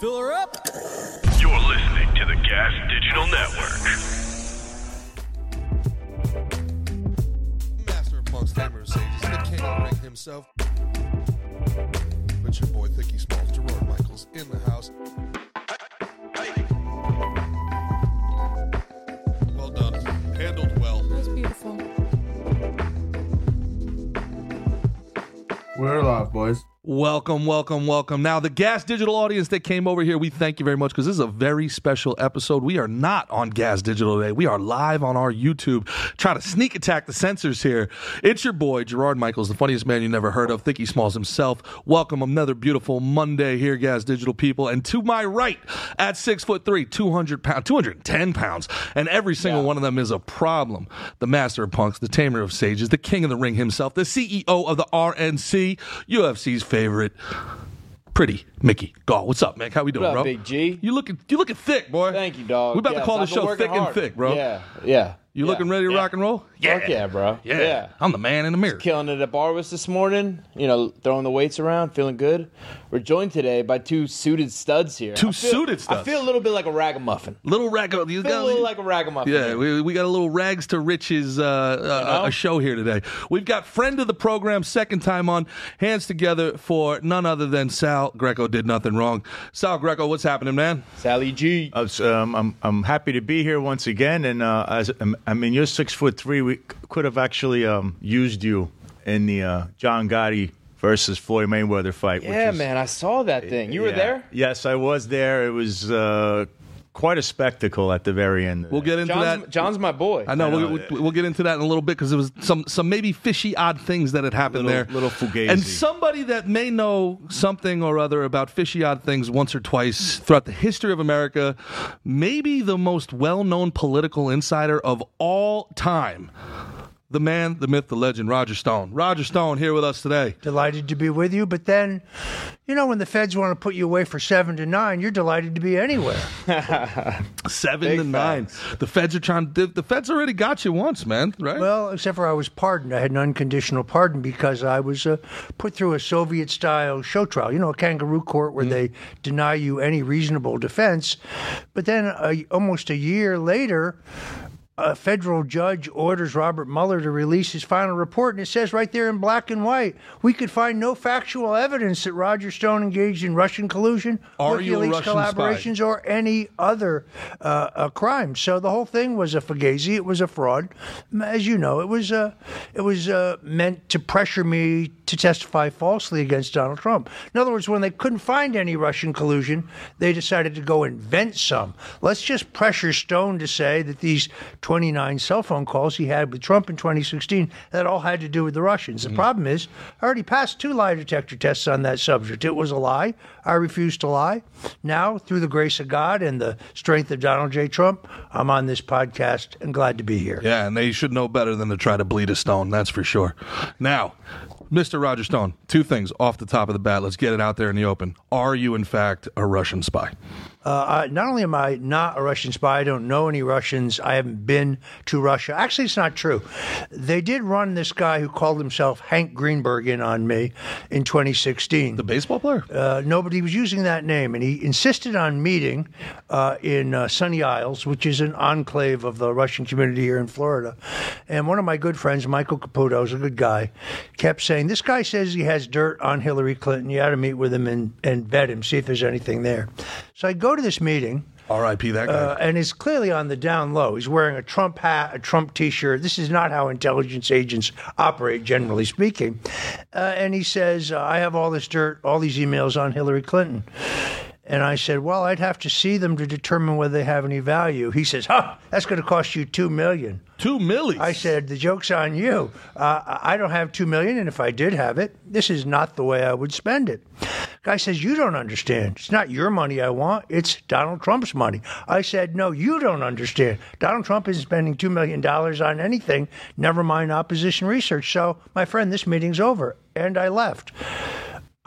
Fill her up. You're listening to the Gas Digital Network. Master of Punk's Tamer Sages, the king of ring himself. But your boy Thicky Smalls, Gerard Michaels, in the house. Well done. Handled well. That was beautiful. We're alive, boys. Welcome, welcome, welcome. Now, the Gas Digital audience that came over here, we thank you very much because this is a very special episode. We are not on Gas Digital today. We are live on our YouTube, trying to sneak attack the censors here. It's your boy, Gerard Michaels, the funniest man you never heard of, Thicky Smalls himself. Welcome another beautiful Monday here, Gas Digital people. And to my right, at six foot three, 200 pounds, 210 pounds, and every single one of them is a problem. The master of punks, the tamer of sages, the king of the ring himself, the CEO of the RNC, UFC's favorite, pretty Mickey Gall. What's up, man? How we doing, What up, bro? Big G? You looking you looking thick, boy. Thank you, dog. We about to call the show thick and thick, bro. Yeah, yeah. You yeah, looking ready to yeah. rock and roll? Fuck yeah, bro. Yeah. Yeah. I'm the man in the mirror. Killing it at Barwis this morning, you know, throwing the weights around, feeling good. We're joined today by two suited studs here. Two feel- suited studs. I feel a little bit like a ragamuffin. Little rag. You feel got a little like a ragamuffin. Yeah, we, we got a little rags to riches uh, uh, know? a show here today. We've got friend of the program, second time on, hands together for none other than Sal Greco. Did nothing wrong. Sal Greco, what's happening, man? Sally G. I was, um, I'm I'm happy to be here once again, and uh, as um, I mean, you're six foot three. We could have actually um, used you in the uh, John Gotti versus Floyd Mayweather fight. which yeah, is- man, I saw that thing. You were there? Yes, I was there. It was uh, quite a spectacle at the very end. We'll get into John's, that. John's my boy. I know, I know, we'll, we'll, we'll get into that in a little bit because there was some some maybe fishy odd things that had happened Little- there. little fugazi. And somebody that may know something or other about fishy odd things once or twice throughout the history of America, maybe the most well known political insider of all time. The man, the myth, the legend, Roger Stone. Roger Stone here with us today. delighted to be with you. But then, you know, when the feds want to put you away for seven to nine, you're delighted to be anywhere. Seven Big to nine. The feds are trying. The, the feds already got you once, man. Right? Well, except for I was pardoned. I had an unconditional pardon because I was uh, put through a Soviet style show trial, you know, a kangaroo court where they deny you any reasonable defense. But then uh, almost a year later, a federal judge orders Robert Mueller to release his final report, and it says right there in black and white, we could find no factual evidence that Roger Stone engaged in Russian collusion, Are WikiLeaks Russian spy? collaborations, or any other uh, uh, crime. So the whole thing was a fugazi. It was a fraud, as you know. It was uh, it was uh, meant to pressure me to testify falsely against Donald Trump. In other words, when they couldn't find any Russian collusion, they decided to go invent some. Let's just pressure Stone to say that these 29 cell phone calls he had with Trump in 2016 that all had to do with the Russians. The mm. problem is, I already passed two lie detector tests on that subject. It was a lie. I refused to lie. Now, through the grace of God and the strength of Donald J. Trump, I'm on this podcast and glad to be here. Yeah, and they should know better than to try to bleed a stone, that's for sure. Now, Mr. Roger Stone, two things off the top of the bat. Let's get it out there in the open. Are you, in fact, a Russian spy? Uh, I, not only am I not a Russian spy, I don't know any Russians. I haven't been to Russia. Actually, it's not true. They did run this guy who called himself Hank Greenberg in on me in 2016. The baseball player? Uh, nobody was using that name, and he insisted on meeting uh, in uh, Sunny Isles, which is an enclave of the Russian community here in Florida. And one of my good friends, Michael Caputo, is a good guy, kept saying, "This guy says he has dirt on Hillary Clinton. You ought to meet with him and, and vet him, see if there's anything there." So I go to this meeting. R.I.P. that guy. Uh, and he's clearly on the down low. He's wearing a Trump hat, a Trump T-shirt. This is not how intelligence agents operate, generally speaking. Uh, and he says, "I have all this dirt, all these emails on Hillary Clinton." And I said, "Well, I'd have to see them to determine whether they have any value." He says, "Huh, that's going to cost you two million. Two millies. I said, "The joke's on you. Uh, I don't have two million, and if I did have it, this is not the way I would spend it." Guy says, "You don't understand. It's not your money I want. It's Donald Trump's money." I said, "No, you don't understand. Donald Trump isn't spending two million dollars on anything. Never mind opposition research." So, my friend, this meeting's over, and I left.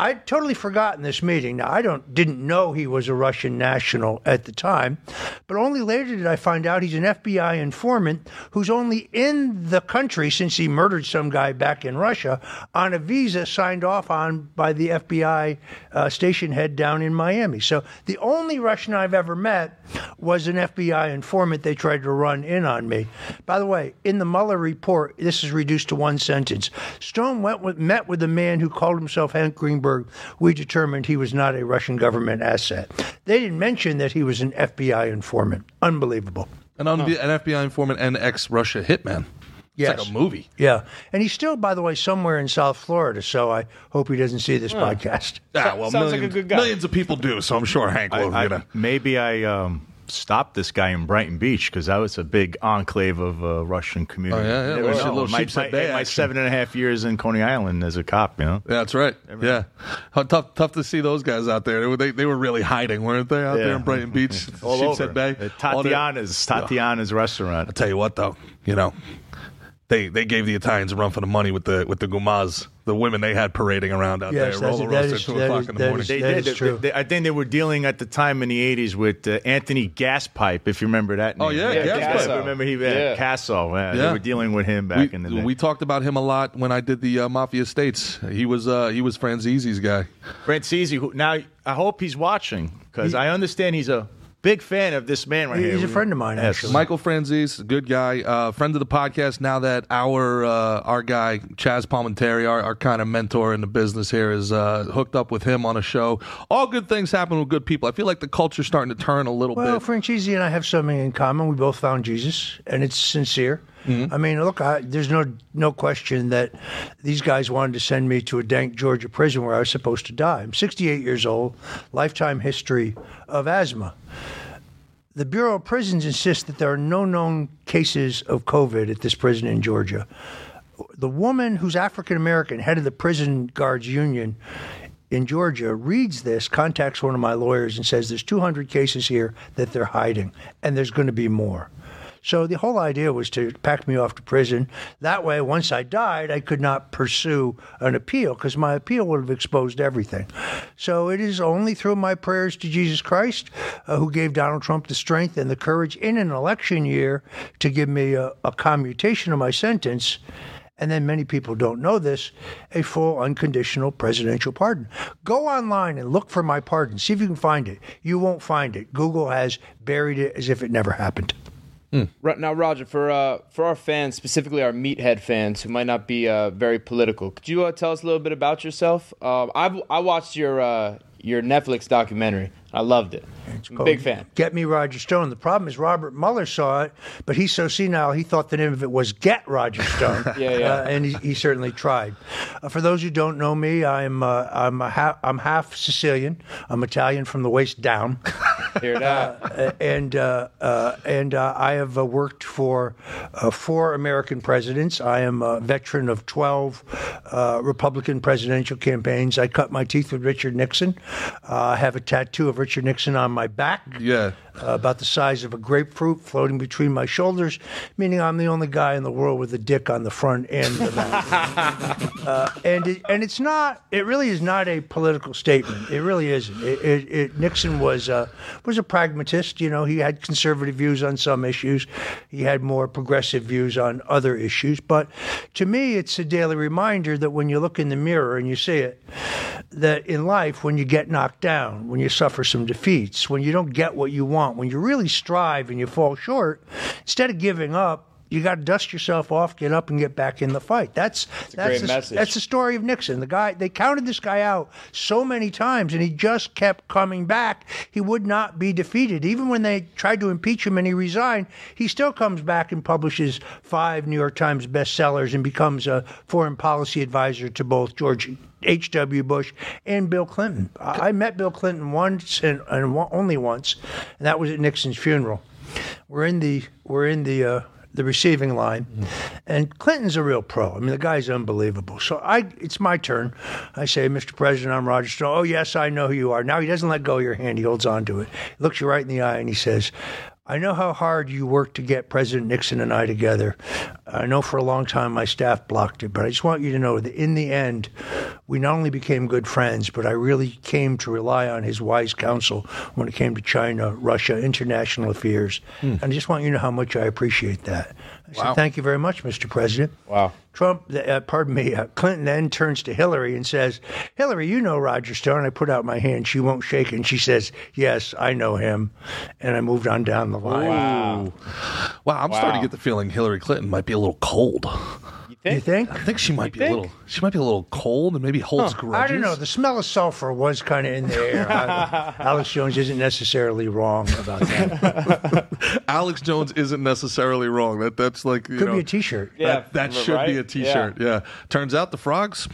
I'd totally forgotten this meeting. Now I don't didn't know he was a Russian national at the time, but only later did I find out he's an FBI informant who's only in the country since he murdered some guy back in Russia on a visa signed off on by the FBI uh, station head down in Miami. So the only Russian I've ever met was an FBI informant they tried to run in on me. By the way, in the Mueller report, this is reduced to one sentence. Stone went with, met with a man who called himself Hank Greenberg. We determined he was not a Russian government asset. They didn't mention that he was an FBI informant. Unbelievable. An, un- an FBI informant and ex Russia hitman. It's Yes. like a movie. Yeah. And he's still, by the way, somewhere in South Florida, so I hope he doesn't see this podcast. Yeah, well, sounds like a millions, good guy. millions of people do, so I'm sure Hank will. I, you know. I, maybe I um, stopped this guy in Brighton Beach because that was a big enclave of uh, Russian community. Oh, yeah, yeah, Never little- know. little my, my- my seven and a half years in Coney Island as a cop, you know. Yeah, that's right. Yeah, How tough tough to see those guys out there. They were they, they were really hiding, weren't they, out there in Brighton Beach, All Sheepshead over. Bay? Uh, Tatiana's Tatiana's restaurant. I'll tell you what, though, you know, they they gave the Italians a run for the money with the with the gumas, the women they had parading around out Yes, there, that's- roller that roast at two o'clock is- in the morning. is- They did. is true. They- I think they were dealing at the time in the '80s with uh, Anthony Gaspipe, if you remember that. Oh, name. yeah, Yeah, Gaspipe. Remember he Yeah. yeah. Casso. Yeah, Yeah. They were dealing with him back we, in the day. we talked about him a lot when I did the uh, Mafia States. He was uh, he was Franzese's guy. Franzese, who now I hope he's watching because I understand he's a big fan of this man right He's here. He's a friend of mine, Yes. actually. Michael Franzese, good guy, uh, friend of the podcast. Now that our uh, our guy Chaz Palminteri, our, our kind of mentor in the business here, is uh, hooked up with him on a show. All good things happen with good people. I feel like the culture's starting to turn a little bit. Well, bit. Franzese and I have something in common. We both found Jesus, and it's sincere. Mm-hmm. I mean, look, I, there's no no question that these guys wanted to send me to a dank Georgia prison where I was supposed to die. I'm 68 years old, lifetime history of asthma. The Bureau of Prisons insists that there are no known cases of COVID at this prison in Georgia. The woman who's African American, head of the prison guards union in Georgia, reads this, contacts one of my lawyers, and says there's 200 cases here that they're hiding, and there's going to be more. So the whole idea was to pack me off to prison. That way, once I died, I could not pursue an appeal because my appeal would have exposed everything. So it is only through my prayers to Jesus Christ, uh, who gave Donald Trump the strength and the courage in an election year to give me a, a commutation of my sentence and then many people don't know this, a full unconditional presidential pardon. Go online and look for my pardon. See if you can find it. You won't find it. Google has buried it as if it never happened. Ro- Now, Roger, for uh, for our fans, specifically our meathead fans who might not be uh, very political, could you uh, tell us a little bit about yourself? Um, I I watched your uh, your Netflix documentary. I loved it. I'm big fan. Get me Roger Stone. The problem is Robert Mueller saw it, but he's so senile he thought the name of it was Get Roger Stone. Yeah, yeah. Uh, and he, he certainly tried. Uh, for those who don't know me, I'm uh, I'm a ha- I'm half Sicilian. I'm Italian from the waist down. Hear that? Uh, and uh, uh, and uh, I have uh, worked for uh, four American presidents. I am a veteran of 12 uh, Republican presidential campaigns. I cut my teeth with Richard Nixon. Uh, I have a tattoo of Richard Nixon on my back. Yeah. Uh, about the size of a grapefruit floating between my shoulders, meaning I'm the only guy in the world with a dick on the front and the back. uh, and it, and it's not. It really is not a political statement. It really isn't. It, it, it, Nixon was uh, was a pragmatist. You know, he had conservative views on some issues. He had more progressive views on other issues. But to me, it's a daily reminder that when you look in the mirror and you see it, that in life, when you get knocked down, when you suffer some defeats, when you don't get what you want, when you really strive and you fall short, instead of giving up. You got to dust yourself off, get up, and get back in the fight. That's that's great the, message. that's the story of Nixon. The guy they counted this guy out so many times, and he just kept coming back. He would not be defeated, even when they tried to impeach him and he resigned. He still comes back and publishes five New York Times bestsellers and becomes a foreign policy advisor to both George H.W. Bush and Bill Clinton. I I met Bill Clinton once and, and one- only once, and that was at Nixon's funeral. We're in the we're in the uh, the receiving line, and Clinton's a real pro. I mean, the guy's unbelievable. So I, it's my turn. I say, Mr. President, I'm Roger Stone. Oh yes, I know who you are. Now he doesn't let go of your hand. He holds on to it. He looks you right in the eye, and he says. I know how hard you worked to get President Nixon and I together. I know for a long time my staff blocked it, but I just want you to know that in the end, we not only became good friends, but I really came to rely on his wise counsel when it came to China, Russia, international affairs. Hmm. And I just want you to know how much I appreciate that. I said, thank you very much, Mr. President. Wow. Trump, uh, pardon me, uh, Clinton then turns to Hillary and says, Hillary, you know Roger Stone. I put out my hand. She won't shake. And she says, Yes, I know him. And I moved on down the line. Wow. Wow, I'm starting to get the feeling Hillary Clinton might be a little cold. You You think? think? I think she might be think? a little. She might be a little cold and maybe holds grudges. I don't know. The smell of sulfur was kind of in the air. Alex Jones isn't necessarily wrong about that. Alex Jones isn't necessarily wrong. That that's like you Could know, be a T-shirt. Yeah, that, that should right? be a T-shirt. Yeah. Turns out the frogs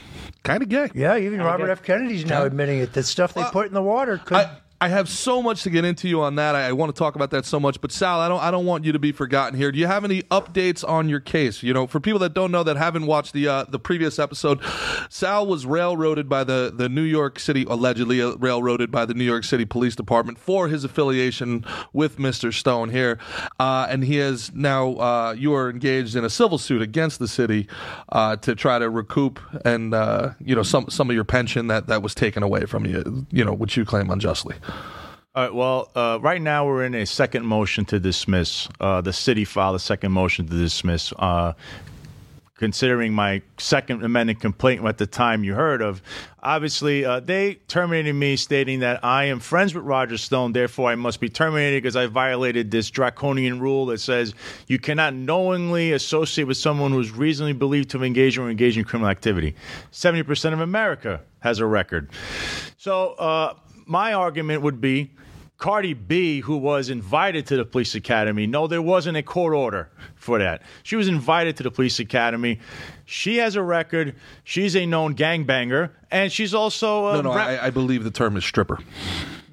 kind of gay. Yeah, even Robert F. Kennedy's now admitting it. That stuff they put in the water could. I, I have so much to get into you on that. I, I want to talk about that so much. But Sal, I don't I don't want you to be forgotten here. Do you have any updates on your case? You know, for people that don't know that haven't watched the uh, the previous episode, Sal was railroaded by the the New York City allegedly uh, railroaded by the New York City Police Department for his affiliation with Mr. Stone here, uh, and he has now uh, you are engaged in a civil suit against the city uh, to try to recoup and uh, you know some some of your pension that that was taken away from you. You know, which you claim unjustly. All right. Well, uh, right now we're in a second motion to dismiss. Uh, the city filed a second motion to dismiss. Uh, considering my second amended complaint at the time you heard of, obviously uh, they terminated me, stating that I am friends with Roger Stone, therefore I must be terminated because I violated this draconian rule that says you cannot knowingly associate with someone who is reasonably believed to have engaged or engaged in criminal activity. Seventy percent of America has a record. So uh, my argument would be. Cardi B, who was invited to the police academy, no, there wasn't a court order for that. She was invited to the police academy. She has a record. She's a known gangbanger, and she's also uh, No, no, rap- I, I believe the term is stripper.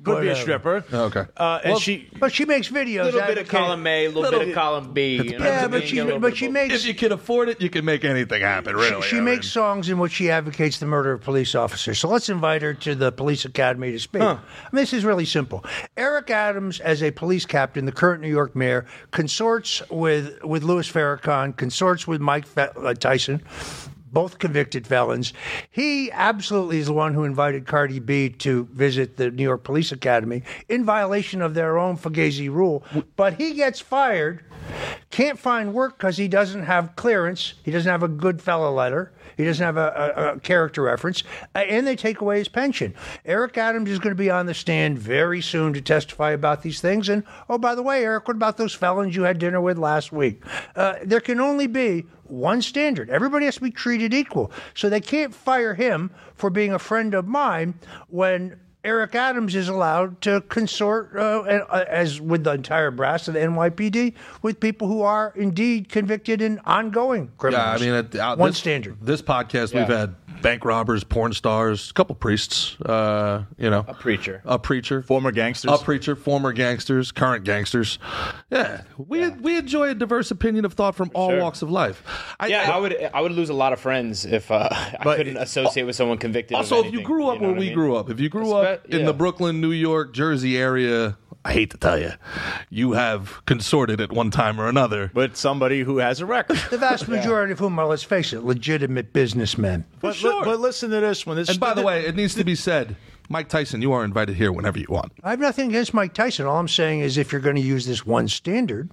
Could be a stripper. Okay. uh, and she. but she makes videos. A little bit of advocating- column A, a little, bit of column B. You know, Yeah, being but she little but bit she of both. makes If you can afford it, you can make anything happen. Really, she, she I makes mean. songs in which she advocates the murder of police officers. So let's invite her to the police academy to speak. I mean, this is really simple. Eric Adams, as a police captain, the current New York mayor, consorts with with Louis Farrakhan, consorts with Mike Fe- uh, Tyson. Both convicted felons. He absolutely is the one who invited Cardi B to visit the New York Police Academy in violation of their own Fugazi rule. But he gets fired, can't find work because he doesn't have clearance. He doesn't have a good fellow letter. He doesn't have a, a, a character reference, uh, and they take away his pension. Eric Adams is going to be on the stand very soon to testify about these things. And oh, by the way, Eric, what about those felons you had dinner with last week? Uh, there can only be one standard. Everybody has to be treated equal. So they can't fire him for being a friend of mine when Eric Adams is allowed to consort, uh, uh, as with the entire brass of the NYPD, with people who are indeed convicted in ongoing Yeah, criminals. I mean, at, uh, one this, standard. This podcast, we've had bank robbers, porn stars, a couple priests. Uh, you know, A preacher. a preacher, Former gangsters. a preacher, former gangsters, current gangsters. Yeah, we we enjoy a diverse opinion of thought from all sure. walks of life. I, Yeah, I would. I would lose a lot of friends if uh, I couldn't associate with someone convicted. Also, of if you grew up know where we mean? grew up, if you grew up in yeah. the Brooklyn, New York, Jersey area, I hate to tell you, you have consorted at one time or another. with somebody who has a record. the vast majority of whom are, let's face it, legitimate businessmen. but, sure. li- but listen to this one. This And by the way, it needs to be said, Mike Tyson, you are invited here whenever you want. I have nothing against Mike Tyson. All I'm saying is if you're going to use this one standard,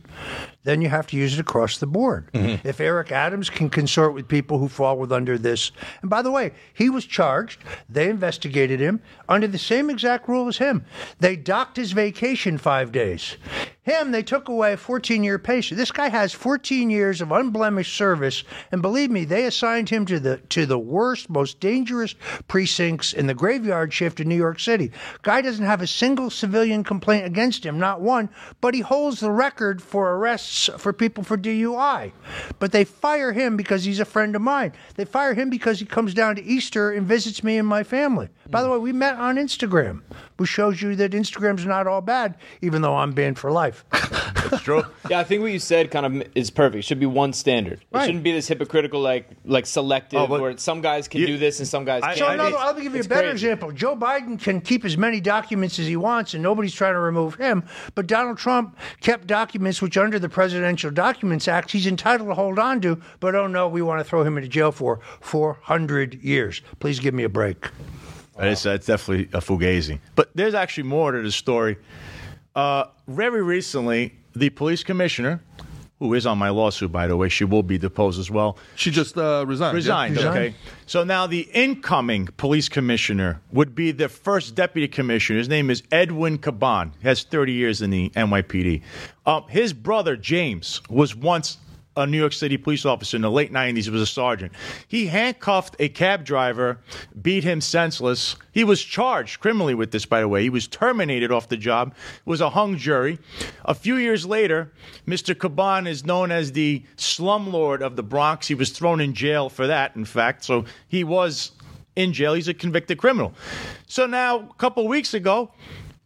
then you have to use it across the board. Mm-hmm. If Eric Adams can consort with people who fall with under this, and by the way, he was charged, they investigated him under the same exact rule as him. They docked his vacation five days. Him, they took away a 14 year patient. This guy has 14 years of unblemished service, and believe me, they assigned him to the to the worst, most dangerous precincts in the graveyard shift in New York City. Guy doesn't have a single civilian complaint against him, not one, but he holds the record for arrests for people for DUI. But they fire him because he's a friend of mine. They fire him because he comes down to Easter and visits me and my family. By the way, we met on Instagram, which shows you that Instagram's not all bad, even though I'm banned for life. That's true. Yeah, I think what you said kind of is perfect. It should be one standard. Right. It shouldn't be this hypocritical, like like selective, Oh, where some guys can you- do this and some guys I- can't. So I- another, it's- I'll give you a better crazy. example. Joe Biden can keep as many documents as he wants, and nobody's trying to remove him. But Donald Trump kept documents which, under the Presidential Documents Act, he's entitled to hold on to. But oh no, we want to throw him into jail for 400 years. Please give me a break. It's, that's definitely a fugazi. But there's actually more to the story. Uh, very recently, the police commissioner, who is on my lawsuit, by the way, she will be deposed as well, She just uh, resigned. resigned. Resigned. Okay. So now the incoming police commissioner would be the first deputy commissioner. His name is Edwin Caban. He has 30 years in the NYPD. Um, his brother James was once a New York City police officer in the late 90s. He was a sergeant. He handcuffed a cab driver, beat him senseless. He was charged criminally with this, by the way. He was terminated off the job. It was a hung jury. A few years later, Mr. Caban is known as the slumlord of the Bronx. He was thrown in jail for that, in fact. So he was in jail. He's a convicted criminal. So now, a couple weeks ago,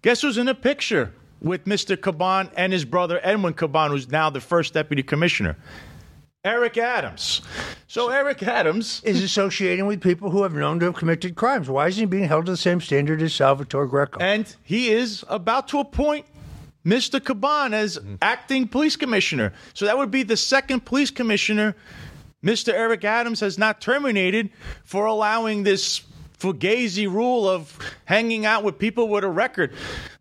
guess who's in the picture with Mr. Caban and his brother Edwin Caban, who's now the first deputy commissioner? Eric Adams. So Eric Adams Is associating with people who have known to have committed crimes. Why isn't he being held to the same standard as Salvatore Greco? and he is about to appoint Mr. Caban as mm-hmm. acting police commissioner. So that would be the second police commissioner Mr. Eric Adams has not terminated for allowing this fugazi rule of hanging out with people with a record.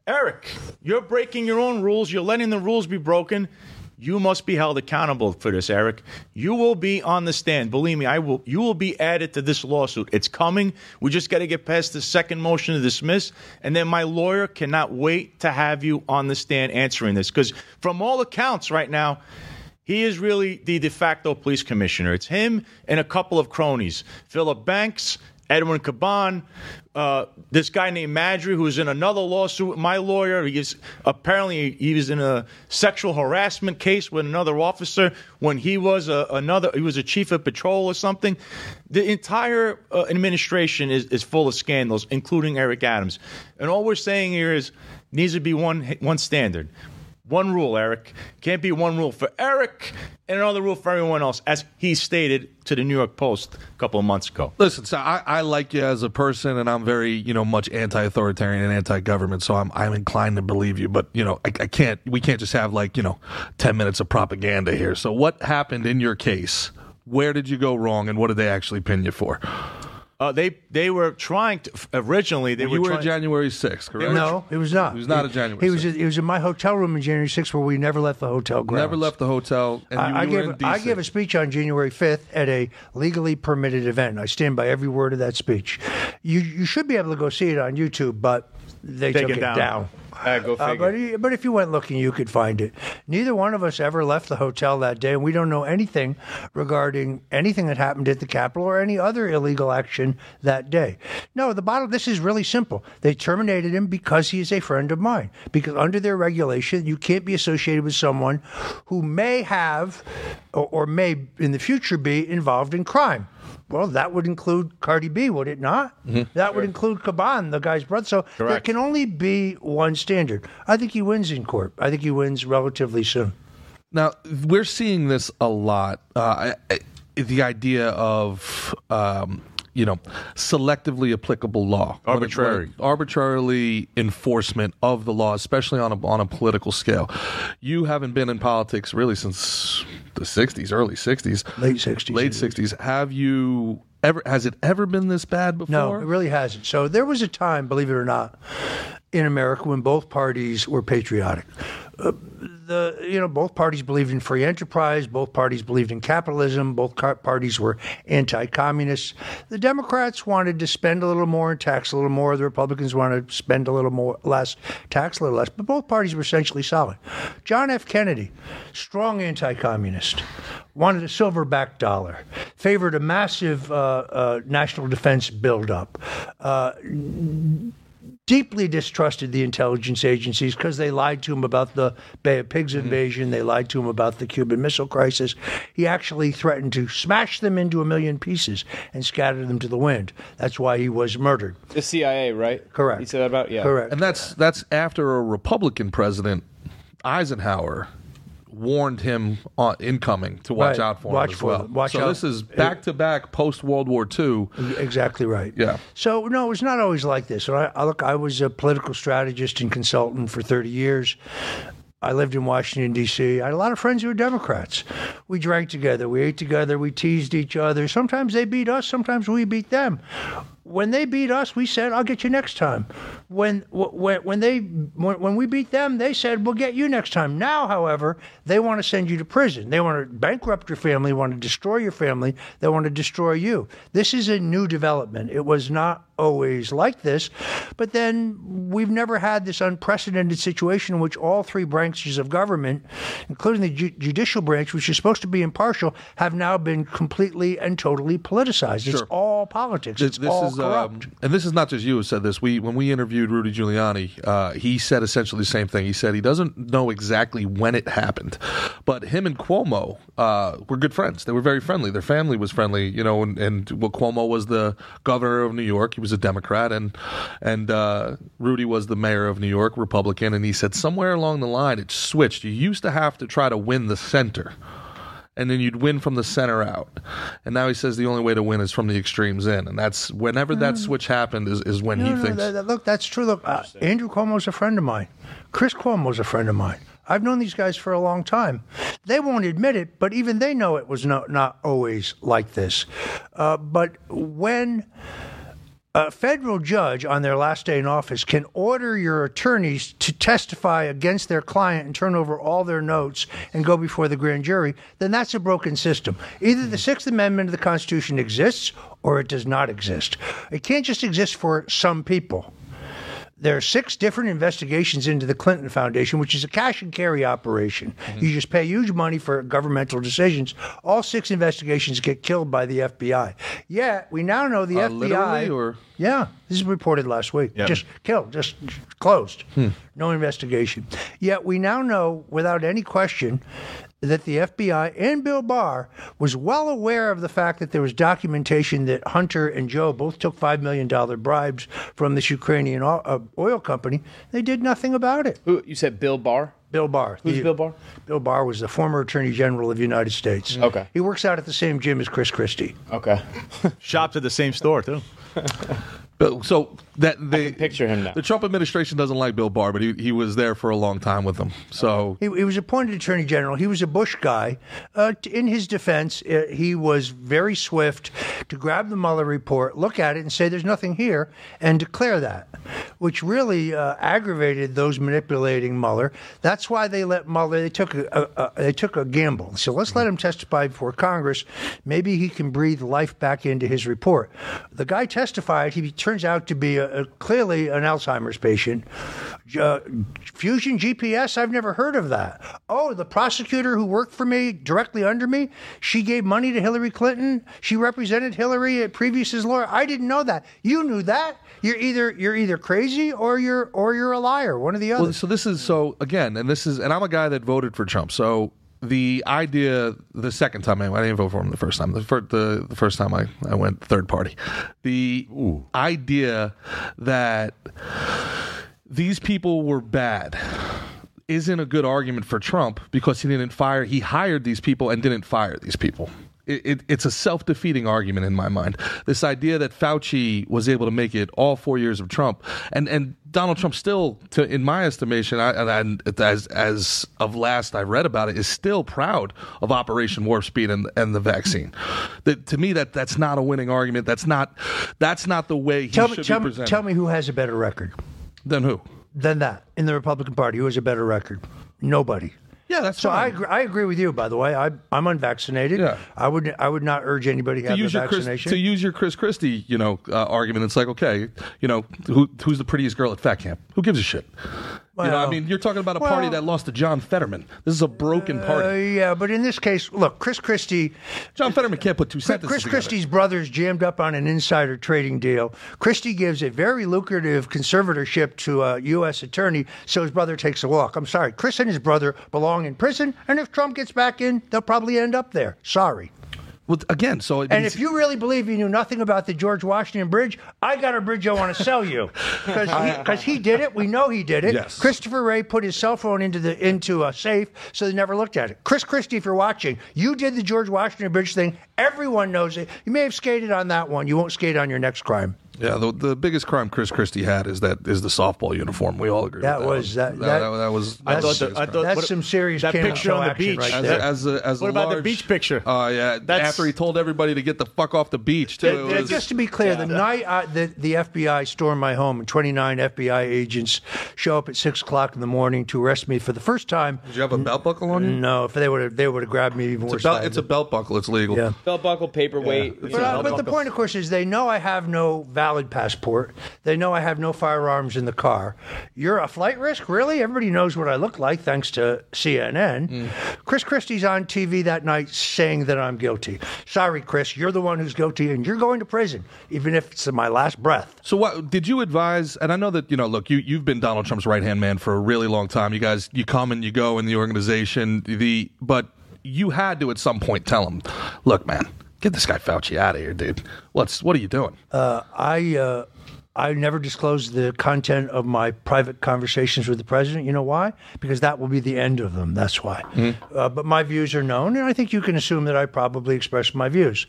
Eric, you're breaking your own rules. You're letting the rules be broken. You must be held accountable for this, Eric. You will be on the stand. Believe me, I will. You will be added to this lawsuit. It's coming. We just got to get past the second motion to dismiss, and then my lawyer cannot wait to have you on the stand answering this. Because from all accounts, right now, he is really the de facto police commissioner. It's him and a couple of cronies: Philip Banks, Edwin Caban, uh, this guy named Maddrey, who's in another lawsuit with my lawyer. He is apparently he was in a sexual harassment case with another officer when he was a, another. He was a chief of patrol or something. The entire uh, administration is, is full of scandals, including Eric Adams. And all we're saying here is needs to be one one standard. One rule, Eric. Can't be one rule for Eric and another rule for everyone else, as he stated to the New York Post a couple of months ago. Listen, so I, I like you as a person, and I'm very, you know, much anti-authoritarian and anti-government. So I'm, I'm inclined to believe you. But you know, I, I can't. We can't just have like, you know, ten minutes of propaganda here. So what happened in your case? Where did you go wrong, and what did they actually pin you for? Uh, they they were trying to originally. They you were were trying, January 6th, correct? no, it was not. It was not a January He was. 6th. He was in my hotel room in January 6th, where we never left the hotel grounds. Never left the hotel, and you, I, I you were gave in I gave a speech on January 5th at a legally permitted event. I stand by every word of that speech. You you should be able to go see it on YouTube, but they Take took it it down. down. Uh, go Uh, figure. but, but if you went looking, you could find it. Neither one of us ever left the hotel that day, and we don't know anything regarding anything that happened at the Capitol or any other illegal action that day. No, the bottom. This is really simple. They terminated him because he is a friend of mine. Because under their regulation, you can't be associated with someone who may have or, or may in the future be involved in crime. Well, that would include Cardi B, would it not? That would include Caban, the guy's brother. So there can only be one standard. I think he wins in court. I think he wins relatively soon. Now we're seeing this a lot. Uh, I- I- the idea of um, you know selectively applicable law, Arbitrary. it- arbitrarily enforcement of the law, especially on a on a political scale. You haven't been in politics really since the '60s, early '60s, Late 60s. late '60s. Have you ever? Has it ever been this bad before? No, it really hasn't. So there was a time, believe it or not, in America when both parties were patriotic. Uh, the you know both parties believed in free enterprise, both parties believed in capitalism, both parties were anti-communist. The Democrats wanted to spend a little more and tax a little more. The Republicans wanted to spend a little more, less, tax a little less. But both parties were essentially solid. John F. Kennedy, strong anti-communist, wanted a silverback dollar, favored a massive uh, uh, national defense buildup. Deeply distrusted the intelligence agencies because they lied to him about the Bay of Pigs mm-hmm. invasion. They lied to him about the Cuban Missile Crisis. He actually threatened to smash them into a million pieces and scatter them to the wind. That's why he was murdered. The CIA, right? Correct. He said that about yeah. Correct. and that's that's after a Republican president, Eisenhower, warned him uh, incoming to watch Right. out for Watch him as for well. them. Watch so out. this is back to back post World War II. Exactly right. Yeah. So no, it's not always like this. I, I look, I was a political strategist and consultant for 30 years. I lived in Washington D.C. I had a lot of friends who were Democrats. We drank together, we ate together, we teased each other. Sometimes they beat us, sometimes we beat them. When they beat us, we said, "I'll get you next time." When when when they when, when we beat them, they said, "We'll get you next time." Now, however, they want to send you to prison. They want to bankrupt your family, want to destroy your family. They want to destroy you. This is a new development. It was not always like this, but then we've never had this unprecedented situation in which all three branches of government, including the ju- judicial branch, which is supposed to be impartial, have now been completely and totally politicized. It's all politics. This, It's this all is, corrupt. um, and this is not just you who said this. We when we interviewed Rudy Giuliani, uh, he said essentially the same thing. He said he doesn't know exactly when it happened, but him and Cuomo uh, were good friends. They were very friendly. Their family was friendly, you know. And, and well, Cuomo was the governor of New York. He was a Democrat, and and uh, Rudy was the mayor of New York, Republican. And he said somewhere along the line it switched. You used to have to try to win the center and then you'd win from the center out. And now he says the only way to win is from the extremes in, and that's whenever that switch happened is, is when No, he no, thinks. that- that- look, that's true. Look, uh, Andrew Cuomo's a friend of mine. Chris Cuomo's a friend of mine. I've known these guys for a long time. They won't admit it, but even they know it was no, not always like this. Uh, but when a federal judge on their last day in office can order your attorneys to testify against their client and turn over all their notes and go before the grand jury, then that's a broken system. Either the Sixth Amendment of the Constitution exists or it does not exist. It can't just exist for some people. There are six different investigations into the Clinton Foundation, which is a cash and carry operation. Mm-hmm. You just pay huge money for governmental decisions. All six investigations get killed by the FBI. Yeah, we now know the Uh, FBI. or- Yeah, this is reported last week. Yeah. Just killed, just closed. Hmm. No investigation. Yet we now know without any question that the FBI and Bill Barr was well aware of the fact that there was documentation that Hunter and Joe both took $5 million bribes from this Ukrainian uh, oil company. They did nothing about it. Who you said Bill Barr? Bill Barr. Who's the- Bill Barr? Bill Barr was the former Attorney General of the United States. Okay. He works out at the same gym as Chris Christie. Okay. Shopped at the same store too. But, so that they picture him now. The Trump administration doesn't like Bill Barr, but he, he was there for a long time with them. So He, he was appointed attorney general. He was a Bush guy. Uh, in his defense, uh, he was very swift to grab the Mueller report, look at it, and say there's nothing here, and declare that, which really uh, aggravated those manipulating Mueller. That's why they let Mueller. They took a, a, a they took a gamble. So let's let him testify before Congress. Maybe he can breathe life back into his report. The guy testified. He turns out to be a, a, clearly an Alzheimer's patient. Uh, Fusion GPS, I've never heard of that. Oh, the prosecutor who worked for me directly under me, she gave money to Hillary Clinton. She represented Hillary at previous as lawyer. I didn't know that. You knew that. You're either you're either crazy or you're or you're a liar. One or the other. Well, so this is so again, and this is, and I'm a guy that voted for Trump. So the idea, the second time I, I didn't vote for him the first time. The first, the, the first time I, I went third party. The idea that these people were bad isn't a good argument for Trump because he didn't fire. He hired these people and didn't fire these people. It, it, it's a self defeating argument in my mind. This idea that Fauci was able to make it all four years of Trump, and, and Donald Trump still, to, in my estimation, I, and, and as as of last I read about it, is still proud of Operation Warp Speed and, and the vaccine. That to me, that that's not a winning argument. That's not that's not the way he tell me, should tell be me, tell me who has a better record Than who? than that in the Republican Party? Who has a better record? Nobody. Yeah, that's So I fine. agree, I agree with you. By the way, I, I'm unvaccinated. Yeah. I would I would not urge anybody to to have use the your Chris, to use your Chris Christie, you know, uh, argument. It's like, okay, you know, who, who's the prettiest girl at fat camp? Who gives a shit? You know, I mean, you're talking about a party well- that lost to John Fetterman. This is a broken Uh, party. yeah, but in this case, look, Chris Christie, John Fetterman can't put two sentences Chris together. Christie's brothers jammed up on an insider trading deal. Christie gives a very lucrative conservatorship to a U.S. attorney, so his brother takes a walk. I'm sorry, Chris and his brother belong in prison, and if Trump gets back in, they'll probably end up there. Sorry. Well, again, so And means- if you really believe you knew nothing about the George Washington Bridge, I got a bridge I want to sell you because he, did it. We know he did it. Yes. Christopher Wray put his cell phone into the into a safe, so they never looked at it. Chris Christie, if you're watching, you did the George Washington Bridge thing. Everyone knows it. You may have skated on that one. You won't skate on your next crime. Yeah, the, the biggest crime Chris Christie had is that is the softball uniform. We all agree. That with was- that. that- that, that- that, that was. I thought the, the I thought That's what- some serious that picture on the beach. right crime. there. as, a, as a What about the beach picture? Oh yeah, That's- after he told everybody to get the fuck off the beach too. Uh, It was- just to be clear, the night uh, the, the FBI stormed my home and 29 FBI agents show up at 6 o'clock in the morning to arrest me for the first time. Did you have a belt buckle on you? No, if they would have, they would have grabbed me even It's worse. a, belt, it's a belt buckle. It's legal. Yeah. Belt buckle, paperweight. But, uh, but the point, of course, is they know I have no valid passport. They know I have no firearms in the car. You're a flight risk, really? Everybody knows what I look like, thanks to CNN. Mm. Chris Christie's on TV that night saying that I'm guilty. Sorry, Chris, you're the one who's guilty, and you're going to prison, even if it's my last breath. So what did you advise? And I know that you know. Look, you you've been Donald Trump's right hand man for a really long time. You guys, you come and you go in the organization. The but you had to at some point tell him, look, man, get this guy Fauci out of here, dude. What's what are you doing? I uh, I never disclose the content of my private conversations with the president. You know why? Because that will be the end of them. That's why. Uh, but my views are known, and I think you can assume that I probably express my views.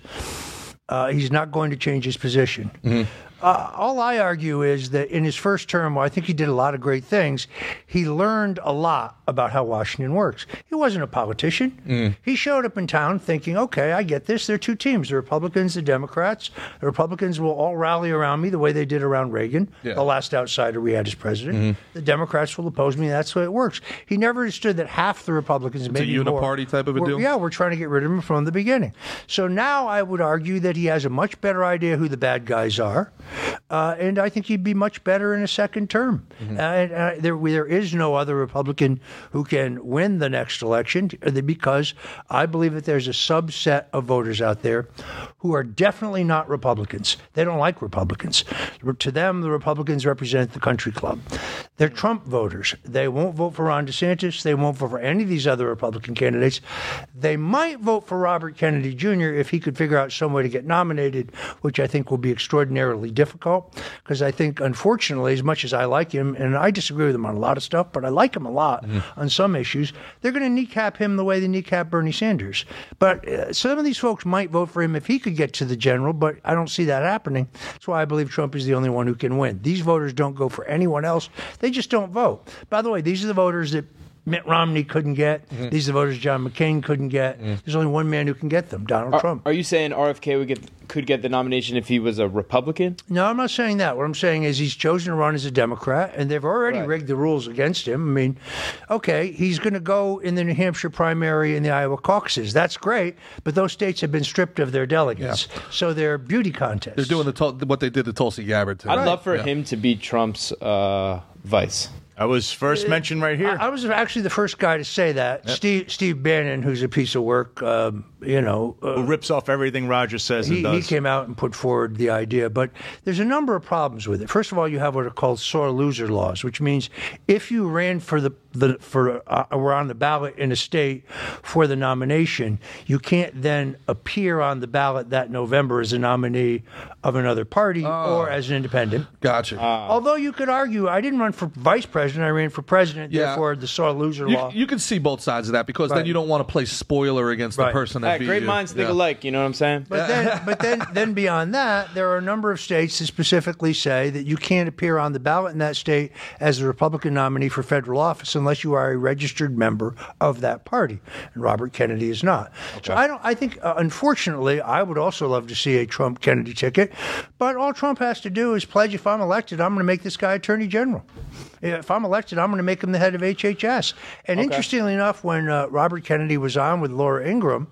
Uh, he's not going to change his position. Uh, all I argue is that in his first term, I think he did a lot of great things, he learned a lot about how Washington works. He wasn't a politician. He showed up in town thinking, okay, I get this. There are two teams the Republicans, the Democrats. The Republicans will all rally around me the way they did around Reagan, Yeah. the last outsider we had as president. The Democrats will oppose me. That's the way it works. He never understood that half the Republicans, maybe more, uniparty type of a deal? Yeah, we're trying to get rid of him from the beginning. So now I would argue that he has a much better idea who the bad guys are, uh, and I think he'd be much better in a second term. Mm-hmm. Uh, and uh, there, there is no other Republican who can win the next election uh, because I believe that there's a subset of voters out there who are definitely not Republicans. They don't like Republicans. To them, the Republicans represent the country club. They're Trump voters. They won't vote for Ron DeSantis. They won't vote for any of these other Republican candidates. They might vote for Robert Kennedy Jr. if he could figure out some way to get nominated, which I think will be extraordinarily difficult. Because I think, unfortunately, as much as I like him, and I disagree with him on a lot of stuff, but I like him a lot on some issues, they're going to kneecap him the way they kneecap Bernie Sanders. But uh, some of these folks might vote for him if he could get to the general, but I don't see that happening. That's why I believe Trump is the only one who can win. These voters don't go for anyone else. They just don't vote. By the way, these are the voters that Mitt Romney couldn't get. These are the voters John McCain couldn't get. There's only one man who can get them, Donald Are, Trump. are you saying RFK would get could get the nomination if he was a Republican? No, I'm not saying that. What I'm saying is he's chosen to run as a Democrat, and they've already Right. rigged the rules against him. I mean, okay, he's going to go in the New Hampshire primary and the Iowa caucuses. That's great, but those states have been stripped of their delegates, so they're beauty contests. They're doing the what they did to Tulsi Gabbard. Too. I'd love for Yeah. him to be Trump's uh, vice. I was first mentioned right here. I, I was actually the first guy to say that. Steve Steve Bannon, who's a piece of work, um, you know, uh, who rips off everything Roger says he, and he came out and put forward the idea, but there's a number of problems with it. First of all, you have what are called sore loser laws, which means if you ran for the, the for uh, were on the ballot in a state for the nomination, you can't then appear on the ballot that November as a nominee of another party or as an independent. Gotcha. Although you could argue, I didn't run for vice president; I ran for president. Yeah. Therefore, the sore loser you, law. you can see both sides of that because then you don't want to play spoiler against the person that Hey, beat great you. minds think Yeah. alike. You know what I'm saying? But then, but then, then beyond that, there are a number of states that specifically say that you can't appear on the ballot in that state as a Republican nominee for federal office unless you are a registered member of that party. And Robert Kennedy is not. So I don't. I think, uh, unfortunately, I would also love to see a Trump Kennedy ticket, but all Trump has to do is pledge: if I'm elected, I'm going to make this guy Attorney General. If I'm elected, I'm going to make him the head of HHS. And interestingly enough, when uh, Robert Kennedy was on with Laura Ingraham,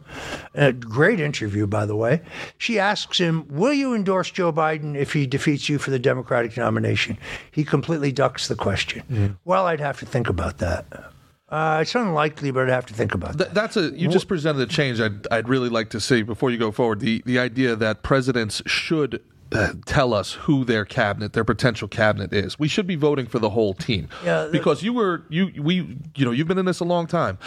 a great interview, by the way, she asks him, Will you endorse Joe Biden if he defeats you for the Democratic nomination? He completely ducks the question. Well, I'd have to think about that. Uh, it's unlikely, but I'd have to think about Th- that. that's a you just presented a change I'd, I'd really like to see before you go forward the the idea that presidents should tell us who their cabinet, their potential cabinet is. We should be voting for the whole team. Yeah, because you were you we you know you've been in this a long time.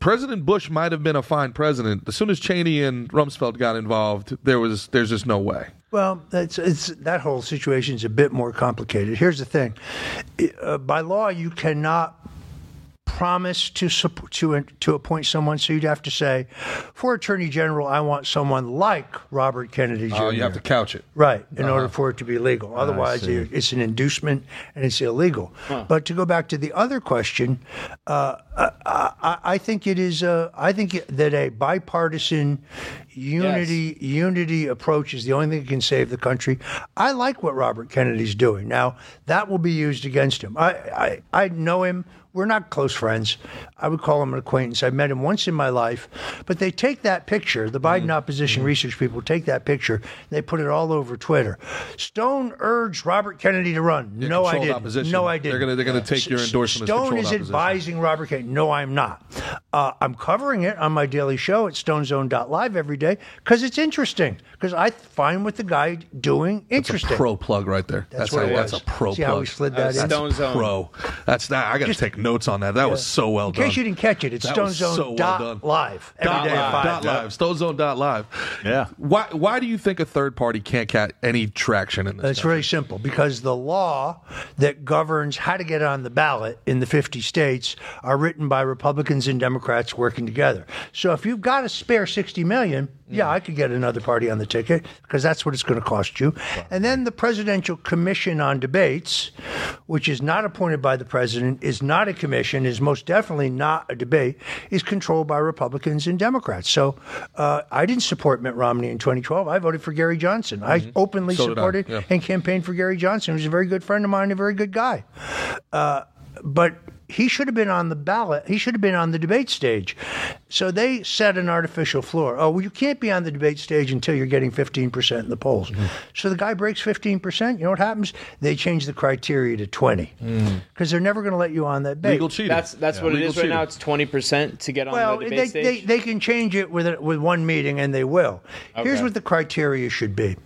President Bush might have been a fine president. As soon as Cheney and Rumsfeld got involved, there was there's just no way. Well, it's, it's that whole situation is a bit more complicated. Here's the thing: uh, by law, you cannot promise to supp- to to appoint someone. So you'd have to say, for Attorney General, I want someone like Robert Kennedy Jr. Oh, you have to couch it. Right, in order for it to be legal. Otherwise, it- it's an inducement and it's illegal. But to go back to the other question, uh, I, I, I think it is. Uh, I think that a bipartisan unity unity approach is the only thing that can save the country. I like what Robert Kennedy's doing. Now that will be used against him. I I, I know him. We're not close friends. I would call him an acquaintance. I met him once in my life. But they take that picture, the Biden opposition research people take that picture, they put it all over Twitter. Stone urged Robert Kennedy to run. No, I didn't. opposition. No, I They're didn't. they're gonna take your endorsement Stone is opposition. advising Robert Kennedy. No, I'm not. Uh, I'm covering it on my daily show at StoneZone.live every day because it's interesting. Because I find what the guy doing interesting. Pro plug right there. That's, what how, it that's a pro See plug. how we slid that in? Stone Zone. Pro. That's that. I got to take notes on that. That was so well done. In case you didn't catch it, it's That was StoneZone so dot done. live every Dot day live, five. dot live, StoneZone dot live. Yeah. Why? Why do you think a third party can't get any traction in this? It's country? very simple because the law that governs how to get on the ballot in the 50 states are written by Republicans and Democrats working together. So if you've got a spare 60 million, yeah, I could get another party on the ticket because that's what it's going to cost you. And then the Presidential Commission on Debates, which is not appointed by the president, is not a commission, is most definitely not a debate, is controlled by Republicans and Democrats. So uh, I didn't support Mitt Romney in 2012. I voted for Gary Johnson. I openly So did I, supported yeah. and campaigned for Gary Johnson, who's a very good friend of mine, a very good guy. Uh, but he should have been on the ballot. He should have been on the debate stage. So they set an artificial floor. Oh, well, you can't be on the debate stage until you're getting 15% in the polls. Mm-hmm. So the guy breaks 15%. You know what happens? They change the criteria to 20 because they're never going to let you on that debate. Mm. legal cheating. That's that's what it Legal is right now. It's twenty percent to get on Well, the they, debate they, stage. they they can change it with a, with one meeting, and they will. Here's what the criteria should be: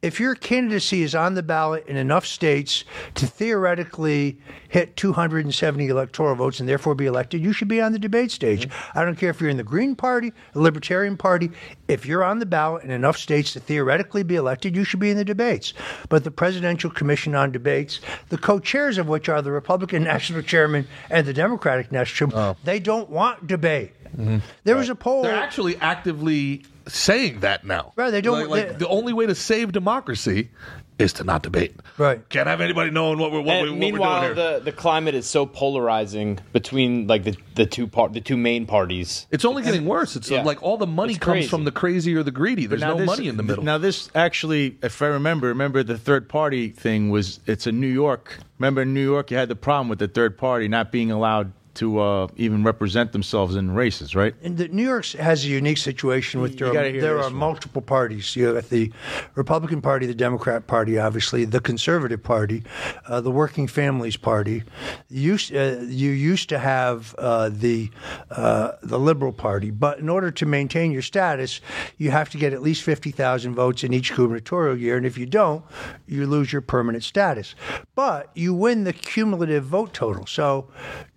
if your candidacy is on the ballot in enough states to theoretically hit 270 electoral votes and therefore be elected, you should be on the debate stage. Mm-hmm. I don't care if you're in the Green Party, the Libertarian Party. If you're on the ballot in enough states to theoretically be elected, you should be in the debates. But the Presidential Commission on Debates, the co-chairs of which are the Republican National Chairman and the Democratic National Chairman, oh. they don't want debate. There mm-hmm. was a poll. They're actually actively saying that now. Right, they don't- Like, like, they- the only way to save democracy is to not debate. Right. Can't have anybody knowing what we're what, And we, what meanwhile, we're doing here. the, the climate is so polarizing between like the, the two part the two main parties. it's only getting worse. It's Yeah. like all the money It's comes crazy. from the crazy or the greedy. There's no this- money in the middle. Now this actually, if I remember, remember the third party thing was it's in New York. Remember in New York, you had the problem with the third party not being allowed to uh, even represent themselves in races, right? And the, New York has a unique situation with You there, are, hear there this are one. multiple parties. You have the Republican Party, the Democrat Party, obviously, the Conservative Party, uh, the Working Families Party. You used, uh, you used to have uh, the uh, the Liberal Party, but in order to maintain your status, you have to get at least fifty thousand votes in each gubernatorial year, and if you don't, you lose your permanent status. But you win the cumulative vote total. So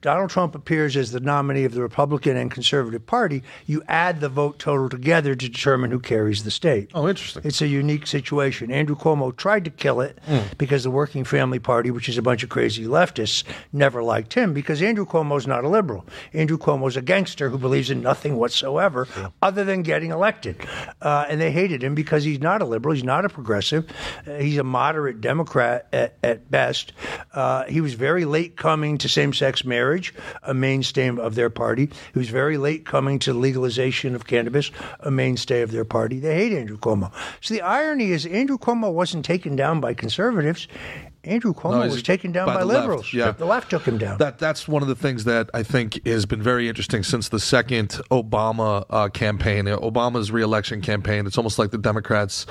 Donald Trump appears as the nominee of the Republican and Conservative Party. You add the vote total together to determine who carries the state. oh, interesting. It's a unique situation. Andrew Cuomo tried to kill it because the Working Family Party, which is a bunch of crazy leftists, never liked him because Andrew Cuomo's not a liberal. Andrew Cuomo's a gangster who believes in nothing whatsoever other than getting elected. Uh, and they hated him because he's not a liberal, he's not a progressive, uh, he's a moderate Democrat at, at best. Uh, he was very late coming to same sex marriage, a mainstay of their party. He was very late coming to legalization of cannabis, a mainstay of their party. They hate Andrew Cuomo. So the irony is, Andrew Cuomo wasn't taken down by conservatives. Andrew Cuomo No, was taken down by by, the left, liberals. yeah. The left took him down. That that's one of the things that I think has been very interesting since the second Obama uh, campaign, Obama's reelection campaign. It's almost like the Democrats,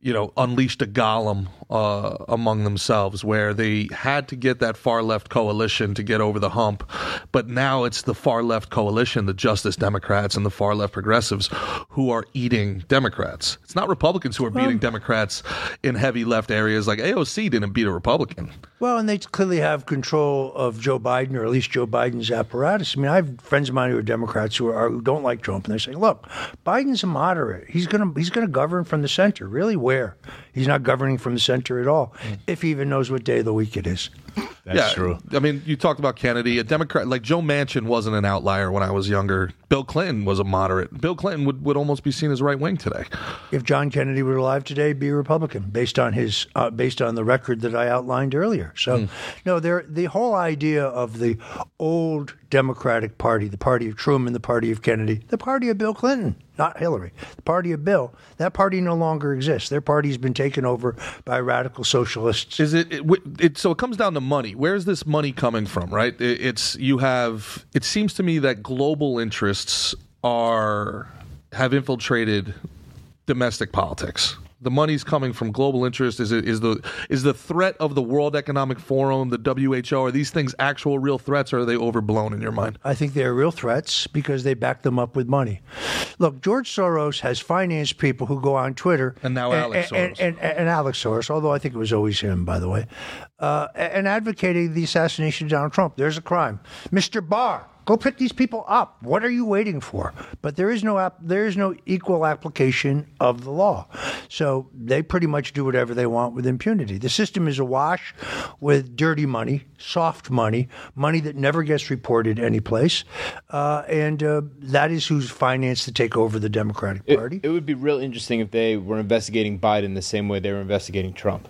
you know, unleashed a golem uh, among themselves, where they had to get that far left coalition to get over the hump, but now it's the far left coalition, the Justice Democrats and the far left progressives, who are eating Democrats. It's not Republicans who are beating Democrats in heavy left areas. Like AOC didn't beat a Republican. Well, and they clearly have control of Joe Biden, or at least Joe Biden's apparatus. I mean, I have friends of mine who are Democrats who, are, who don't like Trump, and they're saying, "Look, Biden's a moderate. He's going to he's going to govern from the center. Really, where? He's not governing from the center at all. Hmm. If he even knows what day of the week it is." That's true. I mean, you talked about Kennedy. A Democrat like Joe Manchin wasn't an outlier when I was younger. Bill Clinton was a moderate. Bill Clinton would, would almost be seen as right wing today. If John Kennedy were alive today, be a Republican based on his uh, based on the record that I outlined earlier. So, no, there the whole idea of the old Democratic Party, the party of Truman, the party of Kennedy, the party of Bill Clinton, not Hillary, the party of Bill. That party no longer exists. Their party's been taken over by radical socialists. Is it, it, it? So it comes down to money. Where's this money coming from? Right? It, it's you have. It seems to me that global interests are have infiltrated domestic politics. The money's coming from global interest. Is it is the is the threat of the World Economic Forum, the WHO? Are these things actual real threats, or are they overblown in your mind? I think they're real threats because they back them up with money. Look, George Soros has financed people who go on Twitter And now Alex and, Soros. and, and, and Alex Soros, although I think it was always him, by the way, uh, and advocating the assassination of Donald Trump. There's a crime, Mr. Barr. Go pick these people up. What are you waiting for? But there is no app, there is no equal application of the law, so they pretty much do whatever they want with impunity. The system is awash with dirty money, soft money, money that never gets reported anyplace, uh, and uh, that is who's financed to take over the Democratic It, Party. it would be real interesting if they were investigating Biden the same way they were investigating Trump.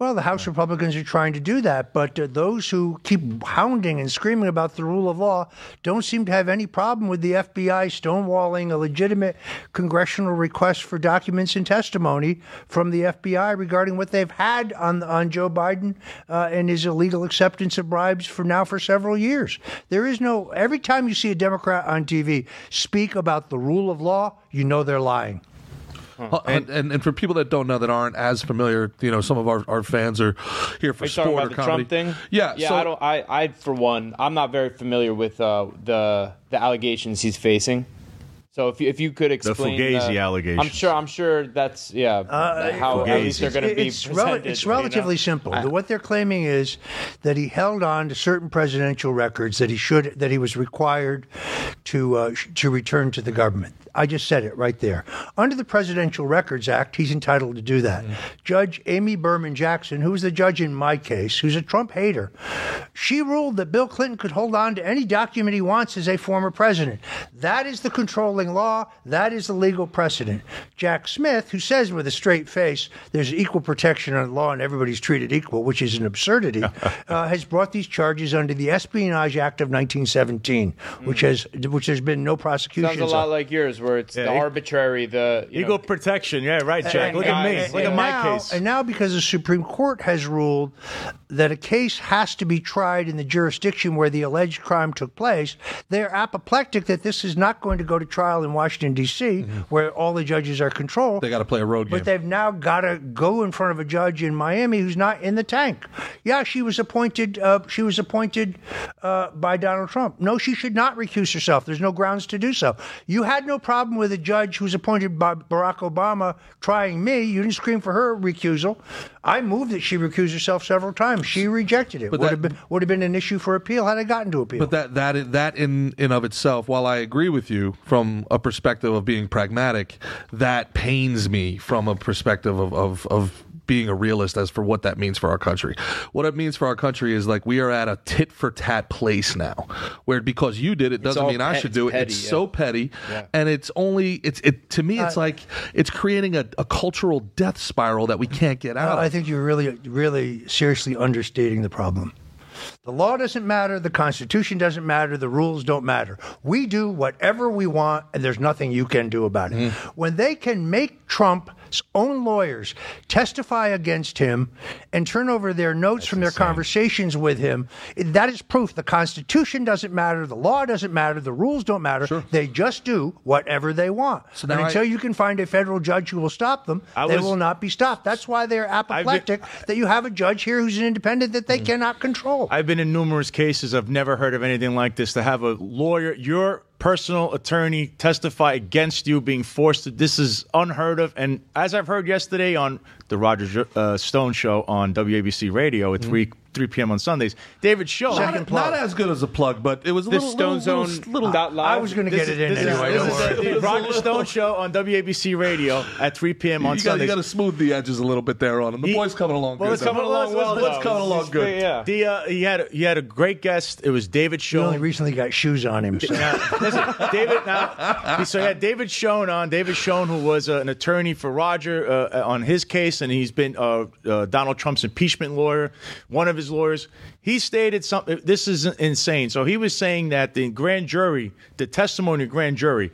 Well, the House Republicans are trying to do that, but uh, those who keep hounding and screaming about the rule of law don't seem to have any problem with the FBI stonewalling a legitimate congressional request for documents and testimony from the FBI regarding what they've had on on Joe Biden uh, and his illegal acceptance of bribes for now for several years. There is no every time you see a Democrat on TV speak about the rule of law, you know they're lying. And, and and for people that don't know that aren't as familiar, you know, some of our, our fans are here for Are you sport talking or the comedy. Trump thing? Yeah, yeah. so- I don't. I, I, for one, I'm not very familiar with uh, the the allegations he's facing. So if you, if you could explain the Fugazi uh, allegations. I'm sure. I'm sure that's yeah. how at least they're going to be it's, rel- presented. it's you know? relatively simple. what they're claiming is that he held on to certain presidential records that he should that he was required to uh, to return to the government. I just said it right there. Under the Presidential Records Act, he's entitled to do that. Judge Amy Berman Jackson, who was the judge in my case, who's a Trump hater, she ruled that Bill Clinton could hold on to any document he wants as a former president. That is the controlling law. That is the legal precedent. Jack Smith, who says with a straight face there's equal protection under law and everybody's treated equal, which is an absurdity, uh, has brought these charges under the Espionage Act of 1917, which has which there's been no prosecution. Sounds a lot like yours, where it's the Yeah, e- arbitrary, the you Equal know, protection. Yeah, right, Jack. Look at me. and- Look at and my now, case. And now, because the Supreme Court has ruled that a case has to be tried in the jurisdiction where the alleged crime took place, they're apoplectic that this is not going to go to trial in Washington, D.C., where all the judges are controlled. They got to play a road game. But they've now got to go in front of a judge in Miami who's not in the tank. Yeah, she was appointed. Uh, she was appointed uh, by Donald Trump. No, she should not recuse herself. There's no grounds to do so. You had no problem with a judge who's appointed by Barack Obama trying me. You didn't scream for her recusal. I moved that she recuse herself several times. She rejected it. But would that- have been would have been an issue for appeal had I gotten to appeal. But that that that in in of itself, while I agree with you from a perspective of being pragmatic, that pains me from a perspective of of, of being a realist as for what that means for our country. What it means for our country is like we are at a tit for tat place now, where because you did it doesn't all mean I should do it. petty, it's yeah. so petty, Yeah. and it's only it's it to me. It's uh, like it's creating a, a cultural death spiral that we can't get out. Well, I think you're really, really seriously understating the problem. The law doesn't matter. The Constitution doesn't matter. The rules don't matter. We do whatever we want, and there's nothing you can do about it. Mm. When they can make Trump Trump's own lawyers testify against him and turn over their notes from their conversations with him, that is proof the Constitution doesn't matter, the law doesn't matter, the rules don't matter. They just do whatever they want. So and now I- until you can find a federal judge who will stop them, I they was- will not be stopped. That's why they're apoplectic. that you have a judge here who's an independent that they mm-hmm. cannot control. I've been in numerous cases. I've never heard of anything like this. To have a lawyer, your personal attorney, testify against you being forced to. This is unheard of. And as I've heard yesterday on the Roger uh, Stone show on WABC Radio at three three p.m. on Sundays, David Schoen. Not, not as good as a plug, but it was a This little, Stone little, Zone little, little dot live. I was going to get is- it in this is- anyway. this is the- the It Roger Stone show on WABC Radio at 3 p.m. on you got, Sundays. you got to smooth the edges a little bit there on him. The He- boy's coming along Well, good. it's though. coming along well, It's coming along good. Yeah. The, uh, he had he had a great guest. It was David He only recently got shoes on him. so- Now, listen, David. Now, he- so he had David Schoen on. David Schoen, who was uh, an attorney for Roger uh, on his case, and he's been uh, uh, Donald Trump's impeachment lawyer, one of his lawyers. He stated something. This is insane. So he was saying that the grand jury, the testimony of grand jury,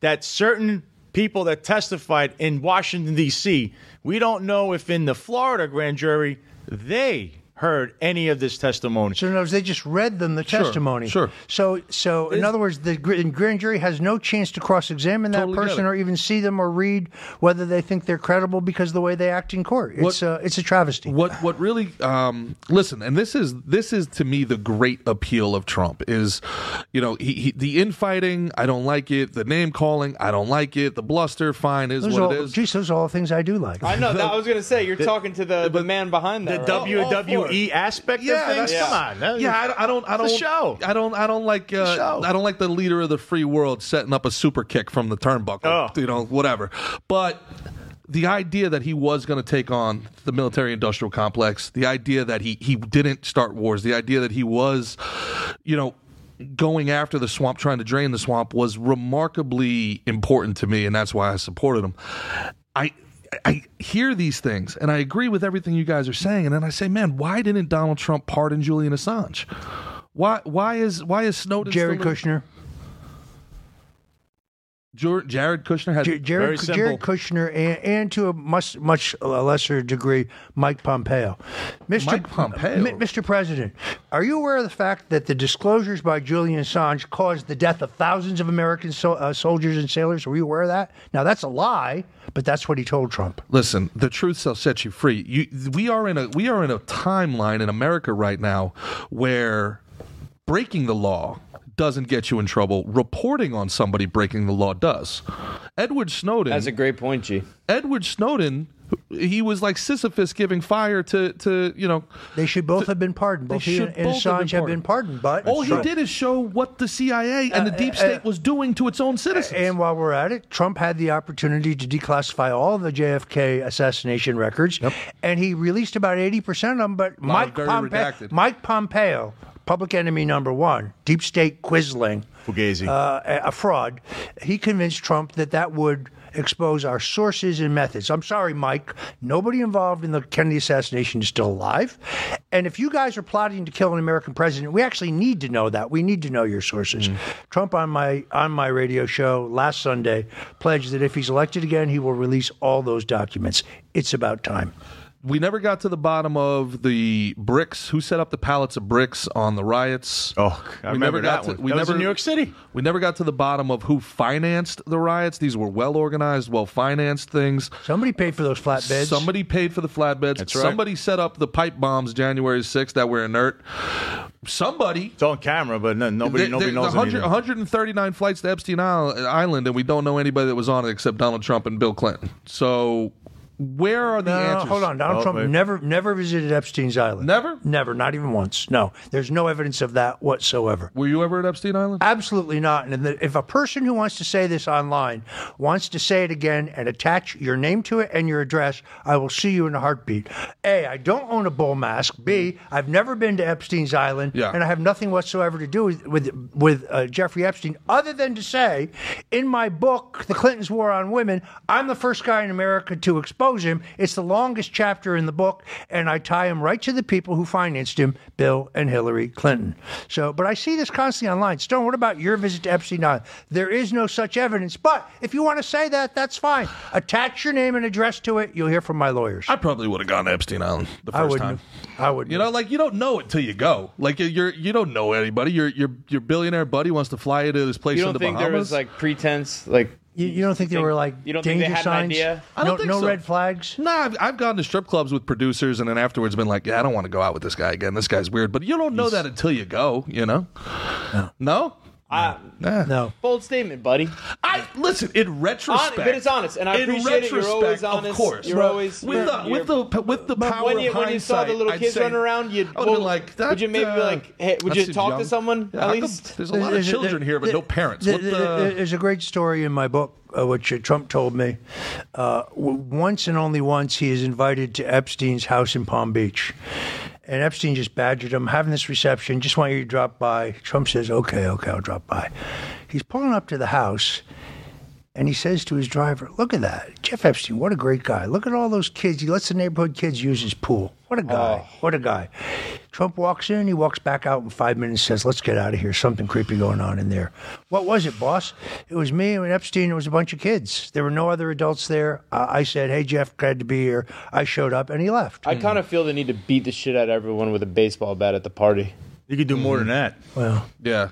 that certain people that testified in Washington D.C. We don't know if in the Florida grand jury they heard any of this testimony. So in other words, they just read them the testimony. sure. So, so in other words, the grand jury has no chance to cross-examine that Totally person or even see them or read whether they think they're credible because of the way they act in court. It's What- uh, it's a travesty. What what really um, listen, and this is this is to me the great appeal of Trump is, you know, he, he the infighting, I don't like it. The name calling, I don't like it. The bluster, fine, is Those what are all, is. geez, those are all things I do like. I know. That, I was going to say you're talking to the, the man behind the that. right? WWE aspect Yeah, of things. Come on, That- Yeah, I, I don't. I don't. Show. I don't. I don't like. Uh. I don't like the leader of the free world setting up a super kick from the turnbuckle. Oh. You know, whatever. But the idea that he was going to take on the military-industrial complex, the idea that he he didn't start wars, the idea that he was, you know. Going after the swamp, trying to drain the swamp, was remarkably important to me, and that's why I supported him. I I hear these things and I agree with everything you guys are saying, and then I say, man, why didn't Donald Trump pardon Julian Assange? Why why is why is Snowden still Kushner. Jared Kushner had J- Jared. Jared Kushner and, and to a much much lesser degree, Mike Pompeo. Mr. Mike Pompeo? M- Mr. President, are you aware of the fact that the disclosures by Julian Assange caused the death of thousands of American so, uh, soldiers and sailors? Were you aware of that? Now that's a lie, but that's what he told Trump. Listen, the truth shall set you free. You, we are in a we are in a timeline in America right now where breaking the law doesn't get you in trouble. Reporting on somebody breaking the law does. Edward Snowden. That's a great point, G. Edward Snowden. He was like Sisyphus giving fire to to you know. They should both have been pardoned. They Both he should and, and both have been Assange have been pardoned. But All he did is show what the CIA and the uh, deep uh, state was doing to its own uh, citizens. And while we're at it, Trump had the opportunity to declassify all the JFK assassination records, and he released about eighty percent of them. But Mike, very Pompe- Mike Pompeo, public enemy number one, deep state quisling, Fugazi. uh, a fraud, he convinced Trump that that would expose our sources and methods. I'm sorry, Mike. Nobody involved in the Kennedy assassination is still alive. And if you guys are plotting to kill an American president, we actually need to know that. We need to know your sources. Mm. Trump on my on my radio show last Sunday pledged that if he's elected again, he will release all those documents. It's about time. We never got to the bottom of the bricks. Who set up the pallets of bricks on the riots? oh, I we remember never got that to. one. We that was in New York City. We never got to the bottom of who financed the riots. These were well organized, well financed things. Somebody paid for those flatbeds. Somebody paid for the flatbeds. That's right. Somebody set up the pipe bombs January 6th that were inert. Somebody. It's on camera, but no, nobody, There- nobody there- knows 100 139 flights to Epstein Island, and we don't know anybody that was on it except Donald Trump and Bill Clinton. So, where are the No, answers? hold on. Donald Oh, Trump wait. never never visited Epstein's island. Never? Never, not even once. No. There's no evidence of that whatsoever. Were you ever at Epstein Island? Absolutely not. And if a person who wants to say this online wants to say it again and attach your name to it and your address, I will see you in a heartbeat. A, I don't own a bull mask. B, I've never been to Epstein's Island, Yeah. and I have nothing whatsoever to do with with, with uh, Jeffrey Epstein, other than to say, in my book, The Clintons' War on Women, I'm the first guy in America to expose expose him. It's the longest chapter in the book, and I tie him right to the people who financed him, Bill and Hillary Clinton. So, but I see this constantly online. Stone, what about your visit to Epstein Island? There is no such evidence, but if you want to say that, that's fine. Attach your name and address to it. You'll hear from my lawyers. I probably would have gone to Epstein Island the I first wouldn't. time. have- I would. You know, like you don't know it till you go. Like you're you don't know anybody. Your your your billionaire buddy wants to fly you to this place You in don't the think Bahamas. there was like pretense, like you, you don't think there were like you don't think they danger had an signs? idea? I don't no, think no so. red flags. Nah, I've, I've gone to strip clubs with producers and then afterwards been like, yeah, I don't want to go out with this guy again. This guy's weird. But you don't know that until you go, you know? No? I, Nah. No. bold statement, buddy. I listen in retrospect, Hon- but it's honest, and I in appreciate it. You're always honest. Of course, You're But always- with the you're- with the with the power when you of when you saw the little I'd kids say- running around, you'd I well, like, that, would you maybe be uh, like, hey, would you talk young. to someone Yeah, at how come- least? There's a lot of There's children here, but there- no parents. there- What there- the- There's a great story in my book, uh, which uh, Trump told me. Uh, w- once and only once, he is invited to Epstein's house in Palm Beach. And Epstein just badgered him, having this reception, just want you to drop by. Trump says, okay, okay, I'll drop by. He's pulling up to the house. And he says to his driver, Look at that. Jeff Epstein, what a great guy. Look at all those kids. He lets the neighborhood kids use his pool. What a guy. What a guy. Trump walks in, he walks back out in five minutes, says, Let's get out of here. Something creepy going on in there. What was it, boss? It was me and Epstein. It was a bunch of kids. There were no other adults there. Uh, I said, Hey, Jeff, glad to be here. I showed up, and he left. I kind of feel the need to beat the shit out of everyone with a baseball bat at the party. You could do more than that, well, yeah.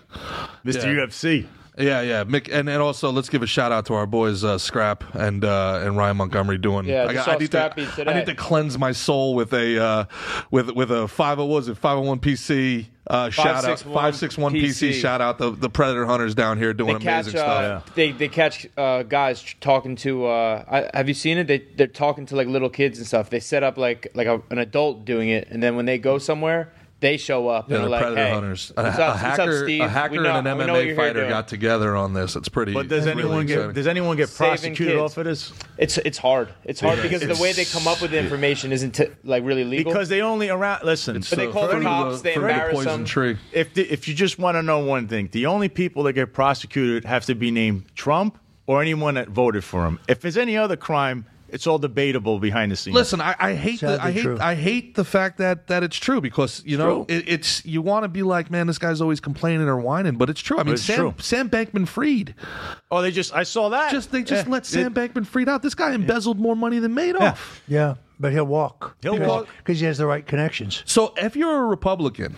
Mr. Yeah. UFC. Yeah, yeah, Mick, and, and also let's give a shout out to our boys uh, Scrap and uh, and Ryan Montgomery doing. Yeah, I, got- I need to today. I need to cleanse my soul with a uh, with with a five what was it five hundred one PC uh, shout out 561 five six one PC. Shout out the the Predator hunters down here doing They catch, amazing stuff. uh, they they catch uh, guys talking to. Uh, I, have you seen it? They they're talking to like little kids and stuff. They set up like like a, an adult doing it, and then when they go somewhere, they show up Yeah, and they're they're like, Predator "Hey, hunters. A, what's a up? What's up, hacker, Steve? a hacker We know- and an we know MMA fighter got together on this. It's pretty. But does it's really anyone get exciting. does anyone get prosecuted off of this? It's it's hard. It's hard because the way they come up with the information isn't t- like really legal. Because they only around. Listen, But they call the fruit of cops, they fruit of embarrass them. tree. if the, if you just want to know one thing, the only people that get prosecuted have to be named Trump or anyone that voted for him. If there's any other crime, it's all debatable behind the scenes. Listen, I, I hate the, I hate true. I hate the fact that that it's true because you know it, it's you want to be like man this guy's always complaining or whining but it's true. I mean it's Sam true. Sam Bankman Fried oh, they just I saw that. just they just Yeah. let Sam It- Bankman Fried out. This guy embezzled more money than Madoff. yeah, but he'll walk. He'll walk. Because he has the right connections. So if you're a Republican,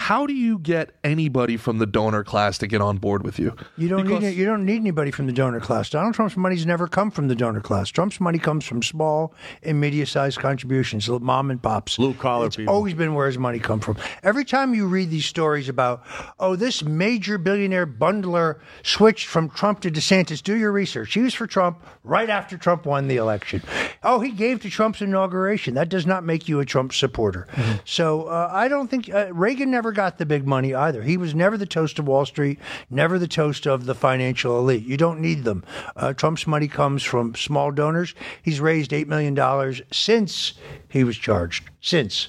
how do you get anybody from the donor class to get on board with you? You don't Because- need you don't need anybody from the donor class. Donald Trump's money's never come from the donor class. Trump's money comes from small and medium-sized contributions, little mom and pops. Blue-collar it's people. always been where his money come from. Every time you read these stories about, oh, this major billionaire bundler switched from Trump to DeSantis, do your research. He was for Trump right after Trump won the election. Oh, he gave to Trump's inauguration. That does not make you a Trump supporter. So uh, I don't think uh, Reagan never got the big money either. He was never the toast of Wall Street, never the toast of the financial elite. You don't need them. Uh, Trump's money comes from small donors. He's raised $8 million since he was charged. Since.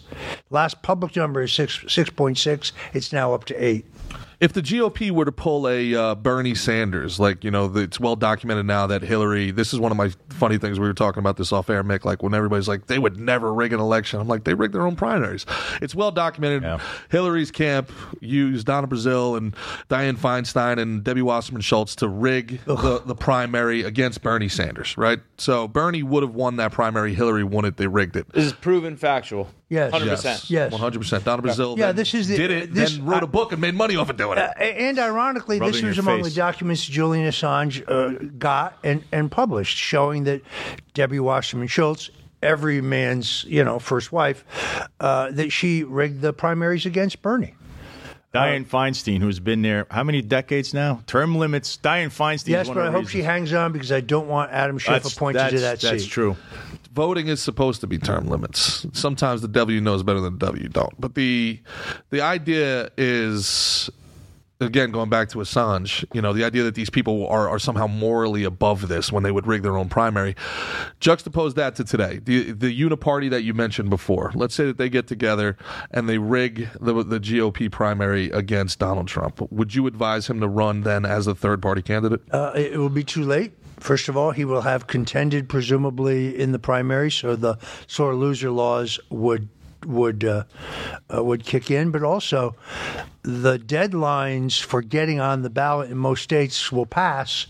Last public number is six, 6.6. It's now up to 8. If the GOP were to pull a uh, Bernie Sanders, like you know, the, it's well documented now that Hillary. This is one of my funny things. We were talking about this off air, Mick. Like when everybody's like, they would never rig an election. I'm like, they rigged their own primaries. It's well documented. Yeah. Hillary's camp used Donna Brazile and Dianne Feinstein and Debbie Wasserman Schultz to rig the, the primary against Bernie Sanders. Right. So Bernie would have won that primary. Hillary won it. They rigged it. this is proven factual. Yes. hundred Yes, percent. Yes. one hundred percent. Donna Brazile, Yeah, then this is the- did it, this- then wrote I- a book and made money off of doing Uh, it. and ironically, Rub it this was among face. the documents Julian Assange uh, got and, and published, showing that Debbie Wasserman Schultz, every man's you know first wife, uh, that she rigged the primaries against Bernie. Dianne Feinstein, who's been there how many decades now? Term limits. Dianne Feinstein. Yes, is one but I of the hope she hangs on because I don't want Adam Schiff That's, appointed that's, to that that's seat. true. Voting is supposed to be term limits. Sometimes the W knows better than the W don't. But the the idea is again going back to Assange, you know, the idea that these people are, are somehow morally above this when they would rig their own primary. Juxtapose that to today. The the uniparty that you mentioned before. Let's say that they get together and they rig the the GOP primary against Donald Trump. Would you advise him to run then as a third party candidate? Uh, it, will be too late. First of all, he will have contended presumably in the primary, so the sore loser laws would would uh, uh, would kick in. But also, the deadlines for getting on the ballot in most states will pass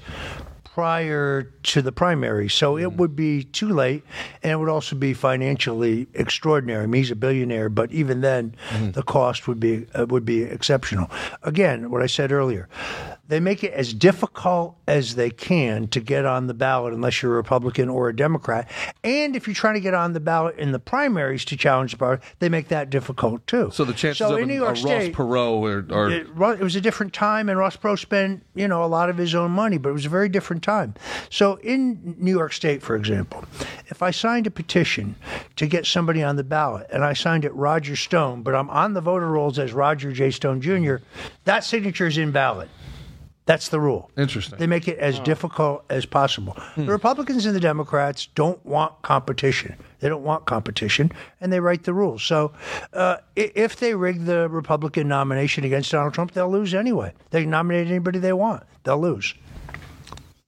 prior to the primary. So it would be too late, and it would also be financially extraordinary. I mean, he's a billionaire, but even then, the cost would be uh, would be exceptional. Again, what I said earlier, they make it as difficult as they can to get on the ballot unless you're a Republican or a Democrat. And if you're trying to get on the ballot in the primaries to challenge the power, they make that difficult too. So the chances So of in New a York Ross Perot or, or it, it was a different time, and Ross Perot spent you know a lot of his own money, but it was a very different time. So in New York State, for example, if I signed a petition to get somebody on the ballot, and I signed it Roger Stone, but I'm on the voter rolls as Roger J. Stone Jr., that signature is invalid. That's the rule. Interesting. They make it as difficult as possible. The Republicans and the Democrats don't want competition. They don't want competition, and they write the rules. So, uh, if they rig the Republican nomination against Donald Trump, they'll lose anyway. They can nominate anybody they want. They'll lose.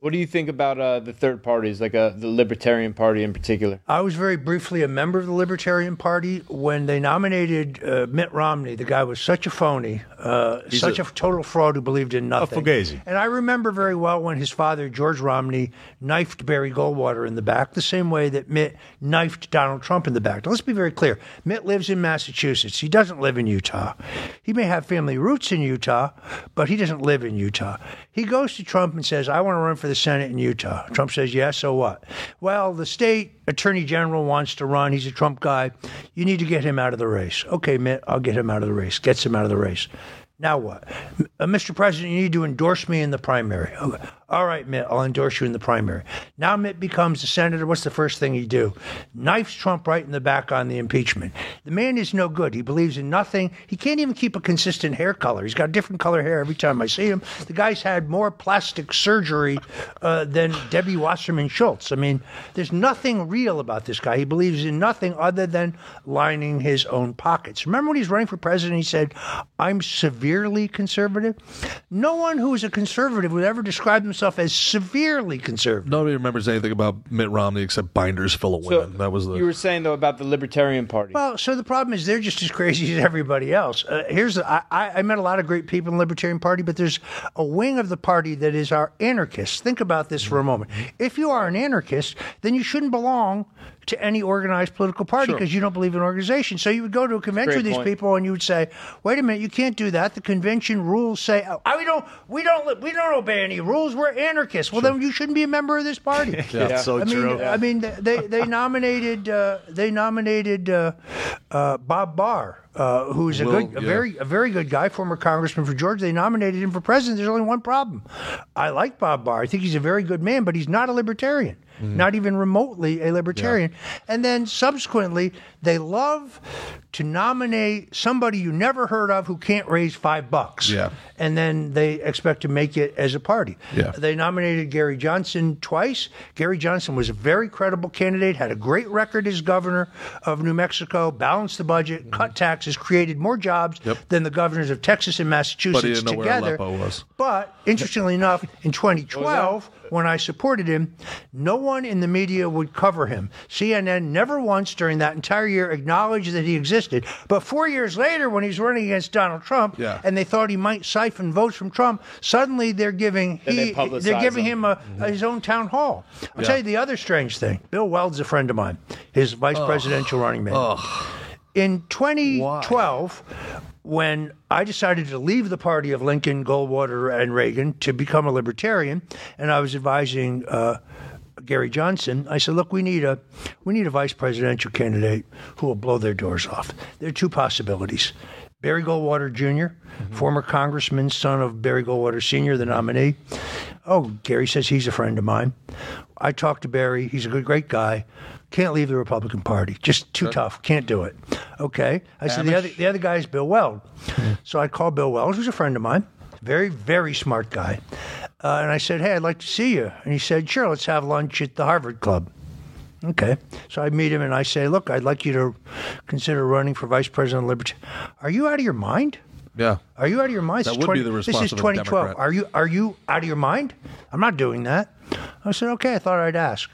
What do you think about uh, the third parties, like uh, the Libertarian Party in particular? I was very briefly a member of the Libertarian Party when they nominated uh, Mitt Romney. The guy was such a phony, uh, such a, total fraud who believed in nothing. fugazi. And I remember very well when his father, George Romney, knifed Barry Goldwater in the back, the same way that Mitt knifed Donald Trump in the back. Now, let's be very clear. Mitt lives in Massachusetts. He doesn't live in Utah. He may have family roots in Utah, but he doesn't live in Utah. He goes to Trump and says, I want to run for the Senate in Utah. Trump says, Yes, so what? Well, the state attorney general wants to run. He's a Trump guy. You need to get him out of the race. Okay, Mitt, I'll get him out of the race. Gets him out of the race. Now what? Uh, Mr. President, you need to endorse me in the primary. All right, Mitt, I'll endorse you in the primary. Now Mitt becomes a senator. What's the first thing he do? Knifes Trump right in the back on the impeachment. The man is no good. He believes in nothing. He can't even keep a consistent hair color. He's got a different color hair every time I see him. The guy's had more plastic surgery uh, than Debbie Wasserman Schultz. I mean, there's nothing real about this guy. He believes in nothing other than lining his own pockets. Remember when he's running for president, he said, I'm severely conservative? No one who is a conservative would ever describe himself as severely conservative. nobody remembers anything about Mitt Romney except binders full of women. that was the You were saying though about the Libertarian Party. Well, so the problem is they're just as crazy as everybody else. Uh, here's the, I, I I met a lot of great people in the Libertarian Party, but there's a wing of the party that is our anarchists. Think about this for a moment. If you are an anarchist, then you shouldn't belong to any organized political party because you don't believe in organization. So you would go to a convention Great with these point. people and you would say, "Wait a minute, you can't do that. The convention rules say oh, we don't we don't we don't obey any rules. We're anarchists. Well, then you shouldn't be a member of this party." That's so I mean, true. I mean, they they nominated uh, they nominated uh, uh, Bob Barr, uh, who's a Will, good, a yeah. very a very good guy, former congressman for Georgia. They nominated him for president. There's only one problem. I like Bob Barr. I think he's a very good man, but he's not a libertarian. Mm-hmm. Not even remotely a libertarian. And then subsequently, they love to nominate somebody you never heard of who can't raise five bucks. Yeah. And then they expect to make it as a party. Yeah. They nominated Gary Johnson twice. Gary Johnson was a very credible candidate, had a great record as governor of New Mexico, balanced the budget, cut taxes, created more jobs Mm-hmm. Yep. than the governors of Texas and Massachusetts But he didn't know where together. But interestingly enough, in 2012, when I supported him, no one in the media would cover him. CNN never once during that entire year acknowledged that he existed. But four years later, when he's running against Donald Trump, Yeah. and they thought he might siphon votes from Trump, suddenly they're giving Then they he, they're giving him. him a, his own town hall. I'll Yeah. tell you the other strange thing. Bill Weld's a friend of mine, his vice presidential running mate. In 2012, when I decided to leave the party of Lincoln, Goldwater, and Reagan to become a libertarian, and I was advising uh, Gary Johnson, I said, "Look, we need a we need a vice presidential candidate who will blow their doors off. There are two possibilities." Barry Goldwater junior former congressman, son of Barry Goldwater Sr., the nominee. Oh, Gary says he's a friend of mine. I talked to Barry. He's a good, great guy. Can't leave the Republican Party. Just too tough. Can't do it. Okay. I said the other the other guy is Bill Weld. so I called Bill Weld, who's a friend of mine. Very, very smart guy. Uh, and I said, Hey, I'd like to see you. And he said, Sure, let's have lunch at the Harvard Club. Okay. So I meet him and I say, Look, I'd like you to consider running for vice president of Liberty. Are you out of your mind? yeah. Are you out of your mind? That This is would be the This is of a 2012. Democrat. Are you are you out of your mind? I'm not doing that. I said, okay, I thought I'd ask.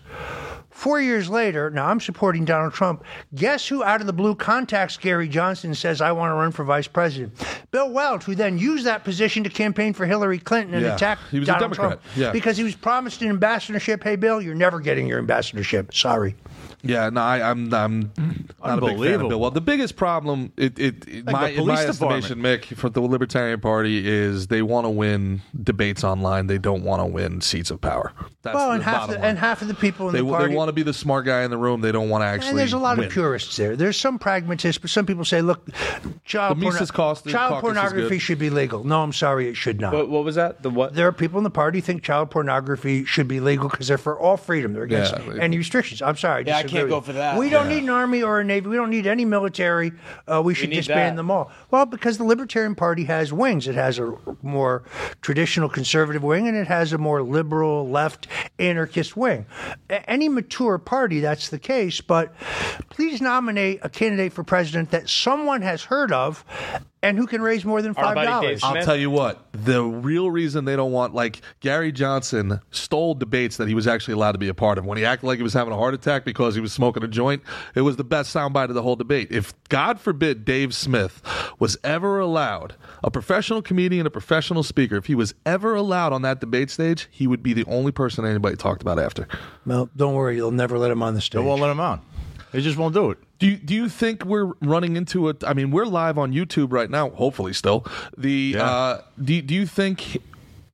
Four years later, now I'm supporting Donald Trump. Guess who out of the blue contacts Gary Johnson and says, I want to run for vice president? Bill Weld, who then used that position to campaign for Hillary Clinton and Yeah. attack He was a Donald Democrat. Trump. Yeah. Because he was promised an ambassadorship. Hey, Bill, you're never getting your ambassadorship. Sorry. Yeah, no, I, I'm I'm not a big fan of Unbelievable. Bill. Well, the biggest problem, it, it, it- Like my, the in my police estimation, Mick, for the Libertarian Party is they want to win debates online. They don't want to win seats of power. That's well, the and half bottom the, line. and half of the people in they, the party. they want to be the smart guy in the room. They don't want to actually. and there's a lot win. of purists there. There's some pragmatists, but some people say, look, child, The Mises Cost- child caucus is pornography good. should be legal. No, I'm sorry, it should not. What, what was that? The what? there are people in the party who think child pornography should be legal because they're for all freedom. They're against Yeah, any restrictions. I'm sorry. Yeah, I can't go for that. We don't need an army or a navy. We don't need any military. Uh, we should need disband that. them all. Well, because the Libertarian Party has wings. It has a more traditional conservative wing and it has a more liberal left anarchist wing. A- Any mature party, that's the case. But please nominate a candidate for president that someone has heard of and who can raise more than five dollars. I'll tell you what, the real reason they don't want, like, Gary Johnson stole debates that he was actually allowed to be a part of. When he acted like he was having a heart attack because he was smoking a joint, it was the best soundbite of the whole debate. If, God forbid, Dave Smith was ever allowed, a professional comedian, a professional speaker, if he was ever allowed on that debate stage, he would be the only person anybody talked about after. Well, don't worry, you'll never let him on the stage. They won't let him on. They just won't do it. Do you, do you think we're running into it? I mean, we're live on YouTube right now, hopefully still. The Yeah. uh, do do you think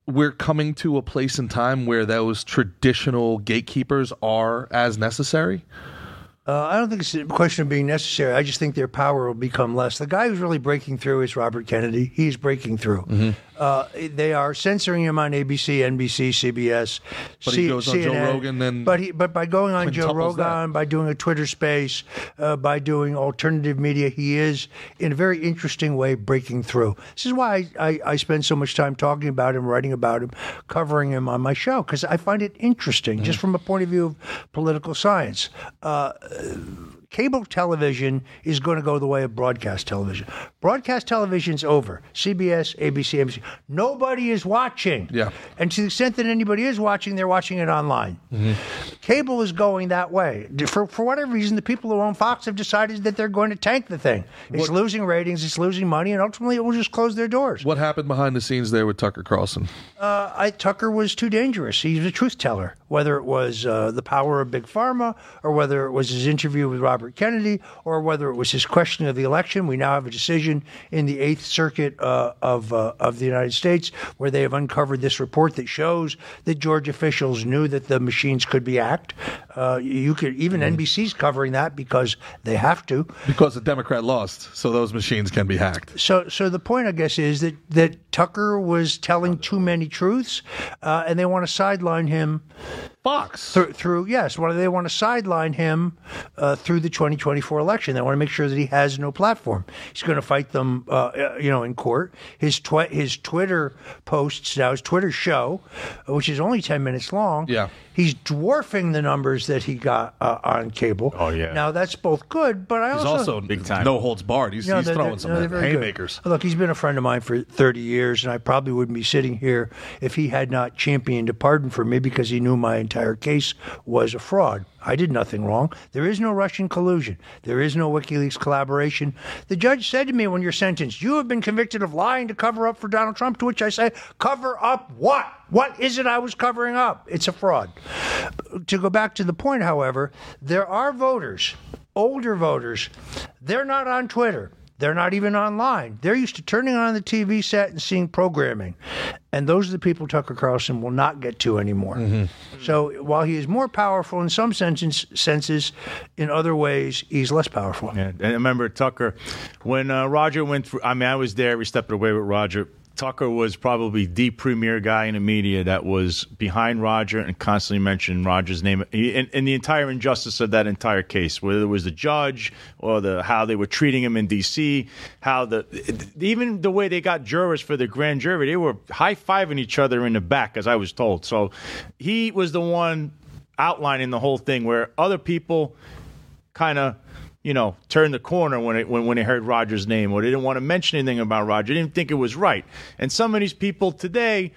we're coming to a place in time where those traditional gatekeepers are as necessary? Uh, I don't think it's a question of being necessary. I just think their power will become less. The guy who's really breaking through is Robert Kennedy. He's breaking through. Mm-hmm. Uh, they are censoring him on ABC, NBC, CBS. But he goes on Joe Rogan, then but he, but by going on Joe quintuples that. Rogan, by doing a Twitter Space, uh, by doing alternative media, he is in a very interesting way breaking through. This is why I, I, I spend so much time talking about him, writing about him, covering him on my show because I find it interesting, Mm-hmm. just from a point of view of political science. Uh, cable television is going to go the way of broadcast television. Broadcast television's over. CBS, ABC, NBC. Nobody is watching. Yeah. And to the extent that anybody is watching, they're watching it online. Mm-hmm. Cable is going that way. For, for whatever reason, the people who own Fox have decided that they're going to tank the thing. It's losing ratings, it's losing money, and ultimately it will just close their doors. What happened behind the scenes there with Tucker Carlson? Uh, I, Tucker was too dangerous. He was a truth teller. Whether it was uh, the power of big pharma, or whether it was his interview with Robert Kennedy, or whether it was his questioning of the election, we now have a decision in the Eighth Circuit uh, of uh, of the United States where they have uncovered this report that shows that Georgia officials knew that the machines could be hacked. Uh, you could even NBC's covering that because they have to. Because the Democrat lost, so those machines can be hacked. So, so the point, I guess, is that that Tucker was telling too many truths, uh, and they want to sideline him Fox. through, through yes, well, they want to sideline him uh, through the 2024 election. They want to make sure that he has no platform. He's going to fight them, uh, you know, in court. His twi- his Twitter posts now, his Twitter show, which is only 10 minutes long. Yeah. He's dwarfing the numbers that he got uh, on cable. Oh, yeah. Now that's both good, but I He's also also Big time. no holds barred. He's, no, he's throwing some no, they're good. haymakers. Look, he's been a friend of mine for 30 years, and I probably wouldn't be sitting here if he had not championed a pardon for me because he knew my entire case was a fraud. I did nothing wrong. There is no Russian collusion. There is no WikiLeaks collaboration. The judge said to me when you're sentenced, You have been convicted of lying to cover up for Donald Trump, to which I say, Cover up what? What is it I was covering up? It's a fraud. To go back to the point, however, there are voters, older voters, they're not on Twitter. They're not even online. They're used to turning on the TV set and seeing programming. And those are the people Tucker Carlson will not get to anymore. So while he is more powerful in some senses, senses, in other ways, he's less powerful. Yeah, and remember Tucker when uh, Roger went through. I mean, I was there every step of the way with Roger. Tucker was probably the premier guy in the media that was behind Roger and constantly mentioned Roger's name and, and the entire injustice of that entire case, whether it was the judge or the how they were treating him in D.C., how the even the way they got jurors for the grand jury, they were high fiving each other in the back, as I was told. So he was the one outlining the whole thing, where other people kind of you know, turned the corner when it when, when they heard Roger's name, or they didn't want to mention anything about Roger. They didn't think it was right. And some of these people today,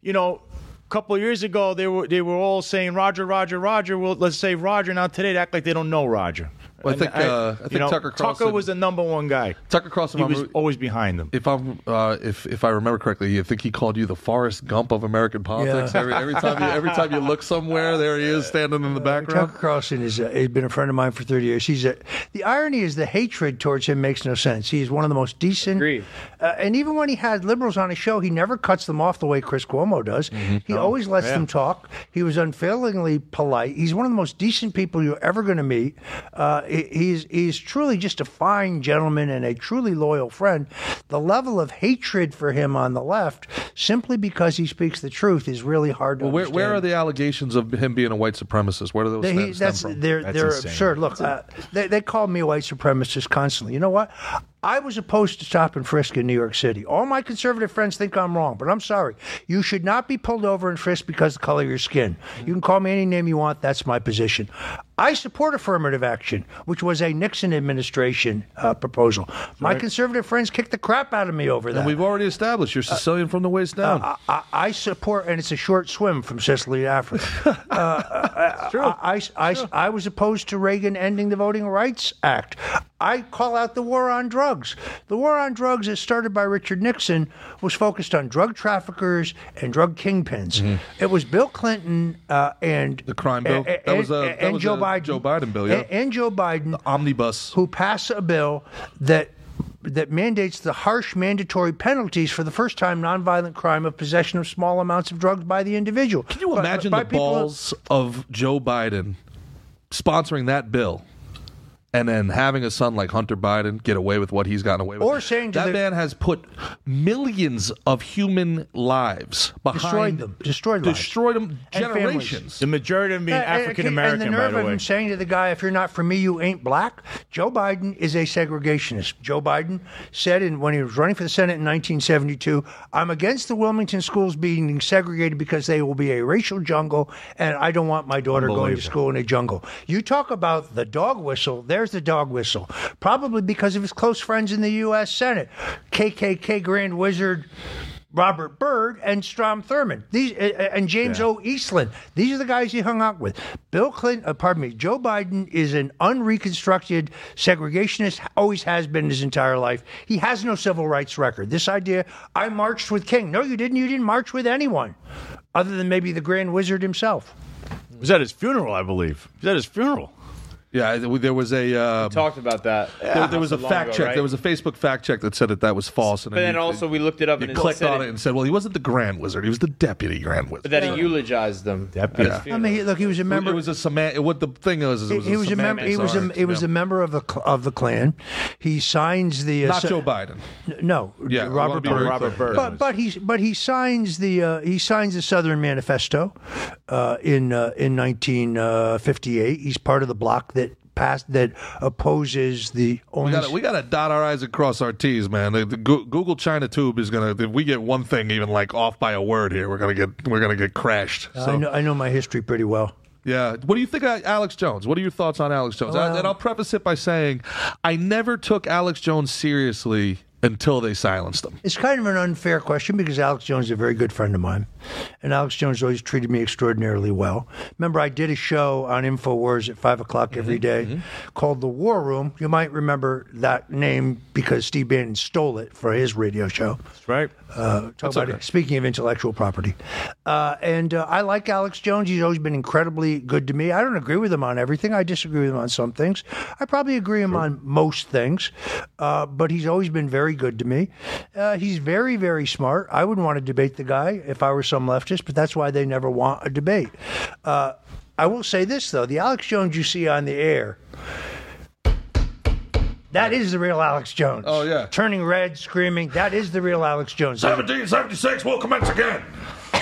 you know, a couple years ago, they were they were all saying Roger, Roger, Roger. Well, let's say Roger. Now today, they act like they don't know Roger. Well, I think, And uh, I you think know, Tucker Carlson- was the number one guy. Tucker Carlson. He I'm- was always behind them. if I'm uh, if if I remember correctly, I think he called you the Forrest Gump of American politics. Yeah. Every, every time you every time you look somewhere, there he is standing in the background. Tucker Carlson is uh, he's been a friend of mine for 30 years. He's a, the irony is the hatred towards him makes no sense. He is one of the most decent. Agreed. Uh, and even when he had liberals on his show, he never cuts them off the way Chris Cuomo does. Mm-hmm. He always lets yeah. them talk. He was unfailingly polite. He's one of the most decent people you're ever going to meet. Uh, he- he's he's truly just a fine gentleman and a truly loyal friend. The level of hatred for him on the left, simply because he speaks the truth, is really hard to Well, where, understand. where are the allegations of him being a white supremacist? Where do those They- stem, he- stem that's from? they're That's they're insane. absurd. Look, uh, they they call me a white supremacist constantly. You know what? I was opposed to stop and frisk in New York City. All my conservative friends think I'm wrong, but I'm sorry. You should not be pulled over and frisked because of the color of your skin. You can call me any name you want. That's my position. I support affirmative action, which was a Nixon administration uh, proposal. My conservative friends kicked the crap out of me over that. and we've already established you're uh, Sicilian from the waist down. I, I, I support, and it's a short swim from Sicily to Africa. uh, I, I, I, I was opposed to Reagan ending the Voting Rights Act. I call out the war on drugs. The war on drugs, as started by Richard Nixon, was focused on drug traffickers and drug kingpins. It was Bill Clinton uh, and Mm-hmm. The crime bill? and, That was a- that and was Joe a Biden. Joe Biden bill, yeah. and, and Joe Biden the Omnibus. who passed a bill that that mandates the harsh mandatory penalties for the first time nonviolent crime of possession of small amounts of drugs by the individual. Can you imagine the balls of Joe Biden sponsoring that bill? And then having a son like Hunter Biden get away with what he's gotten away with. Or saying to that the- man has put millions of human lives behind Destroyed them. Destroyed lives. destroyed them generations. The majority of them being Uh, African American, and the by nerve the of him saying to the guy, "If you're not for me, you ain't black." Joe Biden is a segregationist. Joe Biden said, in, when he was running for the Senate in 1972, "I'm against the Wilmington schools being segregated because they will be a racial jungle, and I don't want my daughter going to school in a jungle." You talk about the dog whistle. There's the dog whistle. Probably because of his close friends in the U.S. Senate, KKK Grand Wizard. Robert Byrd and Strom Thurmond. These uh, and James O. Eastland. These are the guys he hung out with. Bill Clinton, uh, pardon me, Joe Biden is an unreconstructed segregationist. Always has been his entire life. He has no civil rights record. This idea, I marched with King. No, you didn't. You didn't march with anyone, other than maybe the Grand Wizard himself. It was at his funeral, I believe. It was at his funeral. Yeah, there was a uh, Talked about that. there, there was a Not so long fact ago, check. right? There was a Facebook fact check that said that that was false. And But then you- also we looked it up you and clicked on it and said, "Well, he wasn't the Grand Wizard; he was the Deputy Grand Wizard." But that he eulogized them. at his Yeah. I mean, he- look, he was a member. It was a semant. What the thing is, is it was he was a member. He was a he was a member of the cl- of the Klan. He signs the uh, Not so- Joe Biden. No, Yeah, Robert Byrd. Robert clear. Byrd. But but he but he signs the uh, he signs the Southern Manifesto uh, in uh, in 1958. He's part of the block that passed that opposes the We only. got we got to dot our i's and cross our t's, man. The, the Google China Tube is gonna. If we get one thing even like off by a word here, we're gonna get we're gonna get crashed. I know I know my history pretty well. yeah, what do you think of Alex Jones? What are your thoughts on Alex Jones? I- and I'll preface it by saying, I never took Alex Jones seriously until they silenced them. It's kind of an unfair question because Alex Jones is a very good friend of mine. And Alex Jones always treated me extraordinarily well. Remember, I did a show on InfoWars at 5 o'clock every day called The War Room. You might remember that name because Steve Bannon stole it for his radio show. That's right. Uh, about okay. Speaking of intellectual property, uh, and uh, I like Alex Jones. He's always been incredibly good to me. I don't agree with him on everything. I disagree with him on some things. I probably agree with him on most things, uh, but he's always been very good to me. Uh, he's very, very smart. I wouldn't want to debate the guy if I were some leftist, but that's why they never want a debate. Uh, I will say this though: the Alex Jones you see on the air. That is the real Alex Jones. Oh, yeah. Turning red, screaming. That is the real Alex Jones. 1776 will commence again.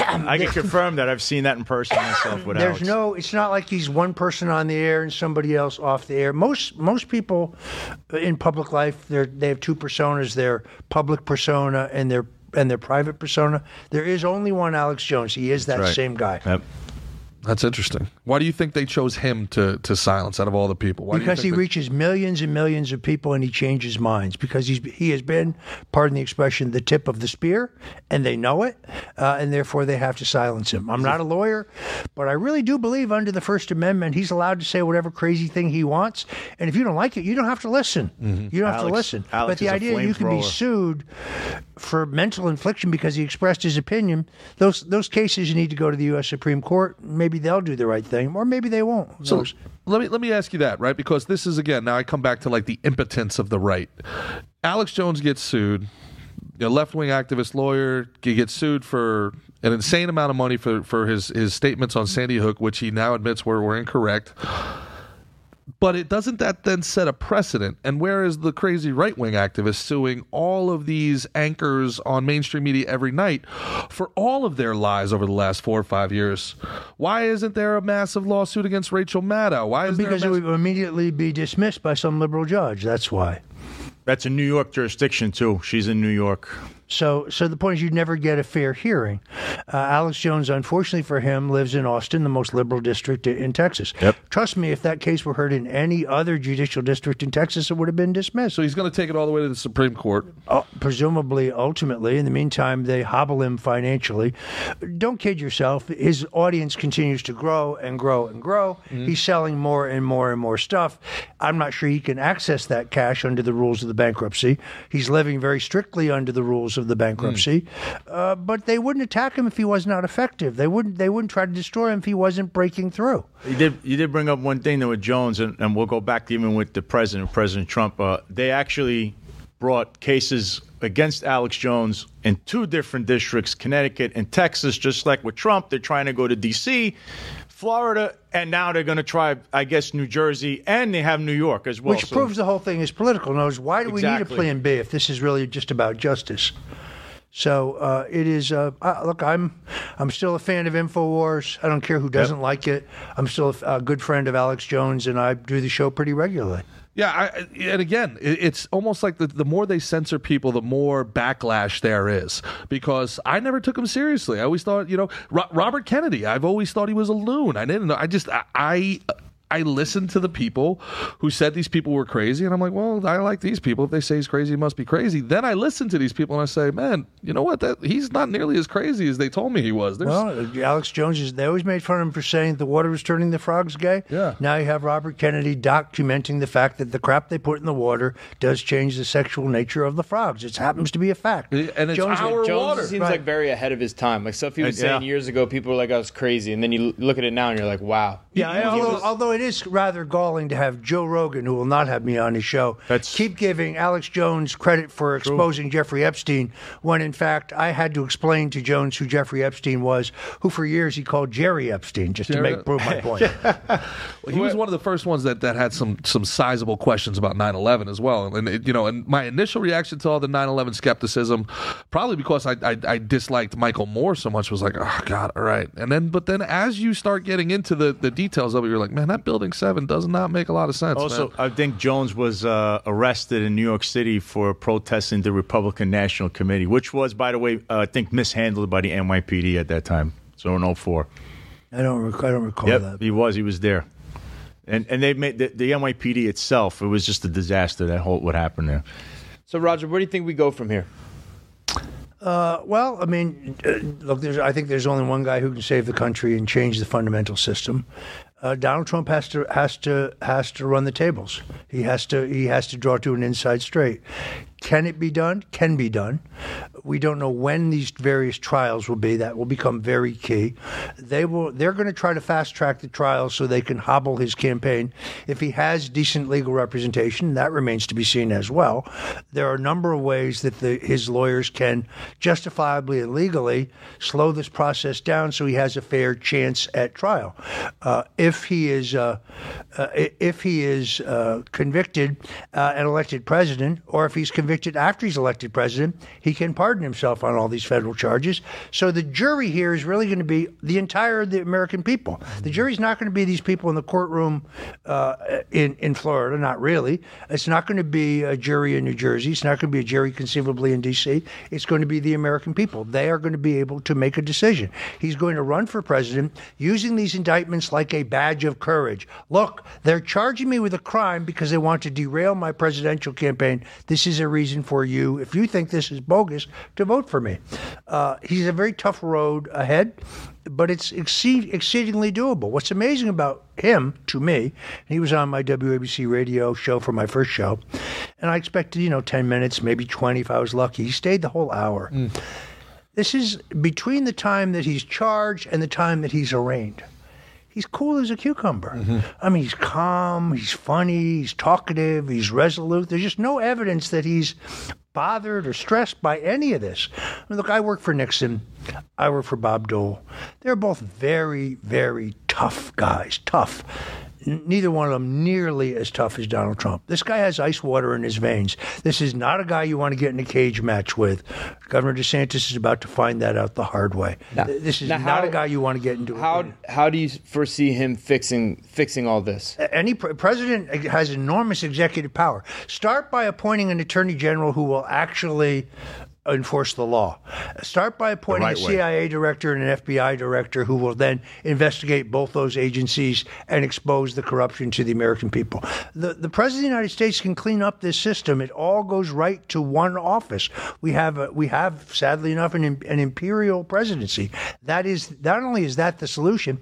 I can confirm that I've seen that in person myself with There's Alex. no. It's not like he's one person on the air and somebody else off the air. Most most people in public life, they they have two personas: their public persona and their and their private persona. There is only one Alex Jones. He is that right. same guy. Yep. That's interesting. Why do you think they chose him to to silence out of all the people? Why because he think that- reaches millions and millions of people and he changes minds because he's he has been, pardon the expression, the tip of the spear, and they know it, uh, and therefore they have to silence him. I'm not a lawyer, but I really do believe under the First Amendment he's allowed to say whatever crazy thing he wants, and if you don't like it, you don't have to listen. You don't have to listen. Alex but the is a idea you can be sued for mental infliction because he expressed his opinion, those those cases need to go to the U.S. Supreme Court. Maybe they'll do the right thing, or maybe they won't. So knows? let me let me ask you that, right? Because this is again now I come back to like the impotence of the right. Alex Jones gets sued. A left wing activist lawyer he gets sued for an insane amount of money for, for his, his statements on Sandy Hook, which he now admits were, were incorrect. But it doesn't that then set a precedent? And where is the crazy right wing activist suing all of these anchors on mainstream media every night for all of their lies over the last four or five years? Why isn't there a massive lawsuit against Rachel Maddow? Why is Because it there a would immediately be dismissed by some liberal judge. That's why. That's a New York jurisdiction too. She's in New York. So, so the point is, you'd never get a fair hearing. Uh, Alex Jones, unfortunately for him, lives in Austin, the most liberal district in Texas. Yep. Trust me, if that case were heard in any other judicial district in Texas, it would have been dismissed. so he's going to take it all the way to the Supreme Court. Uh, presumably, ultimately. In the meantime, they hobble him financially. Don't kid yourself. His audience continues to grow and grow and grow. He's selling more and more and more stuff. I'm not sure he can access that cash under the rules of the bankruptcy. He's living very strictly under the rules of the bankruptcy. Uh, but they wouldn't attack him if he was not effective. They wouldn't. They wouldn't try to destroy him if he wasn't breaking through. You did you did bring up one thing though with Jones, and, and we'll go back even with the president, President Trump. Uh, they actually brought cases against Alex Jones in two different districts, Connecticut and Texas. Just like with Trump, they're trying to go to D.C., Florida, and now they're going to try, I guess, New Jersey, and they have New York as well. Which So- proves the whole thing is political. Knows why do we need a plan B if this is really just about justice? So uh, it is. Uh, uh, look, I'm I'm still a fan of Infowars. I don't care who doesn't like it. I'm still a, a good friend of Alex Jones, and I do the show pretty regularly. Yeah, I, and again, it's almost like the, the more they censor people, the more backlash there is. Because I never took him seriously. I always thought, you know, Ro- Robert Kennedy. I've always thought he was a loon. I didn't know. I just I. I I listened to the people who said these people were crazy, and I'm like, well, I like these people. If they say he's crazy, he must be crazy. Then I listen to these people and I say, man, you know what? That he's not nearly as crazy as they told me he was. There's, Well, Alex Jones is. They always made fun of him for saying the water was turning the frogs gay. Yeah. Now you have Robert Kennedy documenting the fact that the crap they put in the water does change the sexual nature of the frogs. It happens to be a fact. And it's Jones, our Jones water. seems Right. like very ahead of his time. Like stuff he was yeah. saying years ago, people were like, "I was crazy," and then you look at it now and you're like, "Wow." Yeah, He- he although, was- although it is rather galling to have Joe Rogan, who will not have me on his show, That's- keep giving Alex Jones credit for exposing Jeffrey Epstein, when in fact I had to explain to Jones who Jeffrey Epstein was, who for years he called Jerry Epstein, just to make prove my point. Well, he was one of the first ones that, that had some some sizable questions about 9/11 as well, and it, you know, and my initial reaction to all the 9/11 skepticism, probably because I, I I disliked Michael Moore so much, was like, oh God, all right, and then but then as you start getting into the the details of it, you're like, man, that Building Seven does not make a lot of sense. Also, man. I think Jones was uh, arrested in New York City for protesting the Republican National Committee, which was, by the way, uh, I think mishandled by the NYPD at that time. So in 04. I don't rec- I don't recall Yep, that. he was. He was there. And and they made the, the NYPD itself. It was just a disaster. That whole what happened there. So, Roger, where do you think we go from here? Uh, well, I mean, uh, look, there's, I think there's only one guy who can save the country and change the fundamental system. Uh, Donald Trump has to has to has to run the tables. He has to he has to draw to an inside straight. Can it be done? Can be done. We don't know when these various trials will be. That will become very key. They will. They're going to try to fast track the trials so they can hobble his campaign. If he has decent legal representation, that remains to be seen as well. There are a number of ways that the, his lawyers can justifiably and legally slow this process down so he has a fair chance at trial. Uh, if he is uh, uh, if he is uh, convicted uh, and elected president, or if he's convicted convicted after he's elected president, he can pardon himself on all these federal charges. So the jury here is really going to be the entire the American people. The jury's not going to be these people in the courtroom uh, in in Florida. Not really. It's not going to be a jury in New Jersey. It's not going to be a jury conceivably in D.C. It's going to be the American people. They are going to be able to make a decision. He's going to run for president using these indictments like a badge of courage. Look, they're charging me with a crime because they want to derail my presidential campaign. This is a reason for you, if you think this is bogus, to vote for me. Uh, he's a very tough road ahead, but it's exceed, exceedingly doable. What's amazing about him, to me, he was on my WABC radio show for my first show, and I expected, you know, 10 minutes, maybe 20 if I was lucky. He stayed the whole hour. This is between the time that he's charged and the time that he's arraigned he's cool as a cucumber. I mean, he's calm, he's funny, he's talkative, he's resolute. There's just no evidence that he's bothered or stressed by any of this. I mean, look, I work for Nixon. I work for Bob Dole. They're both very, very tough guys. Tough. Neither one of them nearly as tough as Donald Trump. This guy has ice water in his veins. This is not a guy you want to get in a cage match with. Governor DeSantis is about to find that out the hard way. Th- this is now not how- a guy you want to get into. a How how do you foresee him fixing fixing all this? any pre- president has enormous executive power. Start by appointing an attorney general who will actually enforce the law. Start by appointing right a way. CIA director and an FBI director who will then investigate both those agencies and expose the corruption to the American people. The the president of the United States can clean up this system. It all goes right to one office. We have a, we have sadly enough an, an imperial presidency. That is not only is that the solution,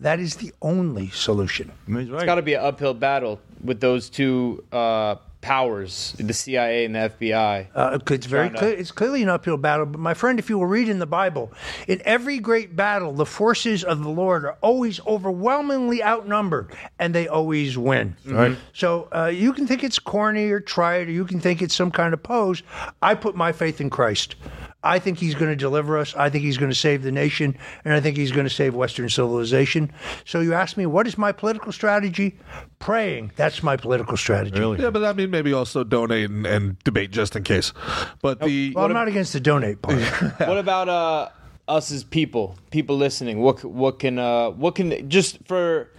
that is the only solution. I mean, he's got to be an uphill battle with those two uh, powers, the CIA and the FBI. Uh, it's very Trying to- clear. It's clearly an uphill battle. But my friend, if you will read in the Bible, in every great battle, the forces of the Lord are always overwhelmingly outnumbered, and they always win. Right. So uh, you can think it's corny or trite, or you can think it's some kind of pose. I put my faith in Christ. I think he's going to deliver us. I think he's going to save the nation, and I think he's going to save Western civilization. So you ask me, what is my political strategy? Praying. That's my political strategy. Really? Yeah, but I mean, maybe also donate and, and debate just in case. But the Well, I'm not against the donate part. What about uh, us as people, people listening? What what can uh, what can just for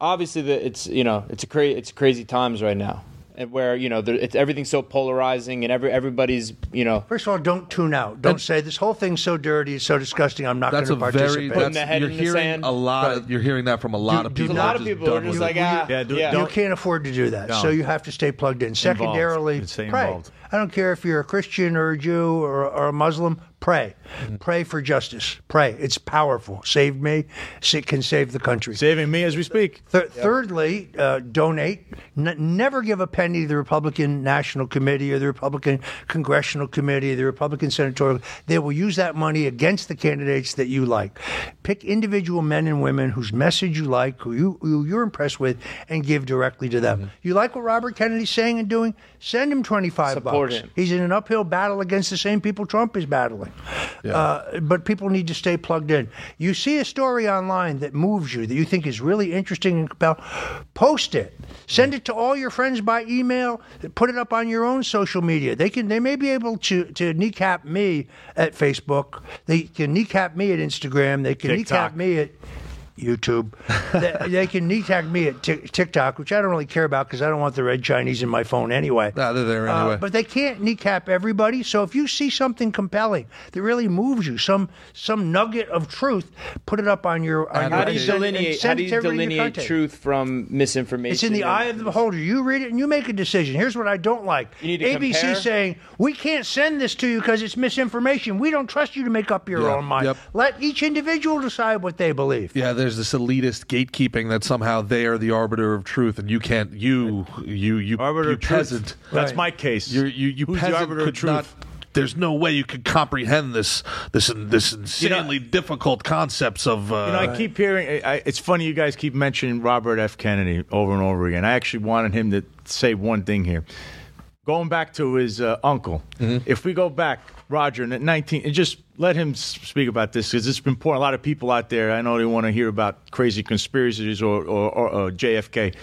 obviously the it's you know it's a cra- it's crazy times right now, and where you know there, it's everything's so polarizing and every everybody's you know First of all, don't tune out. Don't say this whole thing's so dirty, it's so disgusting. I'm not going to a very participate. Putting that's, the head you're in the hearing sand. a lot. Of, you're hearing that from a lot of people. a lot of people are just like ah Yeah, do- yeah. you can't afford to do that, so you have to stay plugged in. Secondarily, Stay pray. involved. I don't care if you're a Christian or a Jew or, or a Muslim. Pray, Mm-hmm. pray for justice. Pray. It's powerful. Save me. It can save the country. Saving me as we speak. Th- Thirdly, uh, donate. N- never give a penny to the Republican National Committee or the Republican Congressional Committee or the Republican Senatorial. They will use that money against the candidates that you like. Pick individual men and women whose message you like, who, you, who you're impressed with, and give directly to them. You like what Robert Kennedy's saying and doing? Send him 25 Support bucks. Him. He's in an uphill battle against the same people Trump is battling. Uh, but people need to stay plugged in. You see a story online that moves you, that you think is really interesting and compelling, post it. Send it to all your friends by email. Put it up on your own social media. They can. They may be able to to kneecap me at Facebook. They can kneecap me at Instagram. They can TikTok. kneecap me at YouTube. they, they can kneecap me at Tik TikTok, which I don't really care about because I don't want the red Chinese in my phone anyway. Nah, they're there Uh, anyway. but they can't kneecap everybody. So if you see something compelling that really moves you, some some nugget of truth, put it up on your. On And your How do you and send- and delineate? How do you to everybody in your delineate truth from misinformation? It's in the and- eye of the beholder. You read it and you make a decision. Here's what I don't like. You need to ABC compare? saying we can't send this to you because it's misinformation. We don't trust you to make up your Yeah, own mind. yep. Let each individual decide what they believe. Yeah, there's this elitist gatekeeping that somehow they are the arbiter of truth, and you can't. You, you, you, Arbiter you of truth. That's Right. my case. You're, you, you Who's the peasant arbiter of could truth? not. There's no way you could comprehend this, this, this insanely difficult concepts of. Uh, You know, I keep hearing. I, I- it's funny you guys keep mentioning Robert F. Kennedy over and over again. I actually wanted him to say one thing here. Going back to his uh, uncle, if we go back, Roger, in 19, and just let him speak about this because it's important. A lot of people out there, I know they want to hear about crazy conspiracies or, or, or, or JFK.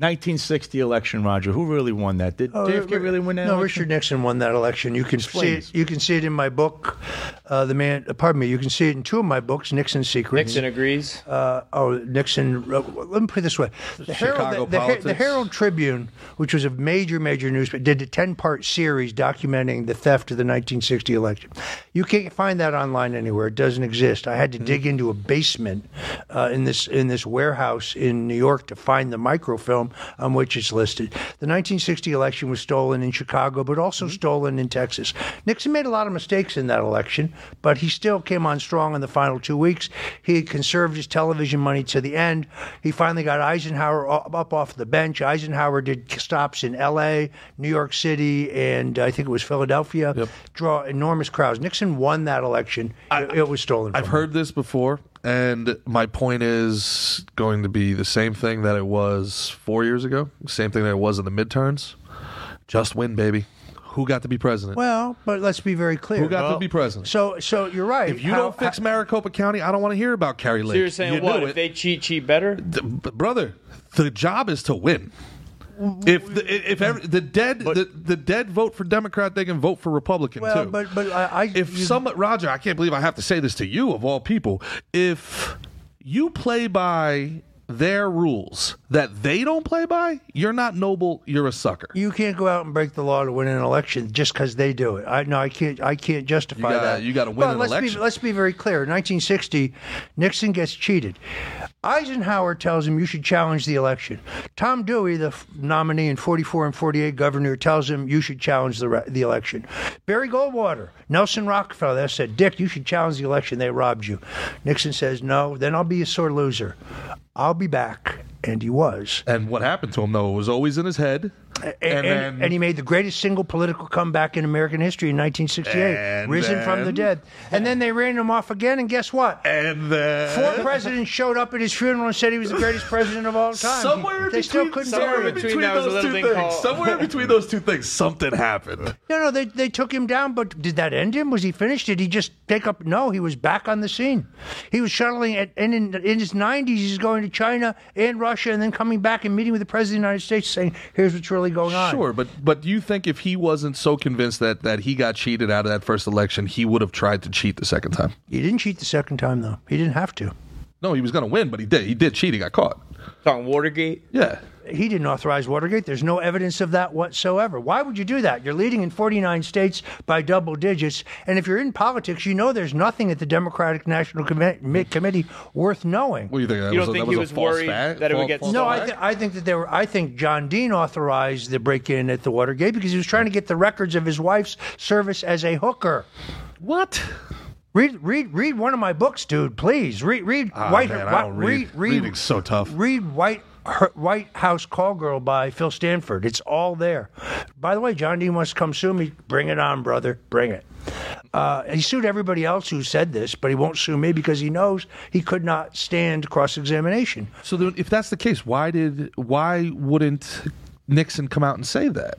1960 election, Roger. Who really won that? Did JFK really win that? Oh, No, election? Richard Nixon won that election. You can see it. You can see it in my book, uh, the man. uh, Pardon me. You can see it in two of my books, Nixon's Secrets. Nixon agrees. uh, oh, Nixon. Uh, let me put it this way: the Chicago Herald, the, the, Her- the. Herald Tribune, which was a major, major newspaper, did a ten-part series documenting the theft of the 1960 election. You can't find that online anywhere; it doesn't exist. I had to dig into a basement uh, in this in this warehouse in New York to find the microfilm on which it's listed. The 1960 election was stolen in Chicago, but also mm-hmm. stolen in Texas. Nixon made a lot of mistakes in that election, but he still came on strong in the final two weeks. He conserved his television money to the end. He finally got Eisenhower up off the bench. Eisenhower did stops in L.A., New York City, and I think it was Philadelphia. Draw enormous crowds. Nixon won that election. it, it was stolen. I've him. heard this before, and my point is going to be the same thing that it was four years ago, same thing that it was in the midterms. Just win, baby. Who got to be president? Well, but let's be very clear. Who got to be president? so, so you're right. if you How- don't fix Maricopa County, I don't want to hear about Kari Lake. So you're saying You what? If it. they cheat, cheat better? D- b- brother, the job is to win. If the, if every, the dead the, the dead vote for Democrat, they can vote for Republican well, too. but but I, I if you- some Roger, I can't believe I have to say this to you of all people. If you play by their rules that they don't play by, you're not noble. You're a sucker. You can't go out and break the law to win an election just because they do it. I no, I can't. I can't justify You gotta- that. you gotta win Well, an let's election. Be, let's be very clear. 1960, Nixon gets cheated. Eisenhower tells him you should challenge the election. Tom Dewey, the f- nominee in 44 and 48 governor, tells him you should challenge the re- the election. Barry Goldwater, Nelson Rockefeller said, Dick, you should challenge the election. They robbed you. Nixon says no. Then I'll be a sore loser. I'll be back, and he was. And what happened to him though? Was always in his head. And, and, and, he made the greatest single political comeback in American history in 1968, And risen from the then- dead. And then they ran him off again, and guess what? and then Four presidents showed up at his funeral and said he was the greatest president of all time. Somewhere in they still between, couldn't somewhere bury in him. between There was a those two thing things, called- somewhere between those two things, something happened. No, no, they, they took him down, but did that end him? Was he finished? Did he just take up? No, he was back on the scene. He was shuttling, at, and in, in his 90s, he's going to China and Russia, and then coming back and meeting with the President of the United States saying, here's what's really going on. Sure, but but do you think if he wasn't so convinced that that he got cheated out of that first election, he would have tried to cheat the second time? He didn't cheat the second time, though. He didn't have to. No, he was going to win, but he did. He did cheat. He got caught. Talking Watergate? Yeah. He didn't authorize Watergate. There's no evidence of that whatsoever. Why would you do that? You're leading in 49 states by double digits, and if you're in politics, you know there's nothing at the Democratic National Commi- Mi- Committee worth knowing. What do you think? That You was don't a, think that he was, was false worried fact? that it would False- get false No. I, th- I think that there were. I think John Dean authorized the break-in at the Watergate because he was trying to get the records of his wife's service as a hooker. what? Read, read, read one of my books, dude. Please read, read Ah, White. man, I Whi- don't read. Reading's so tough. Read White Her- White House Call Girl by Phil Stanford. It's all there. By the way, John Dean wants to come sue me. Bring it on, brother. Bring it. Uh, he sued everybody else who said this, but he won't sue me because he knows he could not stand cross-examination. So if that's the case, why did why wouldn't Nixon come out and say that?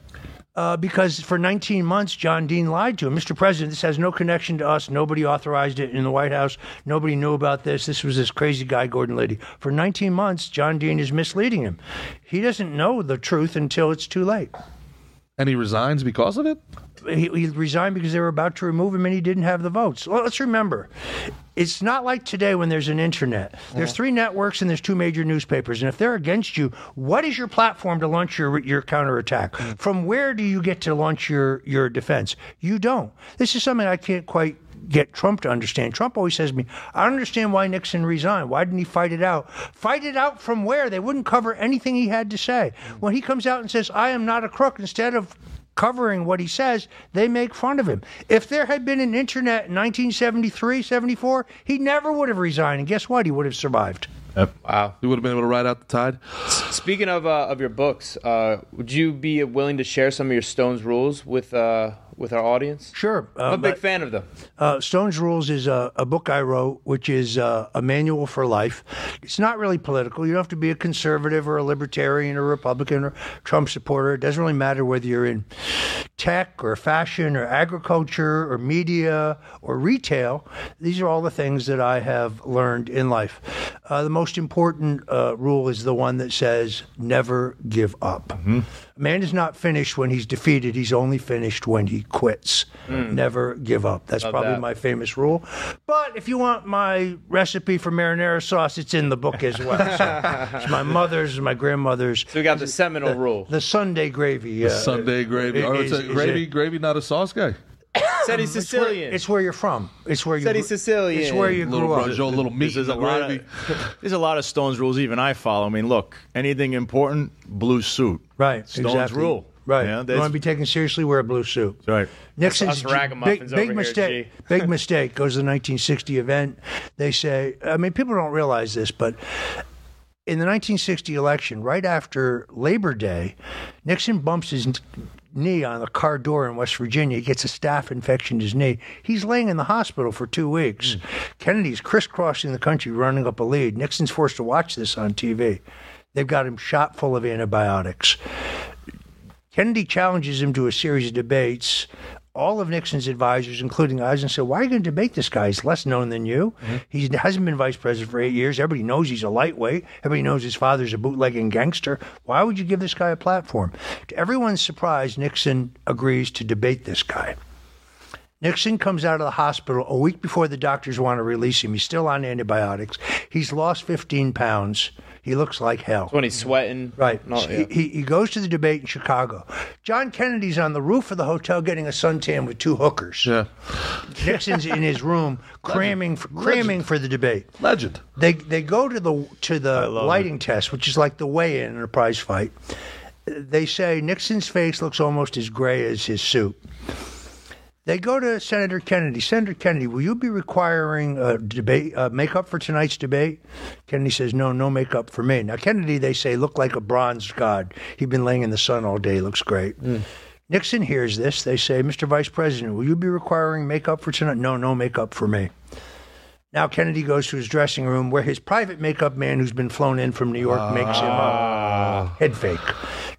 Uh, because for 19 months, John Dean lied to him. Mr. President, this has no connection to us. Nobody authorized it in the White House. Nobody knew about this. This was this crazy guy, Gordon Liddy. For 19 months, John Dean is misleading him. He doesn't know the truth until it's too late. And he resigns because of it. He, he resigned because they were about to remove him and he didn't have the votes. Well, let's remember, it's not like today when there's an internet. There's three networks and there's two major newspapers. And if they're against you, what is your platform to launch your your counterattack? Mm. From where do you get to launch your your defense? You don't. This is something I can't quite get Trump to understand. Trump always says to me, I understand why Nixon resigned. Why didn't he fight it out? Fight it out from where? They wouldn't cover anything he had to say. When he comes out and says, I am not a crook, instead of covering what he says, they make fun of him. If there had been an internet in 1973, 74, he never would have resigned. And guess what? He would have survived. Wow. He would have been able to ride out the tide. Speaking of uh, of your books, uh, would you be willing to share some of your Stones rules with uh, with our audience? Sure. I'm a Uh, big fan of them. Uh, Stone's Rules is a, a book I wrote, which is uh, a manual for life. It's not really political. You don't have to be a conservative or a libertarian or Republican or Trump supporter. It doesn't really matter whether you're in tech or fashion or agriculture or media or retail. These are all the things that I have learned in life. Uh, the most important uh, rule is the one that says never give up. A man is not finished when he's defeated. He's only finished when he quits. Never give up. That's probably that. my famous rule. But if you want my recipe for marinara sauce, it's in the book as well. So it's my mother's, my grandmother's. So we got the seminal rule. The Sunday gravy. Uh, Sunday gravy. i- Or it's is- a is gravy, it- gravy, not a sauce guy. Said he's Sicilian. It's where you're from. It's where you. Said he's grew- Sicilian. It's where you Little grew up. bro, a little meat There's a the lot gravy. of there's a lot of Stones rules even I follow. I mean, look, anything important, blue suit. Right. Stones exactly. rule. Right. Yeah, you want to be taken seriously? Wear a blue suit. Right. Nixon's Us ragamuffins big, big over here, mistake. G. big mistake goes to the 1960 event. They say, I mean, people don't realize this, but in the 1960 election, right after Labor Day, Nixon bumps his knee on the car door in West Virginia. He gets a staph infection in his knee. He's laying in the hospital for two weeks. Kennedy's crisscrossing the country, running up a lead. Nixon's forced to watch this on TV. They've got him shot full of antibiotics. Kennedy challenges him to a series of debates. All of Nixon's advisors, including Eisen, said, Why are you going to debate this guy? He's less known than you. Mm-hmm. He hasn't been vice president for eight years. Everybody knows he's a lightweight. Everybody knows his father's a bootlegging gangster. Why would you give this guy a platform? To everyone's surprise, Nixon agrees to debate this guy. Nixon comes out of the hospital a week before the doctors want to release him. He's still on antibiotics. He's lost 15 pounds. He looks like hell. when he's sweating. Right. No, So yeah. he, he, he goes to the debate in Chicago. John Kennedy's on the roof of the hotel getting a suntan with two hookers. Yeah. Nixon's in his room cramming for, cramming for the debate. Legend. They they go to the to the lighting test, which is like the weigh-in in a prize fight. They say Nixon's face looks almost as gray as his suit. They go to Senator Kennedy. Senator Kennedy, will you be requiring uh, debate uh, makeup for tonight's debate? Kennedy says, "No, no makeup for me." Now Kennedy, they say, looked like a bronze god. He'd been laying in the sun all day. Looks great. Nixon hears this. They say, "Mr. Vice President, will you be requiring makeup for tonight?" No, no makeup for me. Now Kennedy goes to his dressing room where his private makeup man, who's been flown in from New York, makes him up. Head fake.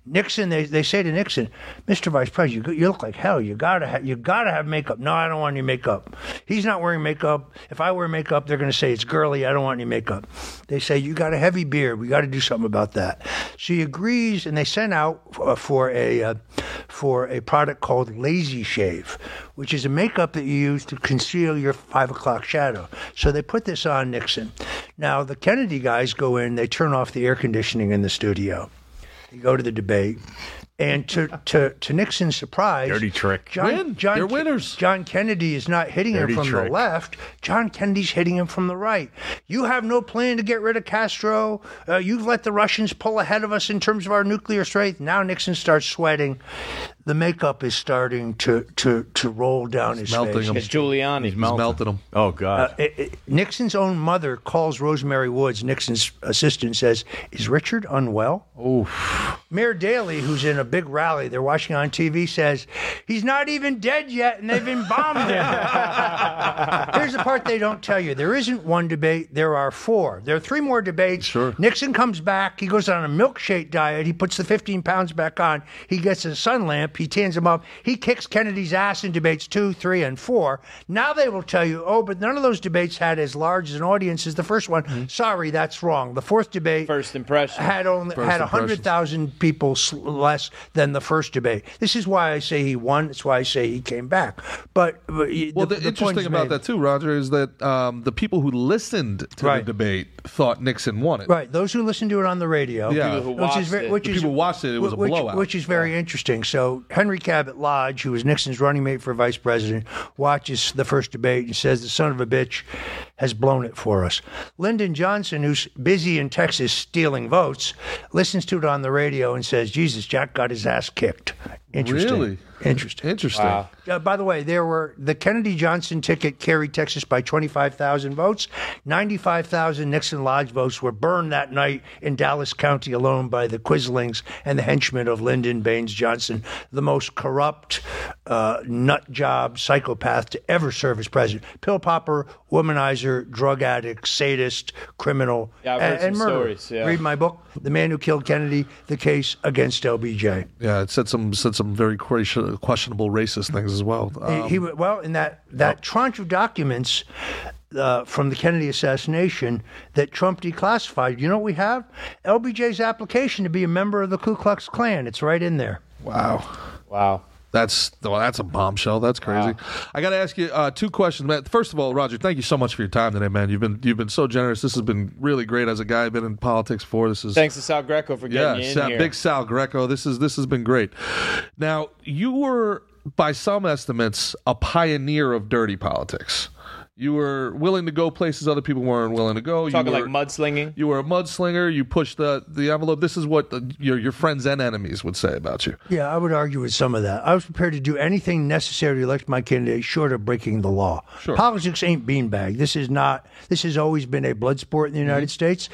Nixon, they, they say to Nixon, Mr. Vice President, you, you look like hell. You gotta ha- you gotta have makeup. No, I don't want any makeup. He's not wearing makeup. If I wear makeup, they're gonna say it's girly. I don't want any makeup. They say you got a heavy beard. We got to do something about that. So he agrees, and they sent out uh, for a uh, for a product called Lazy Shave, which is a makeup that you use to conceal your five o'clock shadow. So they put this on Nixon. Now the Kennedy guys go in. They turn off the air conditioning in the studio. They go to the debate. And to, to, to Nixon's surprise, Dirty trick. John, Win. John, They're winners. John Kennedy is not hitting Dirty him from the left. John Kennedy's hitting him from the right. You have no plan to get rid of Castro. Uh, you've let the Russians pull ahead of us in terms of our nuclear strength. Now Nixon starts sweating. The makeup is starting to to, to roll down his melting face. him. It's Giuliani. He's melting them. Oh God. Uh, it- it- Nixon's own mother calls Rose Mary Woods, Nixon's assistant, says, Is Richard unwell? Mayor Daley, who's in a big rally they're watching on TV, says, He's not even dead yet, and they've embalmed him. Here's the part they don't tell you there isn't one debate, there are four. There are three more debates. Sure. Nixon comes back, he goes on a milkshake diet, he puts the 15 pounds back on, he gets a sun lamp, he tans him up, he kicks Kennedy's ass in debates two, three, and four. Now they will tell you, oh, but none of those debates had as large an audience as the first one. Mm-hmm. Sorry, that's wrong. The fourth debate First impression. had only First had hundred thousand people s- less than the first debate. This is why I say he won. It's why I say he came back. But, but Well, the, the, the interesting point about made. that too, Roger, is that um, the people who listened to Right. the debate thought Nixon won it. Right, those who listened to it on the radio, Yeah. People who which is very, which The is people watched it, it was a blowout. which is very interesting. So Henry Cabot Lodge, who was Nixon's running mate for vice president, watches the first debate and says the son of a bitch has blown it for us. Lyndon Johnson, who's busy in Texas stealing votes, listens to it on the radio and says, "Jesus, Jack got his ass kicked." Interesting. Really? Interesting. Interesting. Wow. Uh, by the way, there were the Kennedy Johnson ticket carried Texas by 25,000 votes. 95,000 Nixon Lodge votes were burned that night in Dallas County alone by the Quislings and the henchmen of Lyndon Baines Johnson, the most corrupt, uh, nut job psychopath to ever serve as president. Pill popper, womanizer, drug addict, sadist, criminal, Yeah, I've heard and, and some murderer. stories, yeah. Read my book, The Man Who Killed Kennedy: The Case Against LBJ. Yeah, it said some said some very questionable racist things as well. He- Um, he, w- well in that that tranche of documents uh, from the Kennedy assassination that Trump declassified. You know what we have? LBJ's application to be a member of the Ku Klux Klan. It's right in there. Wow. Wow. That's well, that's a bombshell. That's crazy. I got to ask you uh, two questions, man. First of all, Roger, thank you so much for your time today, man. You've been you've been so generous. This has been really great. As a guy, I've been in politics for This is Thanks to Sal Greco for yeah, getting you in Sal, here. big Sal Greco. This is this has been great. Now you were, by some estimates, a pioneer of dirty politics. You were willing to go places other people weren't willing to go. Talking you like were, mudslinging. You were a mudslinger. You pushed the the envelope. This is what the, your your friends and enemies would say about you. Yeah, I would argue with some of that. I was prepared to do anything necessary to elect my candidate short of breaking the law. Sure. Politics ain't beanbag. This is not. This has always been a blood sport in the United mm-hmm. States.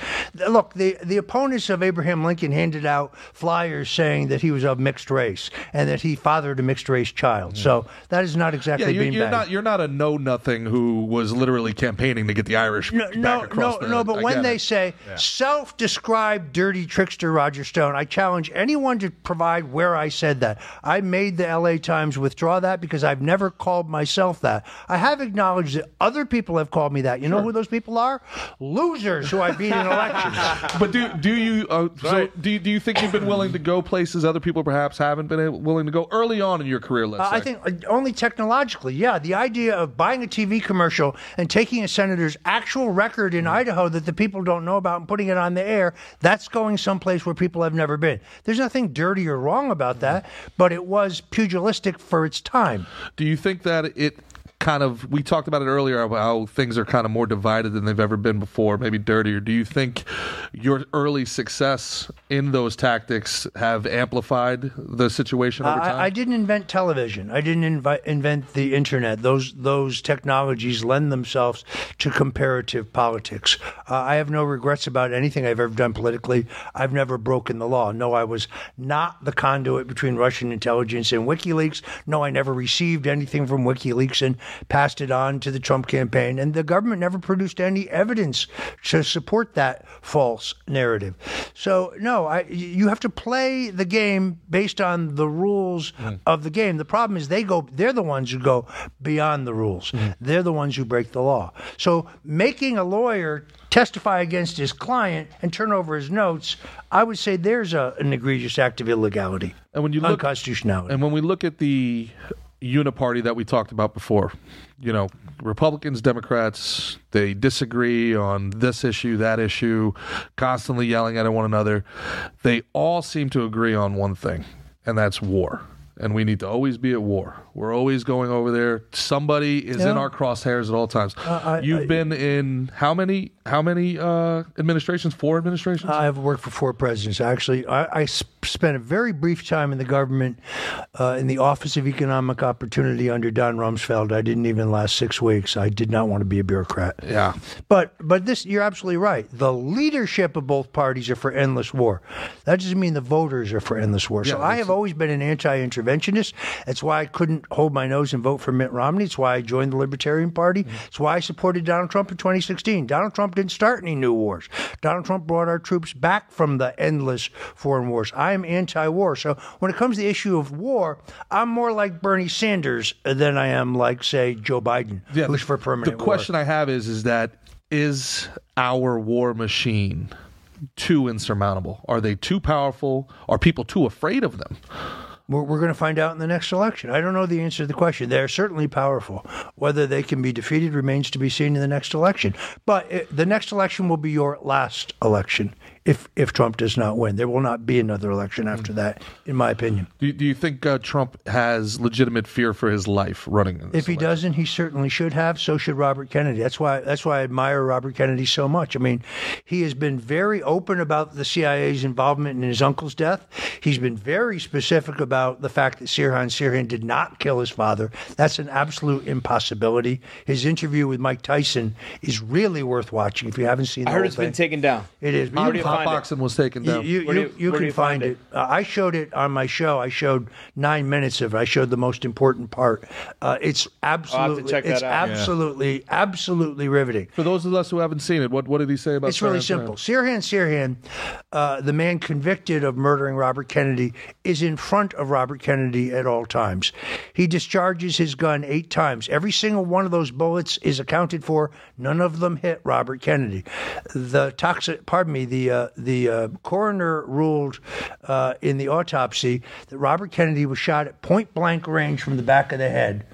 Look, the the opponents of Abraham Lincoln handed out flyers saying that he was of mixed race and that he fathered a mixed race child. Mm. So that is not Yeah, exactly you're, beanbag. you're not you're not a know nothing who was literally campaigning to get the Irish No, back no, across no, the- no. But I when they it. say self-described dirty trickster Roger Stone, I challenge anyone to provide where I said that. I made the L.A. Times withdraw that because I've never called myself that. I have acknowledged that other people have called me that. You know who those people are? Losers who I beat in elections. But do do you uh, so do do you think you've been willing to go places other people perhaps haven't been able, willing to go early on in your career? Let's Uh, say. I think uh, only technologically, yeah. The idea of buying a TV commercial and taking a senator's actual record in mm. Idaho that the people don't know about and putting it on the air, that's going someplace where people have never been. There's nothing dirty or wrong about that, mm. but it was pugilistic for its time. Do you think that it kind of we talked about it earlier about how things are kind of more divided than they've ever been before, maybe dirtier. Do you think your early success in those tactics have amplified the situation over time? I, I didn't invent television. I didn't invi- invent the internet. Those those technologies lend themselves to comparative politics. Uh, I have no regrets about anything I've ever done politically. I've never broken the law. No, I was not the conduit between Russian intelligence and WikiLeaks. No, I never received anything from WikiLeaks and passed it on to the Trump campaign. And the government never produced any evidence to support that false narrative. So no, I, you have to play the game based on the rules mm. of the game. The problem is they go; they're the ones who go beyond the rules. Mm. They're the ones who break the law. So making a lawyer testify against his client and turn over his notes, I would say there's a, an egregious act of illegality, and when you look unconstitutionality. And when we look at the uniparty that we talked about before, you know, Republicans, Democrats, they disagree on this issue, that issue, constantly yelling at one another. They all seem to agree on one thing, and that's war. And we need to always be at war. We're always going over there. Somebody is in our crosshairs at all times. I- You've I- been in how many how many uh, administrations? Four administrations. I've worked for four presidents. Actually, I, I spent a very brief time in the government uh, in the Office of Economic Opportunity under Don Rumsfeld. I didn't even last six weeks. I did not want to be a bureaucrat. yeah. But but this you're absolutely right. The leadership of both parties are for endless war. That doesn't mean the voters are for endless war. so I have always been an anti-interventionist. That's why I couldn't hold my nose and vote for Mitt Romney. It's why I joined the Libertarian Party. Mm-hmm. It's why I supported Donald Trump in 2016. Donald Trump didn't start any new wars. Donald Trump brought our troops back from the endless foreign wars. I am anti-war. So when it comes to the issue of war, I'm more like Bernie Sanders than I am like say Joe Biden, yeah, who's for permanent The war. question I have is is that is our war machine too insurmountable? Are they too powerful? Are people too afraid of them? We're, we're going to find out in the next election. I don't know the answer to the question. They're certainly powerful. Whether they can be defeated remains to be seen in the next election. But it, the next election will be your last election if if Trump does not win. There will not be another election after that, in my opinion. Do you, do you think uh, Trump has legitimate fear for his life running? This If he election? doesn't, he certainly should have. So should Robert Kennedy. That's why that's why I admire Robert Kennedy so much. I mean, he has been very open about the CIA's involvement in his uncle's death. He's been very specific about the fact that Sirhan Sirhan did not kill his father. That's an absolute impossibility. His interview with Mike Tyson is really worth watching if you haven't seen. The I whole heard it's been taken down. It is Pretty beautiful. boxing was taken You, down. you, do you, you- you can you find, find it. Uh, I showed it on my show. I showed nine minutes of it. I showed the most important part. Uh, it's absolutely, check that it's out. Yeah. absolutely, absolutely riveting. For those of us who haven't seen it, what what did he say about? It? It's really Sirhan simple. Sirhan Sirhan, uh, the man convicted of murdering Robert Kennedy, is in front of Robert Kennedy at all times. He discharges his gun eight times. Every single one of those bullets is accounted for. None of them hit Robert Kennedy. The toxic, pardon me, the uh, the uh, coroner ruled uh, in the autopsy that Robert Kennedy was shot at point blank range from the back of the head,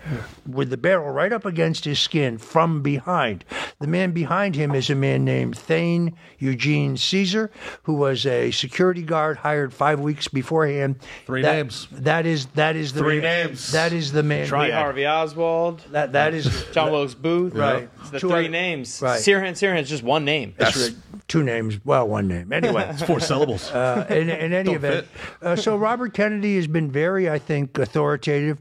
with the barrel right up against his skin from behind. The man behind him is a man named Thane Eugene Cesar, who was a security guard hired five weeks beforehand. Three That- names. That is that is the Three man- names. That is the man. Lee Harvey Oswald, That that is John Wilkes Booth. Right. It's the Two three other- names. right. Sirhan Sirhan is just one name. That's two names. Well, one name. Anyway. it's Four syllables. Uh, in, in any Don't event, uh, so Robert Kennedy has been very, I think, authoritative.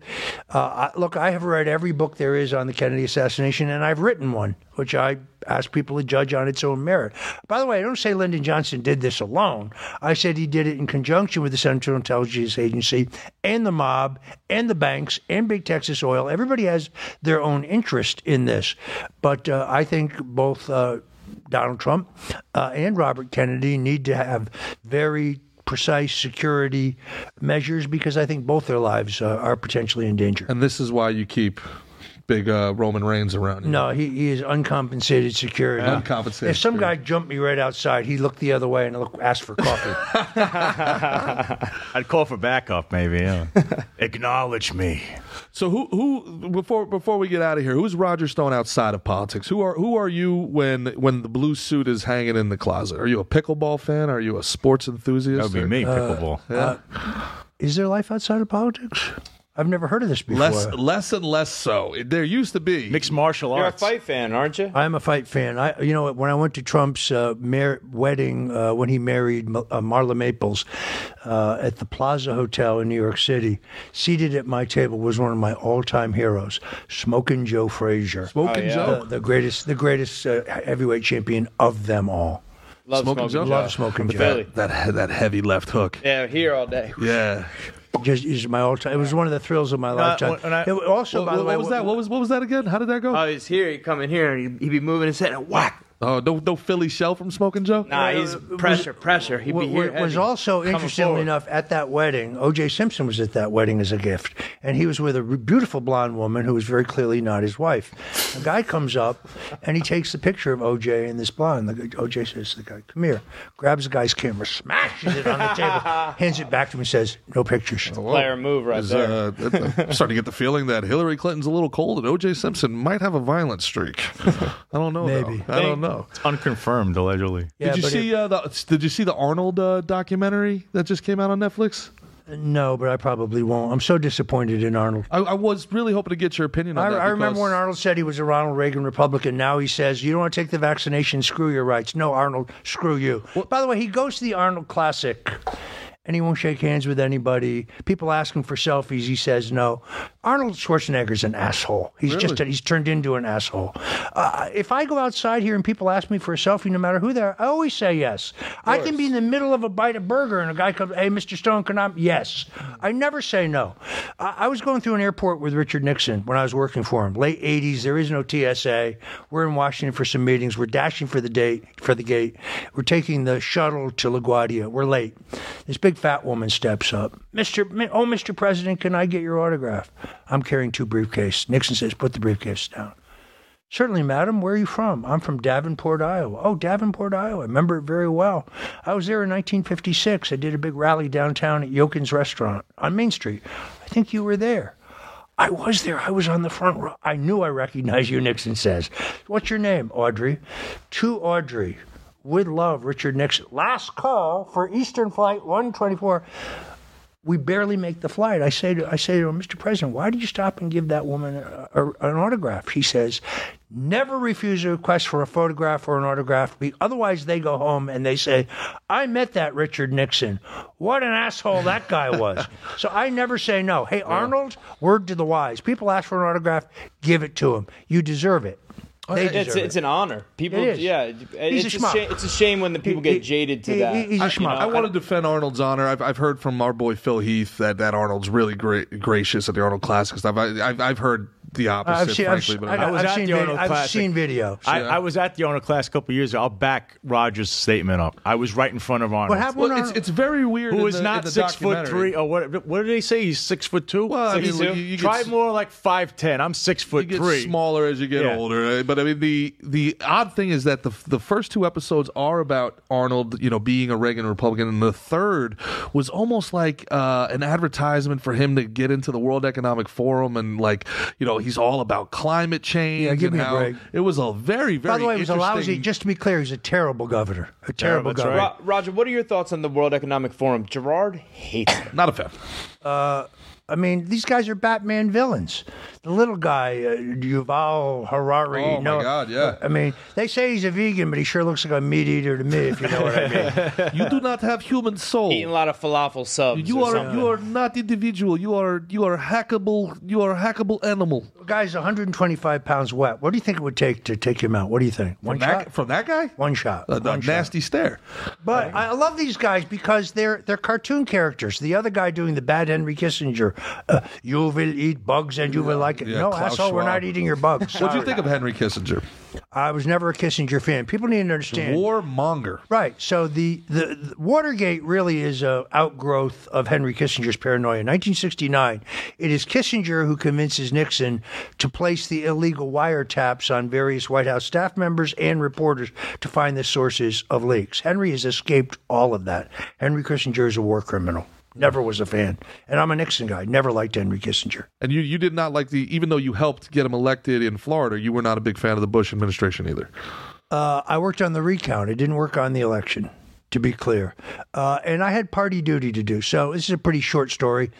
Uh, I, look, I have read every book there is on the Kennedy assassination, and I've written one, which I ask people to judge on its own merit. By the way, I don't say Lyndon Johnson did this alone. I said he did it in conjunction with the Central Intelligence Agency and the mob and the banks and Big Texas Oil. Everybody has their own interest in this, but uh, I think both. Uh, Donald Trump uh, and Robert Kennedy need to have very precise security measures because I think both their lives uh, are potentially in danger. and this is why you keep big uh, Roman Reigns around. You. No, he, he is uncompensated security. Uncompensated If some security. guy jumped me right outside, he looked the other way and look, ask for coffee. I'd call for backup, maybe. Yeah. Acknowledge me. So who who before before we get out of here, who's Roger Stone outside of politics? Who are who are you when when the blue suit is hanging in the closet? Are you a pickleball fan? Are you a sports enthusiast? That would be Or- me, pickleball. Uh, yeah. Uh, is there life outside of politics? I've never heard of this before. less less and less so. There used to be. Mixed martial arts You're a fight fan, aren't you? I'm a fight fan. I, you know, when I went to Trump's uh, mar- wedding uh, when he married Ma- uh, Marla Maples uh, at the Plaza Hotel in New York City, seated at my table was one of my all-time heroes, Smoking Joe Frazier, Smoking Oh, yeah. Joe. the, the greatest, the greatest uh, heavyweight champion of them all. Love Smoking smoking, Joe? Love Smoking Joe. Philly. that that heavy left hook. Yeah, here all day. Yeah. Just is my all-time. It was one of the thrills of my lifetime. when I- It was also, What, by the what way, was that? What was what was that again? How did that go? Oh, he's here. He come in here and he, he be moving his head and whack. Oh, no no Philly shell from Smoking Joe. Nah, he's pressure, pressure. He'd be Wa- here. was heavy. also Coming interestingly forward. enough at that wedding. O.J. Simpson was at that wedding as a gift, and he was with a beautiful blonde woman who was very clearly not his wife. A guy comes up and he takes the picture of O.J. and this blonde. The, O.J. says to the guy, "Come here," grabs the guy's camera, smashes it on the table, hands it back to him, and says, "No pictures." player move right Is, there. uh, I'm starting to get the feeling that Hillary Clinton's a little cold and O.J. Simpson might have a violent streak. I don't know. though. Maybe. I don't know. It's unconfirmed, allegedly. Yeah, did you but see it- uh, the Did you see the Arnold uh, documentary that just came out on Netflix? no, but I probably won't. I'm so disappointed in Arnold. I, I was really hoping to get your opinion on I, that. I remember because- when Arnold said he was a Ronald Reagan Republican. Now he says, you don't want to take the vaccination, screw your rights. No, Arnold, screw you. By the way, he goes to the Arnold Classic and he won't shake hands with anybody. People ask him for selfies. He says no. Arnold Schwarzenegger's an asshole. He's just Really? he's turned into an asshole. Uh, if I go outside here and people ask me for a selfie, no matter who they are, I always say yes. I can be in the middle of a bite of burger and a guy comes, "Hey, Mr. Stone, can I?" Yes. I never say no. I, I was going through an airport with Richard Nixon when I was working for him. Late '80s. There is no TSA. We're in Washington for some meetings. We're dashing for the date for the gate. We're taking the shuttle to LaGuardia. We're late. This big fat woman steps up. Mr. Oh, Mr. President, can I get your autograph? I'm carrying two briefcases. Nixon says, "Put the briefcase down." Certainly, madam. Where are you from? I'm from Davenport, Iowa. Oh, Davenport, Iowa. I remember it very well. I was there in 1956. I did a big rally downtown at Yokin's Restaurant on Main Street. I think you were there. I was there. I was on the front row. I knew I recognized you, Nixon says. What's your name? Audrey. To Audrey. With love, Richard Nixon. Last call for Eastern Flight 124 we barely make the flight. I say to I say to him, Mr. President, why did you stop and give that woman a, a, an autograph? He says, never refuse a request for a photograph or an autograph. Otherwise, they go home and they say, I met that Richard Nixon. What an asshole that guy was. so I never say no. Hey, Arnold, word to the wise. People ask for an autograph, give it to him. You deserve it. Oh, they It's, deserve it's an honor. People, It is. yeah, He's it's a a, schmuck. shame, it's a shame when the people He- get jaded to he- that. he- he's a You schmuck. know, I want to defend Arnold's honor. I've, I've heard from our boy Phil Heath that, that Arnold's really great, gracious at the Arnold Classic stuff. I, I've, I've heard the opposite, I've seen, I've, but I, I was have at seen, the vid- Arnold I've Classic. seen videos. I, I was at the owner class a couple years ago. I'll back Rogers' statement up. I was right in front of Arnold. What happened? well, it's, it's very weird. Who in is the, in not the six foot documentary. three or what? What did they say? He's six foot two. Well, I mean, Six two? you, you try get, more like five ten. I'm six you foot get three. smaller as you get Yeah. older. right? But I mean, the the odd thing is that the the first two episodes are about Arnold, you know, being a Reagan Republican, and the third was almost like uh, an advertisement for him to get into the World Economic Forum, and like, you know, he's all about climate change. Yeah, give and me a break. It was a very, very. By the way, it was a lousy. Just to be clear, he's a terrible governor. A terrible that's governor. right. Ro- Roger, what are your thoughts on the World Economic Forum? Gerard hates them. Not a fan. Uh, I mean, these guys are Batman villains. The little guy, uh, Yuval Harari. Oh, my God, yeah. I mean, they say he's a vegan, but he sure looks like a meat eater to me, if you know what I mean. You do not have human soul. Eating a lot of falafel subs. You or are something. you are not individual. You are you are hackable. You are a hackable animal. The guy's 125 pounds wet. What do you think it would take to take him out? What do you think? One From shot. that, from that guy? One shot. A, a One shot. nasty stare. But I love these guys because they're they're cartoon characters. The other guy doing the bad Henry Kissinger, uh, you will eat bugs and you will like it. yeah, no, Klaus asshole, we're Schwab. not eating your bugs. What do you Sorry. think of Henry Kissinger? I was never a Kissinger fan. People need to understand. Warmonger. Right. So the, the, the Watergate really is a outgrowth of Henry Kissinger's paranoia. In 1969, it is Kissinger who convinces Nixon to place the illegal wiretaps on various White House staff members and reporters to find the sources of leaks. Henry has escaped all of that. Henry Kissinger is a war criminal. Never was a fan. And I'm a Nixon guy. Never liked Henry Kissinger. And you, you did not like the, even though you helped get him elected in Florida, you were not a big fan of the Bush administration either. Uh, I worked on the recount. I didn't work on the election, to be clear. Uh, and I had party duty to do. So this is a pretty short story.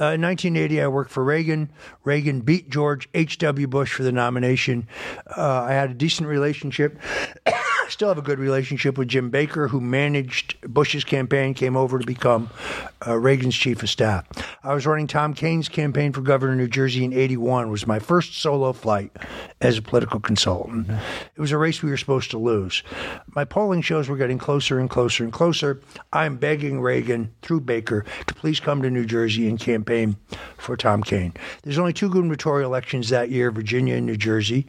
Uh, in 1980, I worked for Reagan. Reagan beat George H.W. Bush for the nomination. Uh, I had a decent relationship. Still have a good relationship with Jim Baker, who managed Bush's campaign, came over to become uh, Reagan's chief of staff. I was running Tom Kean's campaign for governor of New Jersey in 81. It was my first solo flight as a political consultant. It was a race we were supposed to lose. My polling shows were getting closer and closer and closer. I'm begging Reagan through Baker to please come to New Jersey and campaign for Tom Kean. There's only two gubernatorial elections that year, Virginia and New Jersey.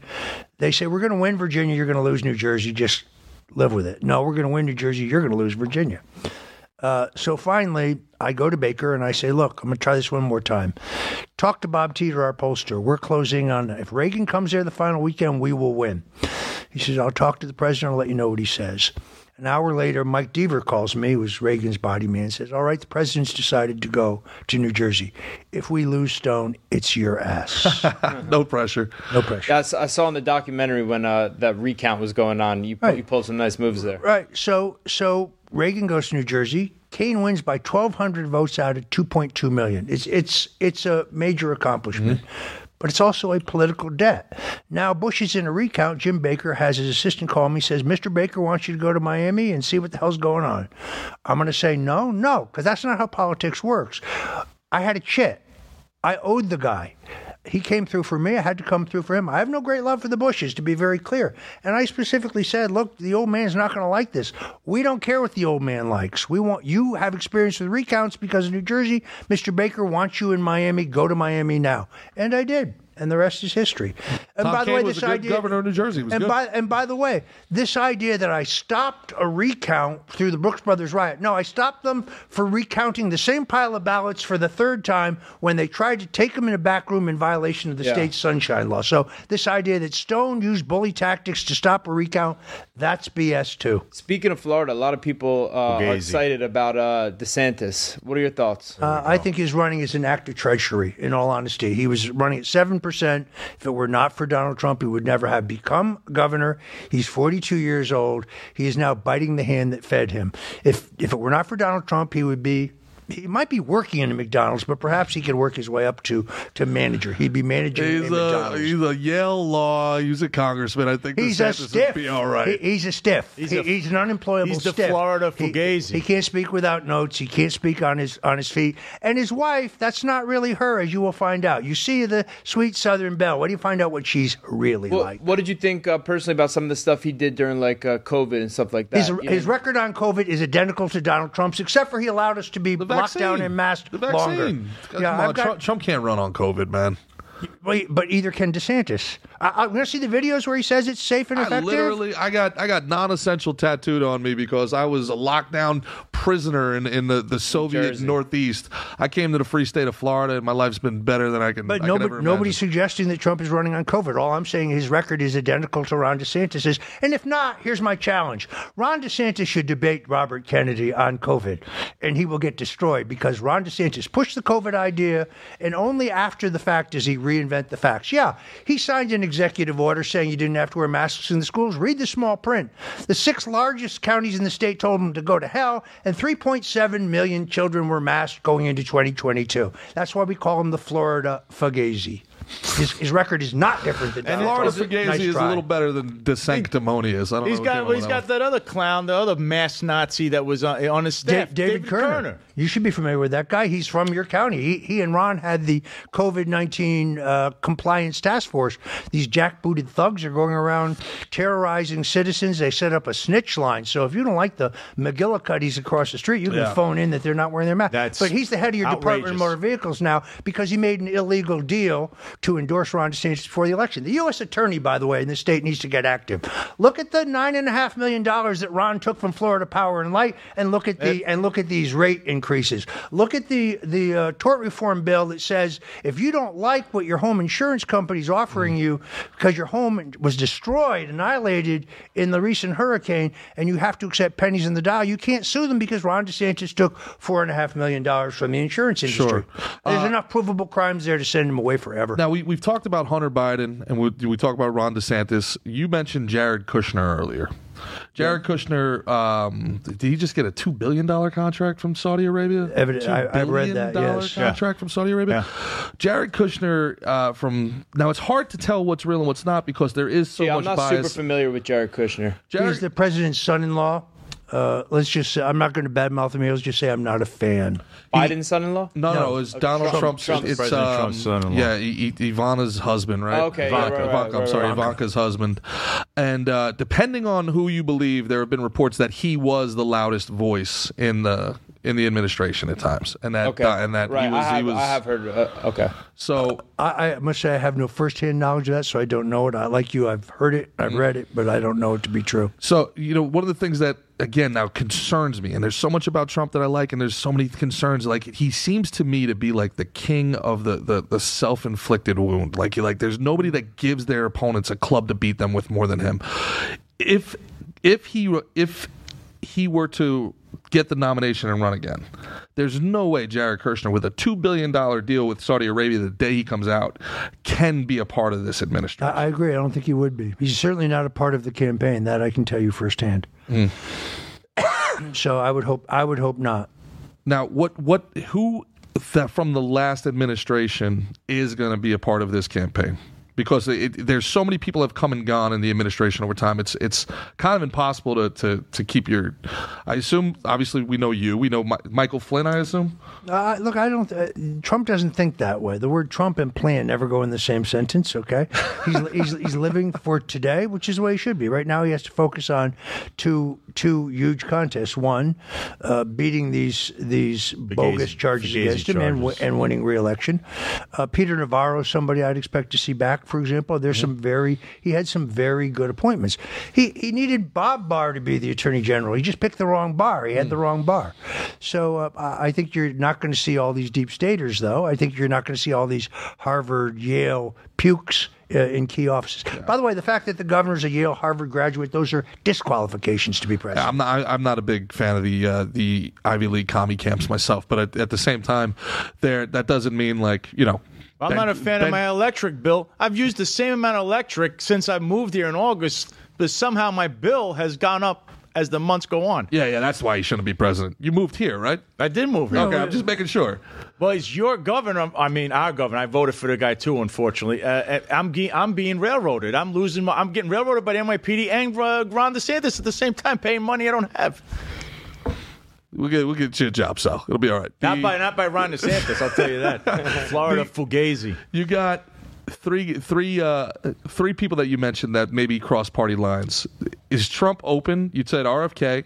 They say, We're going to win Virginia, you're going to lose New Jersey. Just live with it. No, we're going to win New Jersey, you're going to lose Virginia. Uh, so finally, I go to Baker and I say, look, I'm going to try this one more time. Talk to Bob Teeter, our pollster. We're closing on, if Reagan comes there the final weekend, we will win. He says, I'll talk to the president, I'll let you know what he says. An hour later, Mike Deaver calls me, who was Reagan's body man, and says, All right, the president's decided to go to New Jersey. If we lose Stone, it's your ass. No pressure. No pressure. Yeah, I s- I saw in the documentary when uh, that recount was going on. You Right. you pulled some nice moves there. Right. So so Reagan goes to New Jersey. Kean wins by 1,200 votes out of 2.2 million. It's it's it's a major accomplishment. But it's also a political debt. Now Bush is in a recount. Jim Baker has his assistant call me. Says, "Mr. Baker wants you to go to Miami and see what the hell's going on." I'm going to say no, no, because that's not how politics works. I had a chit. I owed the guy. He came through for me. I had to come through for him. I have no great love for the Bushes, to be very clear. And I specifically said, look, the old man's not going to like this. We don't care what the old man likes. We want you have experience with recounts because of New Jersey. Mr. Baker wants you in Miami. Go to Miami now. And I did. And the rest is history. And Tom by the way, this idea, governor of New Jersey. Was and good. by and by the way, this idea that I stopped a recount through the Brooks Brothers riot. No, I stopped them for recounting the same pile of ballots for the third time when they tried to take them in a back room in violation of the Yeah. state's sunshine law. So this idea that Stone used bully tactics to stop a recount, that's BS too. Speaking of Florida, a lot of people uh, are excited about uh, DeSantis. What are your thoughts? Uh, I think his running is an act of treachery, in all honesty. He was running at 7%. If it were not for Donald Trump, he would never have become governor. He's 42 years old. He is now biting the hand that fed him. If, if it were not for Donald Trump, he would be he might be working in a McDonald's, but perhaps he could work his way up to to manager. He'd be managing He's a a McDonald's. he's a Yale law. He's a congressman. I think He's a DeSantis would stiff. be all right. He- he's a stiff. He's He- a- he's an unemployable he's the stiff. Florida He- Fugazi. He, can't speak without notes. He can't speak on his on his feet. And his wife, that's not really her, as you will find out. You see the sweet Southern belle. What do you find out what she's really What, like? what did you think uh, personally about some of the stuff he did during like uh, COVID and stuff like that? His, his record on COVID is identical to Donald Trump's, except for he allowed us to be the locked down vaccine. and masked The vaccine. longer. Come Yeah, on, got- Trump, Trump can't run on COVID, man. Wait, but either can DeSantis. I, I'm going to see the videos where he says it's safe and effective. I literally, I got, I got non-essential tattooed on me because I was a lockdown prisoner in, in the, the Soviet Jersey. Northeast. I came to the free state of Florida, and my life's been better than I can. But I could nobody, ever nobody's suggesting that Trump is running on COVID. All I'm saying his record is identical to Ron DeSantis's. And if not, here's my challenge. Ron DeSantis should debate Robert Kennedy on COVID, and he will get destroyed because Ron DeSantis pushed the COVID idea, and only after the fact does he reinvent the facts. Yeah, he signed an executive order saying you didn't have to wear masks in the schools. Read the small print. The six largest counties in the state told him to go to hell, and 3.7 million children were masked going into 2022. That's why we call him the Florida Fugazi. His, his record is not different than And Donald Florida Fugazi Nice is a little better than De Sanctimonious. I don't He's know. got well, he's got that other clown, the other mass Nazi that was on, on his Da- staff, David, Kerner. You should be familiar with that guy. He's from your county. He, he and Ron had the COVID 19 uh, compliance task force. These jackbooted thugs are going around terrorizing citizens. They set up a snitch line. So if you don't like the McGillicuddies across the street, you can Yeah. phone in that they're not wearing their mask. That's but he's the head of your Department of. Motor Vehicles now because he made an illegal deal to endorse Ron DeSantis before the election. The U.S. attorney, by the way, in the state needs to get active. Look at the nine and a half million dollars that Ron took from Florida Power and Light, and look at the and look at these rate increases. Look at the the uh, tort reform bill that says if you don't like what your home insurance company is offering you because your home was destroyed, annihilated in the recent hurricane, and you have to accept pennies in the dollar, you can't sue them because Ron DeSantis took four and a half million dollars from the insurance industry. Sure. There's enough provable crimes there to send him away forever. Now we we've talked about Hunter Biden and we we talked about Ron DeSantis. You mentioned Jared Kushner earlier. Jared Kushner, um, did he just get a two billion dollar contract from Saudi Arabia? Evident- Two I- I've read that, dollar yes. contract from Saudi Arabia. Jared Kushner, uh, from now it's hard to tell what's real and what's not because there is so Yeah, I'm much not bias. super familiar with Jared Kushner. Jared, He's the president's son-in-law. Uh, let's just say, I'm not going to badmouth him. Let's just say I'm not a fan. Biden's son-in-law. no, no, No. it's Donald Trump- Trump's. Trump's it's President um, Trump's son-in-law. Yeah, I- I- Ivana's husband, right? Okay, yeah, Ivanka, right, right, Ivanka, I'm right, sorry, right. Ivanka's husband. And uh, depending on who you believe, there have been reports that he was the loudest voice in the in the administration at times, and that Okay, uh, and that right. he was I, have, he was I have heard. Uh, okay. so. I, I must say I have no firsthand knowledge of that, so I don't know it. I, like you, I've heard it, I've read it, but I don't know it to be true. So, you know, one of the things that again now concerns me, and there's so much about Trump that I like, and there's so many concerns. Like he seems to me to be like the king of the the, the self inflicted wound. Like like there's nobody that gives their opponents a club to beat them with more than him. If if he if he were to get the nomination and run again, there's no way Jared Kushner, with a two billion dollar deal with Saudi Arabia the day he comes out, can be a part of this administration. I, I agree. I don't think he would be. He's certainly not a part of the campaign. That I can tell you firsthand. Hmm. so I would hope. I would hope not. Now, what what who that from the last administration is going to be a part of this campaign? Because it, there's so many people have come and gone in the administration over time. It's it's kind of impossible to to, to keep your. I assume obviously we know you. We know Mi- Michael Flynn. I assume. Uh, look, I don't. Uh, Trump doesn't think that way. The word Trump and plan never go in the same sentence. Okay, he's, he's he's living for today, which is the way he should be. Right now, he has to focus on two two huge contests. One, uh, beating these these bogus charges Fugazi against him and, charges. and winning re-election. Uh, Peter Navarro, is somebody I'd expect to see back. For example, there's some very he had some very good appointments. He he needed Bob Barr to be the Attorney General. He just picked the wrong Barr. He had the wrong Barr. So uh, I think you're not going to see all these deep staters, though. I think you're not going to see all these Harvard, Yale pukes. Uh, in key offices. By the way, the fact that the governor's a Yale Harvard graduate, those are disqualifications to be president. I'm not. I, I'm not a big fan of the uh, the Ivy League commie camps myself, but at, at the same time, there that doesn't mean like you know. I'm not a fan Ben- of my electric bill. I've used the same amount of electric since I moved here in August, but somehow my bill has gone up as the months go on. Yeah, yeah, that's why he shouldn't be president. You moved here, right? I did move here. Okay, I'm just making sure. Well, he's your governor. I mean, our governor. I voted for the guy too. Unfortunately, uh, I'm ge- I'm being railroaded. I'm losing. My, I'm getting railroaded by the NYPD and uh, Ron DeSantis at the same time, paying money I don't have. We'll get we'll get you a job, Sal. It'll be all right. Not The- by not by Ron DeSantis. I'll tell you that. Florida Fugazi. You got three three uh three people that you mentioned that maybe cross party lines. Is Trump open? You said RFK.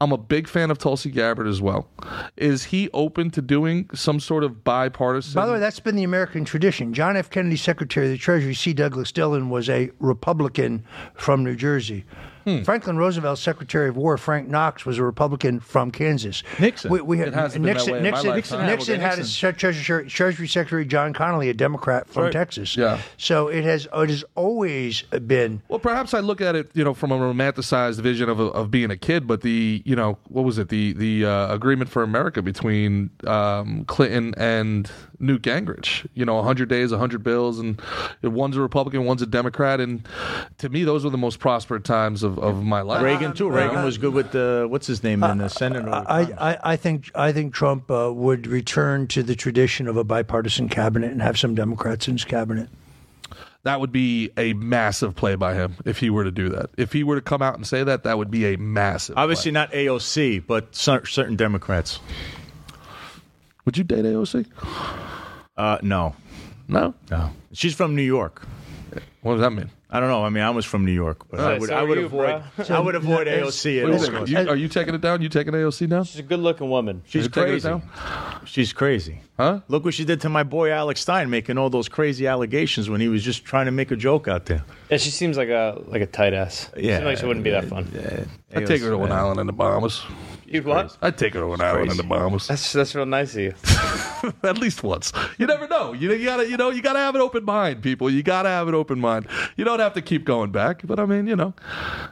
I'm a big fan of Tulsi Gabbard as well. Is he open to doing some sort of bipartisan? By the way, that's been the American tradition. John F. Kennedy, Secretary of the Treasury, C. Douglas Dillon, was a Republican from New Jersey. Hmm. Franklin Roosevelt, Secretary of War, Frank Knox was a Republican from Kansas. Nixon. We, we had It hasn't been that Nixon. way in my Nixon. Nixon, had Nixon. a Treasury, Treasury Secretary John Connally, a Democrat from Right. Texas. Yeah. So it has it has always been Well, perhaps I look at it, you know, from a romanticized vision of, of being a kid, but the, you know, what was it, the the uh, agreement for America between um, Clinton and Newt Gingrich, you know, 100 days, 100 bills, and one's a Republican, one's a Democrat, and to me, those were the most prosperous times of, of my life. Reagan too. Reagan was good with the what's his name in the Senate. I, I, I think I think Trump uh, would return to the tradition of a bipartisan cabinet and have some Democrats in his cabinet. That would be a massive play by him if he were to do that. If he were to come out and say that, that would be a massive. Obviously play. not AOC, but certain Democrats. Would you date AOC? Uh, no, No. no. She's from New York. What does that mean? I don't know. I mean, I was from New York, but I So- would, so I are would you, avoid. bro. I would avoid It's- AOC. What do At all think? costs. You- are you taking it down? You taking AOC down? She's a good-looking woman. She's You taking it crazy. down? She's crazy. Huh? Look what she did to my boy Alex Stein, making all those crazy allegations when he was just trying to make a joke out there. Yeah, she seems like a like a tight ass. Yeah. seems like she wouldn't be that fun. I'd take her to an island in the Bahamas. You'd what? I'd take her to an island in the Bahamas. That's that's real nice of you. At least once. You never know. You, you gotta, you know, you gotta have an open mind, people. You gotta have an open mind. You don't have to keep going back. But I mean, you know.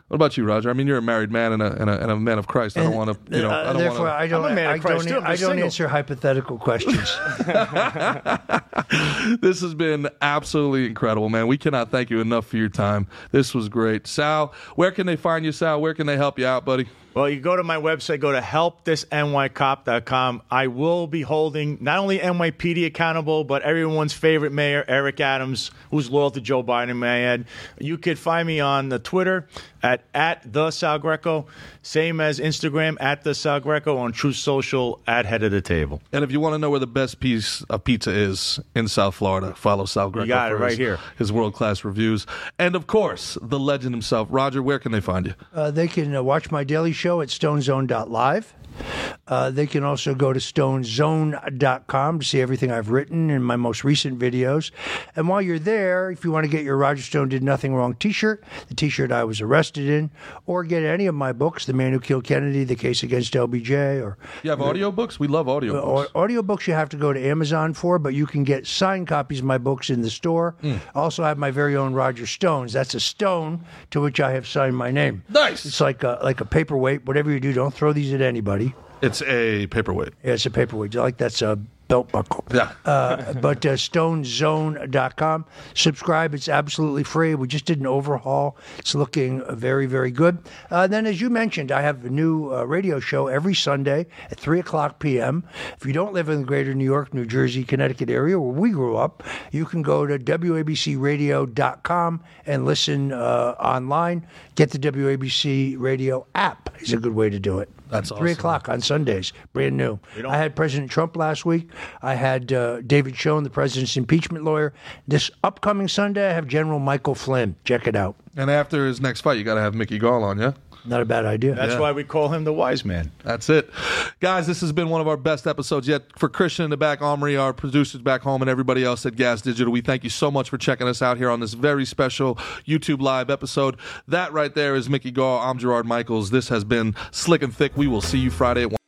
What about you, Roger? I mean, you're a married man and a, and a, and a man of Christ. I don't want to, you know, Uh, I don't therefore, want I don't. I'm a man of I Christ, don't. too. I'm I just don't single. answer hypothetical questions. This has been absolutely incredible, man. We cannot thank you enough for your time. This was great, Sal. Where can they find you, Sal? Where can they help you out, buddy? Well, you go to my website, go to helpthisnycop.com. I will be holding not only NYPD accountable, but everyone's favorite mayor, Eric Adams, who's loyal to Joe Biden, may I add. You could find me on the Twitter at, at the Sal Greco, same as Instagram at the Sal Greco, on True Social at Head of the Table. And if you want to know where the best piece of pizza is in South Florida, follow Sal Greco. got it for right his, here. His world class reviews. And of course, the legend himself. Roger, where can they find you? Uh, they can uh, watch my daily show at stonezone.live. Uh, they can also go to stonezone.com to see everything I've written in my most recent videos. And while you're there, if you want to get your Roger Stone Did Nothing Wrong t shirt, the t shirt I was arrested in, or get any of my books, The Man Who Killed Kennedy, The Case Against LBJ, or You have audiobooks? We love audiobooks. Au- audiobooks you have to go to Amazon for, but you can get signed copies of my books in the store. Also, I have my very own Roger Stones. That's a stone to which I have signed my name. Nice. It's like a, like a paperweight. Whatever you do, don't throw these at anybody. It's a paperweight. Yeah, it's a paperweight. I like that's a belt buckle. Yeah. Uh, but uh, stonezone.com. Subscribe. It's absolutely free. We just did an overhaul. It's looking uh, very, very good. Uh, then, as you mentioned, I have a new uh, radio show every Sunday at 3 o'clock p.m. If you don't live in the greater New York, New Jersey, Connecticut area where we grew up, you can go to WABCRadio.com and listen uh, online. Get the WABC radio app is a good way to do it. That's Three awesome. o'clock on Sundays, brand new. I had President Trump last week. I had uh, David Schoen, the president's impeachment lawyer. This upcoming Sunday, I have General Michael Flynn. Check it out. And after his next fight, you got to have Mickey Gall on, yeah? Not a bad idea. That's Yeah. why we call him the wise man. That's it. Guys, this has been one of our best episodes yet. For Christian in the back, Omri, our producers back home, and everybody else at Gas Digital, we thank you so much for checking us out here on this very special YouTube Live episode. That right there is Mickey Gall. I'm Gerard Michaels. This has been Slick and Thick. We will see you Friday at 1.